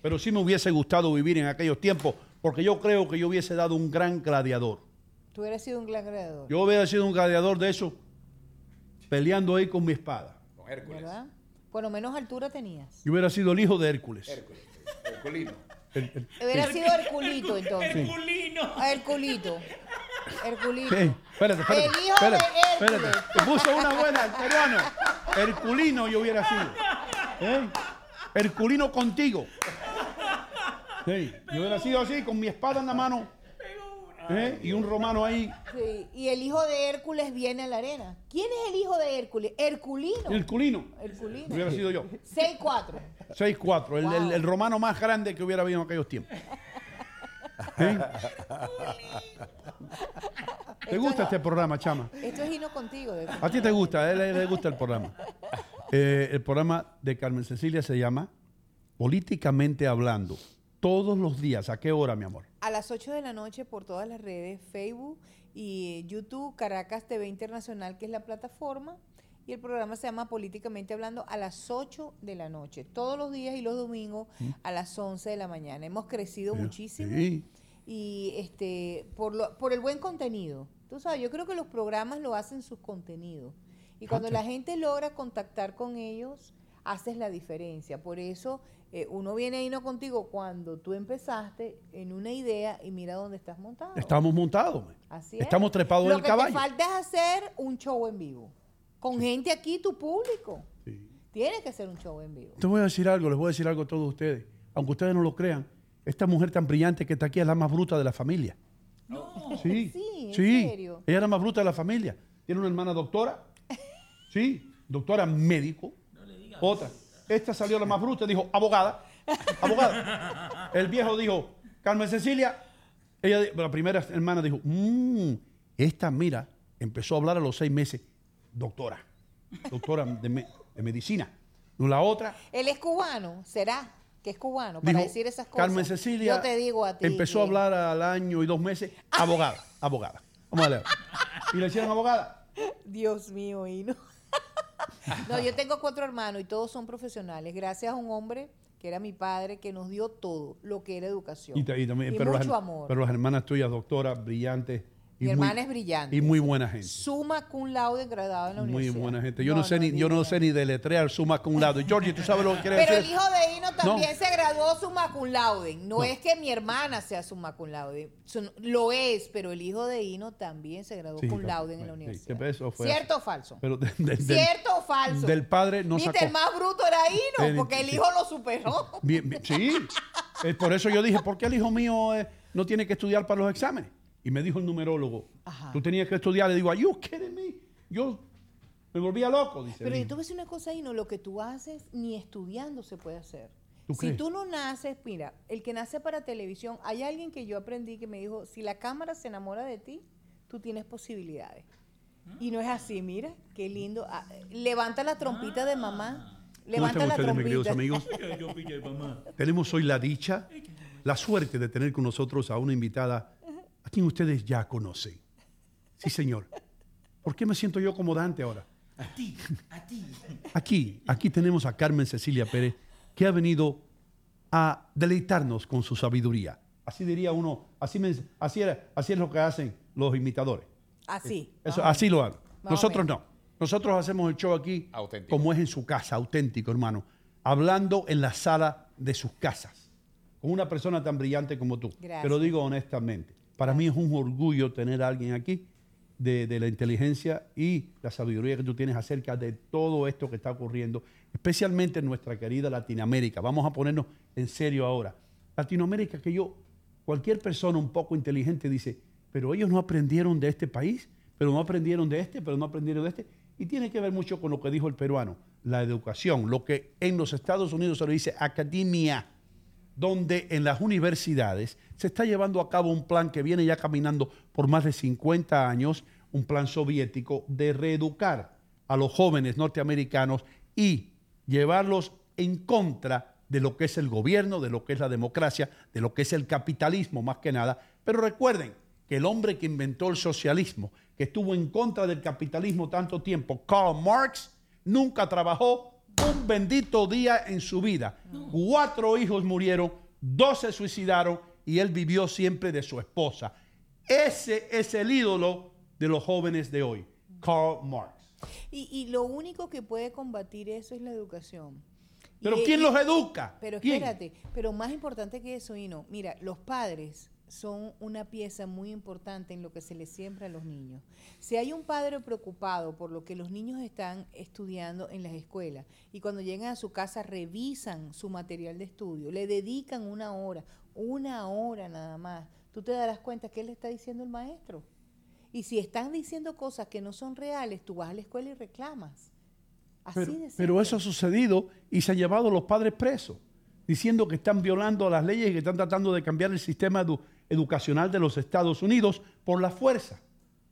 Pero sí me hubiese gustado vivir en aquellos tiempos porque yo creo que yo hubiese dado un gran gladiador. Tú hubieras sido un gran gladiador. Yo hubiera sido un gladiador de eso peleando ahí con mi espada. Con Hércules. ¿verdad? Por lo menos altura tenías. Yo hubiera sido el hijo de Hércules. Hércules. Herculino. El- el- Hubiera sí. sido Herculito entonces. Herculino. Herculito. Herculito. Sí, espérate, espérate. El hijo espérate, de espérate. Hércules. Te puso una buena, el peruano. Herculino yo hubiera sido. ¿Eh? Herculino contigo. Sí, yo hubiera sido así, con mi espada en la mano. ¿eh? Y un romano ahí. Sí, Y el hijo de Hércules viene a la arena. ¿Quién es el hijo de Hércules? Herculino. Herculino. Herculino. Hubiera sido yo. 6-4. 6-4, el, el- el romano más grande que hubiera habido en aquellos tiempos. ¿Eh? ¿Te gusta este programa, Chama? Esto es Hino contigo. de- A ti te gusta, a él, le gusta el programa. Eh, el programa de Carmen Cecilia se llama Políticamente Hablando. Todos los días. ¿A qué hora, mi amor? A las 8 de la noche por todas las redes, Facebook y YouTube, Caracas TV Internacional, que es la plataforma. Y el programa se llama Políticamente Hablando a las 8 de la noche, todos los días y los domingos a las 11 de la mañana. Hemos crecido muchísimo Sí. y este por, lo- por el buen contenido. Tú sabes, yo creo que los programas lo hacen sus contenidos. Y cuando la gente logra contactar con ellos, haces la diferencia. Por eso eh, uno viene ahí no contigo cuando tú empezaste en una idea y mira dónde estás montado. Estamos montados. man. Así es. Estamos trepados Lo en el que caballo. te falta es hacer un show en vivo. Con gente aquí, tu público. Tiene que ser un show en vivo. Te voy a decir algo, les voy a decir algo a todos ustedes. Aunque ustedes no lo crean, esta mujer tan brillante que está aquí es la más bruta de la familia. Sí, Sí, ¿en sí. serio? Ella es la más bruta de la familia. Tiene una hermana doctora. Sí, doctora médico. Otra. Esta salió la más bruta, dijo abogada. Abogada. El viejo dijo, Carmen Cecilia. Ella, la primera hermana dijo, "Mm, esta, mira, empezó a hablar a los seis meses, doctora. Doctora de, me- de medicina. La otra Él es cubano, ¿será? Que es cubano para Dijo, decir esas cosas. Carmen Cecilia Yo te digo a ti. empezó a hablar al año y dos meses, abogada, abogada. Vamos a leer. Y le hicieron abogada. Dios mío, Hino. no, yo tengo cuatro hermanos y todos son profesionales. Gracias a un hombre que era mi padre, que nos dio todo lo que era educación. Y, ta- y también, pero, mucho las, amor. pero las hermanas tuyas, doctoras, brillantes. Y Mi muy- hermana es brillante. Y muy buena gente. Suma cum laude graduado en la Muy universidad. buena gente. Yo no, sé ni, yo no sé ni deletrear suma con un lado. Georgie, ¿tú sabes lo que quiere Pero el decir? hijo de Hino también No. se graduó summa cum laude. No, es que mi hermana sea summa cum laude. Lo es, pero el hijo de Hino también se graduó Sí, cum laude en la universidad. que eso fue ¿Cierto así. o falso? Pero de- de- ¿Cierto o falso? Del padre no Viste, sacó. el más bruto era Hino, El- porque el hijo lo superó. Bien, bien, sí. Eh, por eso yo dije, ¿por qué el hijo mío eh, no tiene que estudiar para los exámenes? Y me dijo el numerólogo, Ajá. tú tenías que estudiar. Le digo, ¿are you kidding me? Yo me volvía loco, dice. Pero yo te voy a decir una cosa, Hino, lo que tú haces ni estudiando se puede hacer. ¿Tú si tú no naces, mira, el que nace para televisión, hay alguien que yo aprendí que me dijo, si la cámara se enamora de ti, tú tienes posibilidades. Y no es así, mira, qué lindo. Ah, levanta la trompita de mamá. ¿Cómo Levanta están la ustedes, mis queridos trompita. amigos? Tenemos hoy la dicha, la suerte de tener con nosotros a una invitada a quien ustedes ya conocen. Sí, señor. ¿Por qué me siento yo como Dante ahora? A ti, a ti. Aquí, aquí tenemos a Carmen Cecilia Pérez, que ha venido a deleitarnos con su sabiduría. Así diría uno, así, me- así, era- así es lo que hacen los imitadores. Así. Eso, más o así lo hago. Nosotros no. Nosotros hacemos el show aquí Auténtico. como es en su casa, auténtico, hermano. Hablando en la sala de sus casas. Con una persona tan brillante como tú. Gracias. Te lo digo honestamente. Para mí es un orgullo tener a alguien aquí de, la inteligencia y la sabiduría que tú tienes acerca de todo esto que está ocurriendo, especialmente en nuestra querida Latinoamérica. Vamos a ponernos en serio ahora. Latinoamérica que yo, cualquier persona un poco inteligente dice, pero ellos no aprendieron de este país, pero no aprendieron de este, pero no aprendieron de este. Y tiene que ver mucho con lo que dijo el peruano, la educación, lo que en los Estados Unidos se lo dice academia donde en las universidades se está llevando a cabo un plan que viene ya caminando por más de 50 años, un plan soviético de reeducar a los jóvenes norteamericanos y llevarlos en contra de lo que es el gobierno, de lo que es la democracia, de lo que es el capitalismo más que nada. Pero recuerden que el hombre que inventó el socialismo, que estuvo en contra del capitalismo tanto tiempo, Karl Marx, nunca trabajó un bendito día en su vida. Cuatro hijos murieron, dos se suicidaron y él vivió siempre de su esposa. Ese es el ídolo de los jóvenes de hoy, Karl Marx. Y, y lo único que puede combatir eso es la educación. Y- Pero ¿quién y- los educa? Pero ¿Quién? espérate, pero más importante que eso, Hino, mira, los padres son una pieza muy importante en lo que se les siembra a los niños. Si hay un padre preocupado por lo que los niños están estudiando en las escuelas y cuando llegan a su casa revisan su material de estudio, le dedican una hora, una hora nada más, tú te darás cuenta que le está diciendo el maestro. Y si están diciendo cosas que no son reales, tú vas a la escuela y reclamas. Así Pero, de pero eso ha sucedido y se ha llevado a los padres presos, diciendo que están violando las leyes y que están tratando de cambiar el sistema edu- educacional de los Estados Unidos por la fuerza.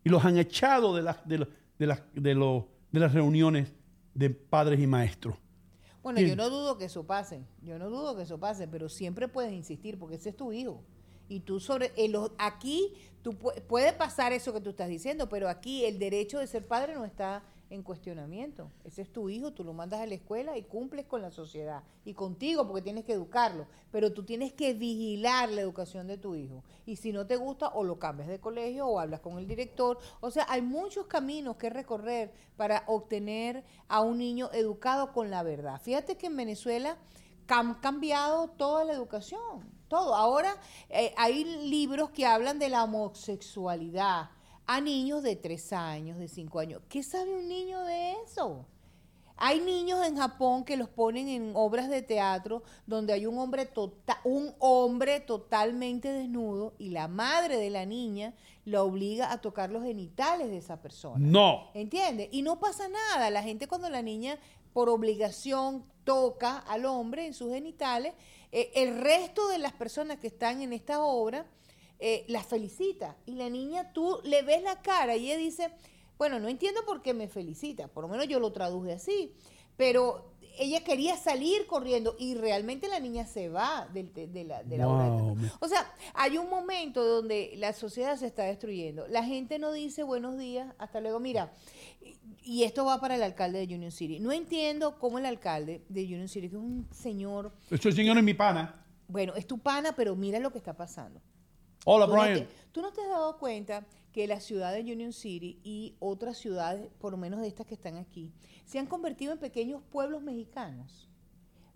Y los han echado de, las- de, lo- de las- de lo- de las reuniones de padres y maestros. Bueno, yo no dudo que eso pase, yo no dudo que eso pase, pero siempre puedes insistir porque ese es tu hijo. Y tú sobre, los- aquí tú pu- puede pasar eso que tú estás diciendo, pero aquí el derecho de ser padre no está en cuestionamiento. Ese es tu hijo, tú lo mandas a la escuela y cumples con la sociedad y contigo porque tienes que educarlo, pero tú tienes que vigilar la educación de tu hijo. Y si no te gusta, o lo cambias de colegio o hablas con el director. O sea, hay muchos caminos que recorrer para obtener a un niño educado con la verdad. Fíjate que en Venezuela han cambiado toda la educación, todo. Ahora eh, hay libros que hablan de la homosexualidad a niños de tres años, de cinco años. ¿Qué sabe un niño de eso? Hay niños en Japón que los ponen en obras de teatro donde hay un hombre, tota- un hombre totalmente desnudo y la madre de la niña la obliga a tocar los genitales de esa persona. No. ¿Entiendes? Y no pasa nada. La gente cuando la niña por obligación toca al hombre en sus genitales, eh, el resto de las personas que están en esta obra eh, las felicita. Y la niña, tú le ves la cara y ella dice, bueno, no entiendo por qué me felicita, por lo menos yo lo traduje así, pero ella quería salir corriendo y realmente la niña se va del- de, de la, de la Wow. O sea, hay un momento donde la sociedad se está destruyendo. La gente no dice buenos días, hasta luego. Mira, y- y esto va para el alcalde de Union City. No entiendo cómo el alcalde de Union City, que es un señor, Este señor es mi pana. bueno, es tu pana, pero mira lo que está pasando. Hola, ¿Tú no Brian. te- ¿Tú no te has dado cuenta que la ciudad de Union City y otras ciudades, por lo menos de estas que están aquí, se han convertido en pequeños pueblos mexicanos?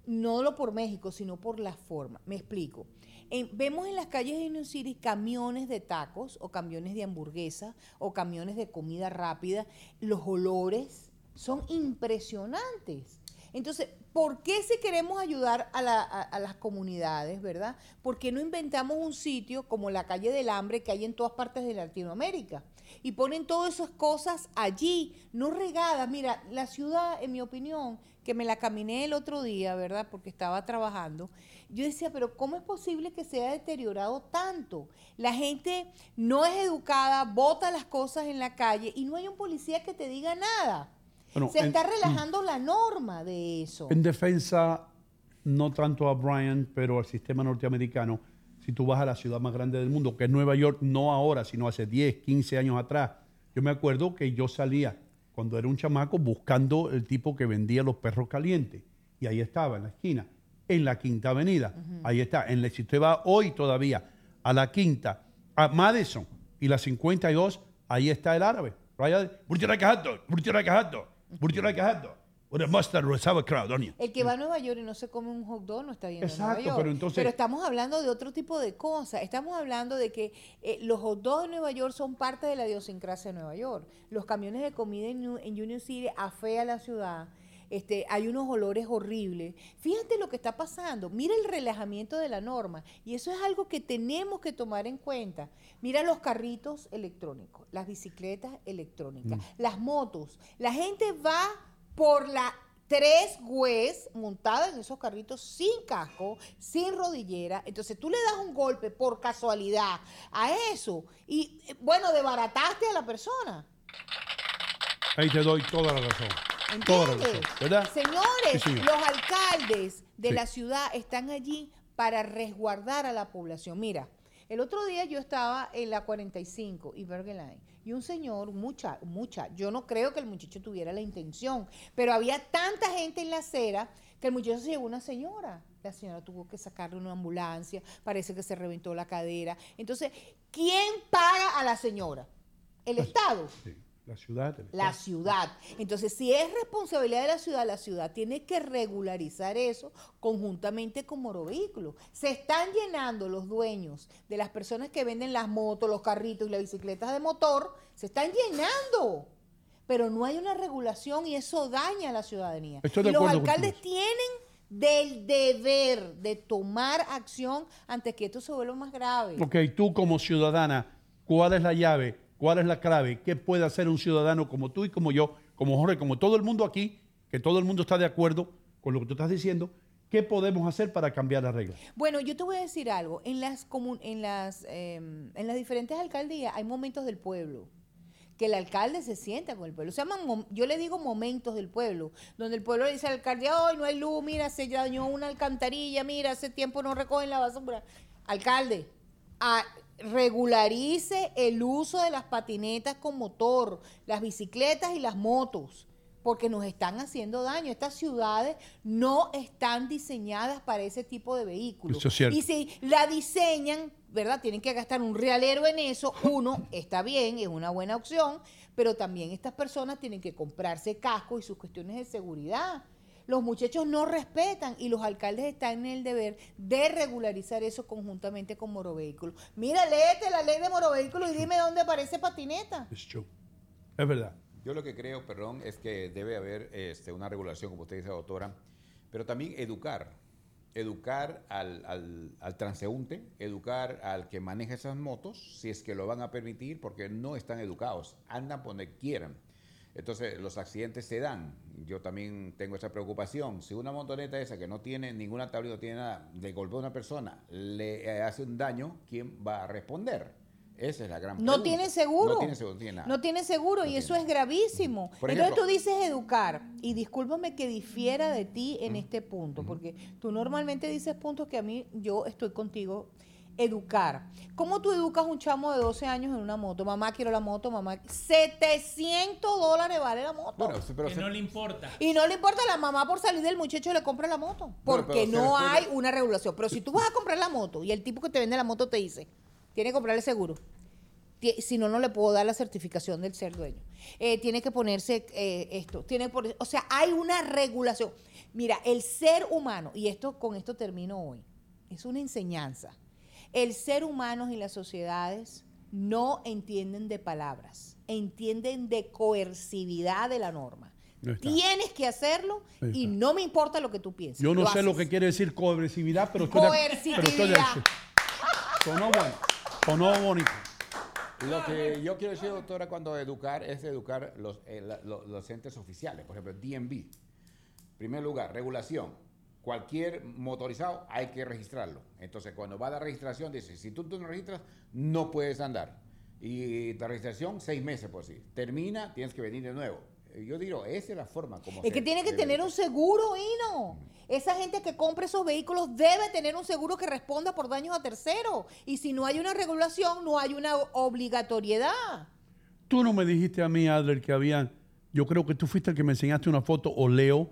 No solo por México, sino por la forma. Me explico. En- vemos en las calles de Union City camiones de tacos o camiones de hamburguesa o camiones de comida rápida. Los olores son impresionantes. Entonces, ¿por qué si queremos ayudar a, la- las comunidades, verdad? ¿Por qué no inventamos un sitio como la calle del hambre que hay en todas partes de Latinoamérica? Y ponen todas esas cosas allí, no regadas. Mira, la ciudad, en mi opinión, que me la caminé el otro día, ¿verdad? Porque estaba trabajando. Yo decía, pero ¿cómo es posible que se haya deteriorado tanto? La gente no es educada, bota las cosas en la calle y no hay un policía que te diga nada. Bueno, Se en- está relajando la norma de eso. En defensa, no tanto a Brian, pero al sistema norteamericano, si tú vas a la ciudad más grande del mundo, que es Nueva York, no ahora, sino hace 10, 15 años atrás, yo me acuerdo que yo salía cuando era un chamaco buscando el tipo que vendía los perros calientes. Y ahí estaba, en la esquina, en la Quinta Avenida. Ahí está. En la, si usted va hoy todavía a la Quinta, a Madison y la 52, ahí está el árabe. Right? Would you like a hot dog? With a mustard or sauerkraut, don't you? El que va a Nueva York y no se come un hot dog no está yendo a Exacto, Nueva York. pero entonces- estamos hablando de otro tipo de cosas. Estamos hablando de que eh, los hot dogs de Nueva York son parte de la idiosincrasia de Nueva York. Los camiones de comida en, en Union City afea la ciudad. Este, hay unos olores horribles. Fíjate lo que está pasando. Mira el relajamiento de la norma. Y eso es algo que tenemos que tomar en cuenta. Mira los carritos electrónicos, las bicicletas electrónicas, las motos. La gente va por la tres güeyes montada en esos carritos sin casco, sin rodillera. Entonces tú le das un golpe por casualidad a eso y eh, bueno, debarataste a la persona. Ahí te doy toda la razón. ¿Entiendes? ¿verdad? Señores, Sí, señor. los alcaldes de Sí. la ciudad están allí para resguardar a la población. Mira, el otro día yo estaba en la 45 y Bergen Line y un señor, mucha, mucha, yo no creo que el muchacho tuviera la intención, pero había tanta gente en la acera que el muchacho se llevó una señora. La señora tuvo que sacarle una ambulancia, parece que se reventó la cadera. Entonces, ¿quién paga a la señora? El Estado. La ciudad. La ciudad. Entonces, si es responsabilidad de la ciudad, la ciudad tiene que regularizar eso conjuntamente con Moro Vehículos. Se están llenando los dueños de las personas que venden las motos, los carritos y las bicicletas de motor, se están llenando. Pero no hay una regulación y eso daña a la ciudadanía. Estoy y los alcaldes tienen del deber de tomar acción antes que esto se vuelva más grave. Ok, tú como ciudadana, ¿cuál es la llave? ¿Cuál es la clave? ¿Qué puede hacer un ciudadano como tú y como yo, como Jorge, como todo el mundo aquí, que todo el mundo está de acuerdo con lo que tú estás diciendo? ¿Qué podemos hacer para cambiar las reglas? Bueno, yo te voy a decir algo. En las, comun- en las, em, en las diferentes alcaldías hay momentos del pueblo que el alcalde se sienta con el pueblo. Se llaman, yo le digo momentos del pueblo, donde el pueblo le dice al alcalde, hoy no hay luz, mira, se dañó una alcantarilla, mira, hace tiempo no recogen la basura. Alcalde, a- regularice el uso de las patinetas con motor, las bicicletas y las motos, porque nos están haciendo daño. Estas ciudades no están diseñadas para ese tipo de vehículos. Eso es cierto. Y si la diseñan, ¿verdad? Tienen que gastar un realero en eso. Uno, está bien, es una buena opción, pero también estas personas tienen que comprarse casco y sus cuestiones de seguridad. Los muchachos no respetan y los alcaldes están en el deber de regularizar eso conjuntamente con Moro Vehículos. Mira, léete la ley de Moro Vehículos y dime dónde aparece patineta. Es true. Es verdad. Yo lo que creo, perdón, es que debe haber este, una regulación, como usted dice, doctora, pero también educar. Educar al, al, al transeúnte, educar al que maneja esas motos, si es que lo van a permitir, porque no están educados, andan por donde quieran. Entonces, los accidentes se dan. Yo también tengo esa preocupación. Si una motoneta esa que no tiene ninguna tablilla, no tiene nada, le golpea a una persona, le eh, hace un daño, ¿quién va a responder? Esa es la gran No pregunta. tiene seguro. No tiene seguro, no tiene nada. No tiene seguro y eso es gravísimo. Por Entonces ejemplo- tú dices educar y discúlpame que difiera de ti en este punto, porque tú normalmente dices puntos que a mí yo estoy contigo. Educar. ¿Cómo tú educas a un chamo de 12 años en una moto? Mamá, quiero la moto, mamá. 700 dólares vale la moto. Bueno, pero que se- no le importa. Y no le importa a la mamá por salir del muchacho le compra la moto. Porque no hay una regulación. Pero si tú vas a comprar la moto y el tipo que te vende la moto te dice, tiene que comprarle seguro. Si no, no le puedo dar la certificación del ser dueño. Eh, tiene que ponerse eh, esto. Tiene que o sea, hay una regulación. Mira, el ser humano, y esto con esto termino hoy, es una enseñanza. El ser humano y las sociedades no entienden de palabras, entienden de coercividad de la norma. Tienes que hacerlo y no me importa lo que tú pienses. Yo no sé haces. lo que quiere decir coercividad, pero estoy de, pero estoy de-. Sonó bueno. Sonó bonito. Lo que yo quiero decir, doctora, cuando educar es educar los, eh, la- los entes oficiales, por ejemplo, DMV. Primer lugar, regulación. Cualquier motorizado hay que registrarlo. Entonces, cuando va a la registración, dice, si tú, tú no registras, no puedes andar. Y la registración, seis meses por sí. Termina, tienes que venir de nuevo. Eh, Yo digo, esa es la forma como Es se que tiene que tener un seguro, Hino. Esa gente que compra esos vehículos debe tener un seguro que responda por daños a terceros. Y si no hay una regulación, no hay una obligatoriedad. Tú no me dijiste a mí, Adler, que habían. Yo creo que tú fuiste el que me enseñaste una foto, o Leo,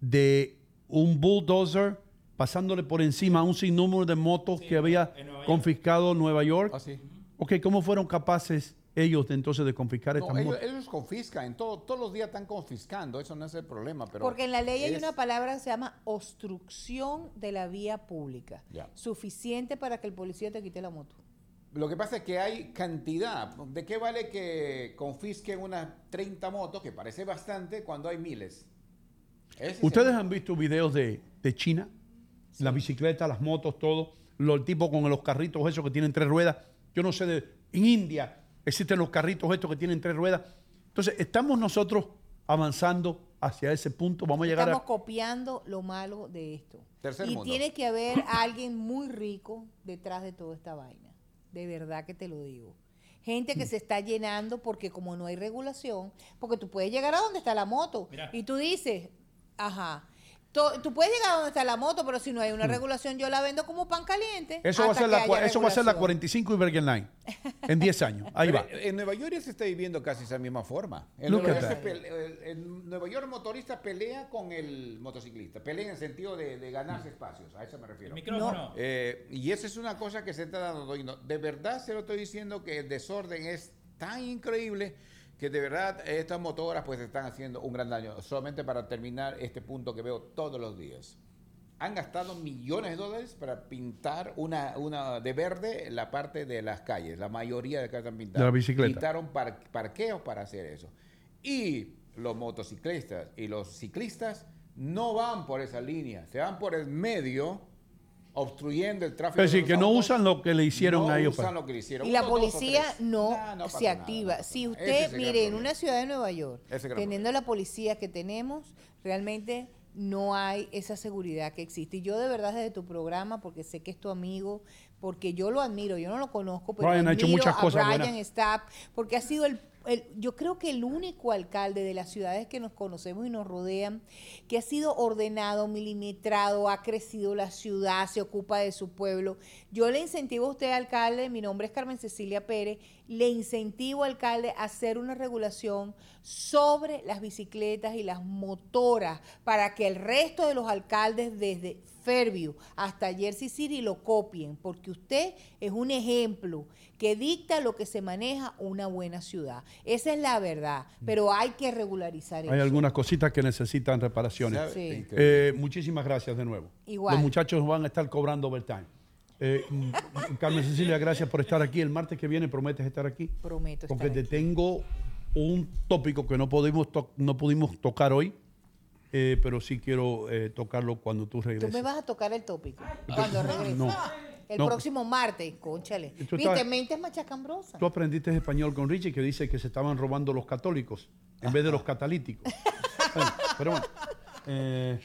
de un bulldozer pasándole por encima a un sinnúmero de motos que había en Nueva York. confiscado Nueva York. Ah, sí. Ok, ¿cómo fueron capaces ellos de entonces de confiscar No, estas ellos, motos? ellos confiscan, todo- todos los días están confiscando, eso no es el problema. Pero Porque en la ley hay una palabra que se llama obstrucción de la vía pública. Suficiente para que el policía te quite la moto. Lo que pasa es que hay cantidad. ¿De qué vale que confisquen unas 30 motos, que parece bastante, cuando hay miles? ¿Ustedes han visto videos de, de China? Las bicicletas, las motos, todo. Lo, el tipo con los carritos esos que tienen tres ruedas. Yo no sé, de, en India existen los carritos estos que tienen tres ruedas. Entonces, estamos nosotros avanzando hacia ese punto. Vamos a llegar Estamos a... copiando lo malo de esto. Tercer y mundo. tiene que haber alguien muy rico detrás de toda esta vaina. De verdad que te lo digo. Gente Mm. que se está llenando porque como no hay regulación, porque tú puedes llegar a donde está la moto Mira. y tú dices, ajá, tú puedes llegar a donde está la moto, pero si no hay una regulación yo la vendo como pan caliente. Mm. Eso va, a ser la, eso va a ser la regulación. 45 y Bergen Line. En 10 años. Ahí va. En Nueva York ya se está viviendo casi esa misma forma. En Nueva, York el- en Nueva York el motorista pelea con el motociclista. Pelea en el sentido de, de ganarse espacios. A eso me refiero. El micrófono. Eh, y esa es una cosa que se está dando. De verdad se lo estoy diciendo que el desorden es tan increíble que de verdad estas motoras pues están haciendo un gran daño. Solamente para terminar este punto que veo todos los días. Han gastado millones de dólares para pintar una, una de verde la parte de las calles. La mayoría de casas están pintadas. De la bicicleta. Pintaron par- parqueos para hacer eso. Y los motociclistas y los ciclistas no van por esa línea, se van por el medio obstruyendo el tráfico. Es decir, de que no autos. usan lo que le hicieron No a ellos. usan para- lo que le hicieron. Y la Uno, policía no Nah, no pasa se nada, activa. si usted, mire, en una ciudad de Nueva York, teniendo la policía que tenemos, realmente no hay esa seguridad que existe. Y yo de verdad desde tu programa, porque sé que es tu amigo, porque yo lo admiro, yo no lo conozco, pero Brian ha hecho admiro muchas a cosas Brian. Stapp, porque ha sido el, el- yo creo que el único alcalde de las ciudades que nos conocemos y nos rodean, que ha sido ordenado, milimetrado, ha crecido la ciudad, se ocupa de su pueblo. Yo le incentivo a usted, alcalde, mi nombre es Carmen Cecilia Pérez, le incentivo, alcalde, a hacer una regulación sobre las bicicletas y las motoras para que el resto de los alcaldes desde Fairview hasta Jersey City lo copien, porque usted es un ejemplo que dicta lo que se maneja una buena ciudad. Esa es la verdad, pero hay que regularizar Hay eso. algunas cositas que necesitan reparaciones. Sí. Eh, muchísimas gracias de nuevo. Igual. Los muchachos van a estar cobrando overtime. Eh, Carmen Cecilia, gracias por estar aquí. El martes que viene prometes estar aquí. Prometo estar Porque te aquí. tengo un tópico que no pudimos, no pudimos tocar hoy, eh, pero sí quiero eh, tocarlo cuando tú Tú regreses. me vas a tocar el tópico cuando regreses. No. El No. próximo martes, conchale. Tú Viste, estás- mentes machacambrosas. Tú aprendiste español con Richie que dice que se estaban robando los católicos en vez de los catalíticos. Bueno, pero bueno, eh,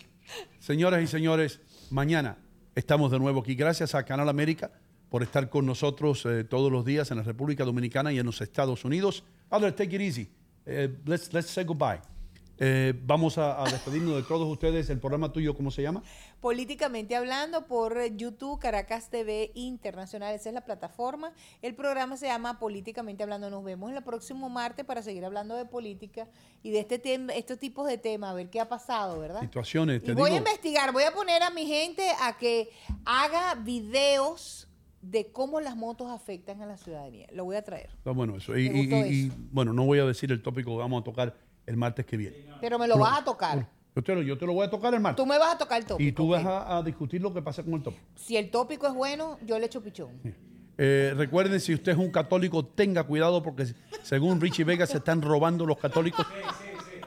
señoras y señores, mañana estamos de nuevo aquí. Gracias a Canal América por estar con nosotros eh, todos los días en la República Dominicana y en los Estados Unidos. Take it easy. Eh, let's, let's say goodbye. Eh, vamos a, a despedirnos de todos ustedes. El programa tuyo, ¿cómo se llama? Políticamente hablando por YouTube, Caracas TV Internacional, esa es la plataforma. El programa se llama Políticamente hablando. Nos vemos el próximo martes para seguir hablando de política y de este tema, estos tipos de temas, a ver qué ha pasado, ¿verdad? Situaciones, Y te voy a investigar, voy a poner a mi gente a que haga videos de cómo las motos afectan a la ciudadanía. Lo voy a traer. Está bueno eso. Y, y- y- bueno, no voy a decir el tópico que vamos a tocar el martes que viene. Pero me lo vas a tocar. Yo te, lo, yo te lo voy a tocar el martes. Tú me vas a tocar el tópico. Y tú vas a, a discutir lo que pasa con el tópico. Si el tópico es bueno, yo le echo pichón. Eh, recuerden, si usted es un católico, tenga cuidado porque según Richie Vega se están robando los católicos.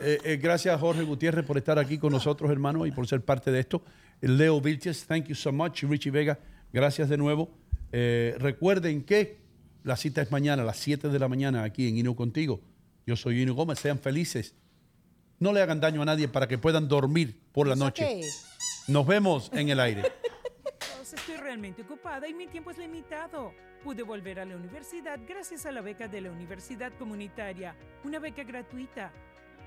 Eh, eh, gracias Jorge Gutiérrez por estar aquí con nosotros, hermano, y por ser parte de esto. Leo Vilches, thank you so much. Richie Vega, gracias de nuevo. Eh, recuerden que la cita es mañana a las 7 de la mañana aquí en Hino Contigo. Yo soy Hino Gómez, sean felices. No le hagan daño a nadie para que puedan dormir por la ¿Eso noche. Nos vemos en el aire. Pues estoy realmente ocupada y mi tiempo es limitado. Pude volver a la universidad gracias a la beca de la Universidad Comunitaria, una beca gratuita.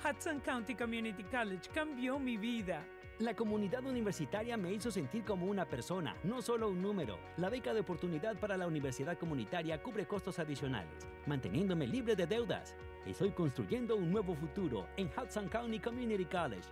Hudson County Community College cambió mi vida. La comunidad universitaria me hizo sentir como una persona, no solo un número. La beca de oportunidad para la universidad comunitaria cubre costos adicionales, manteniéndome libre de deudas. Estoy construyendo un nuevo futuro en Hudson County Community College.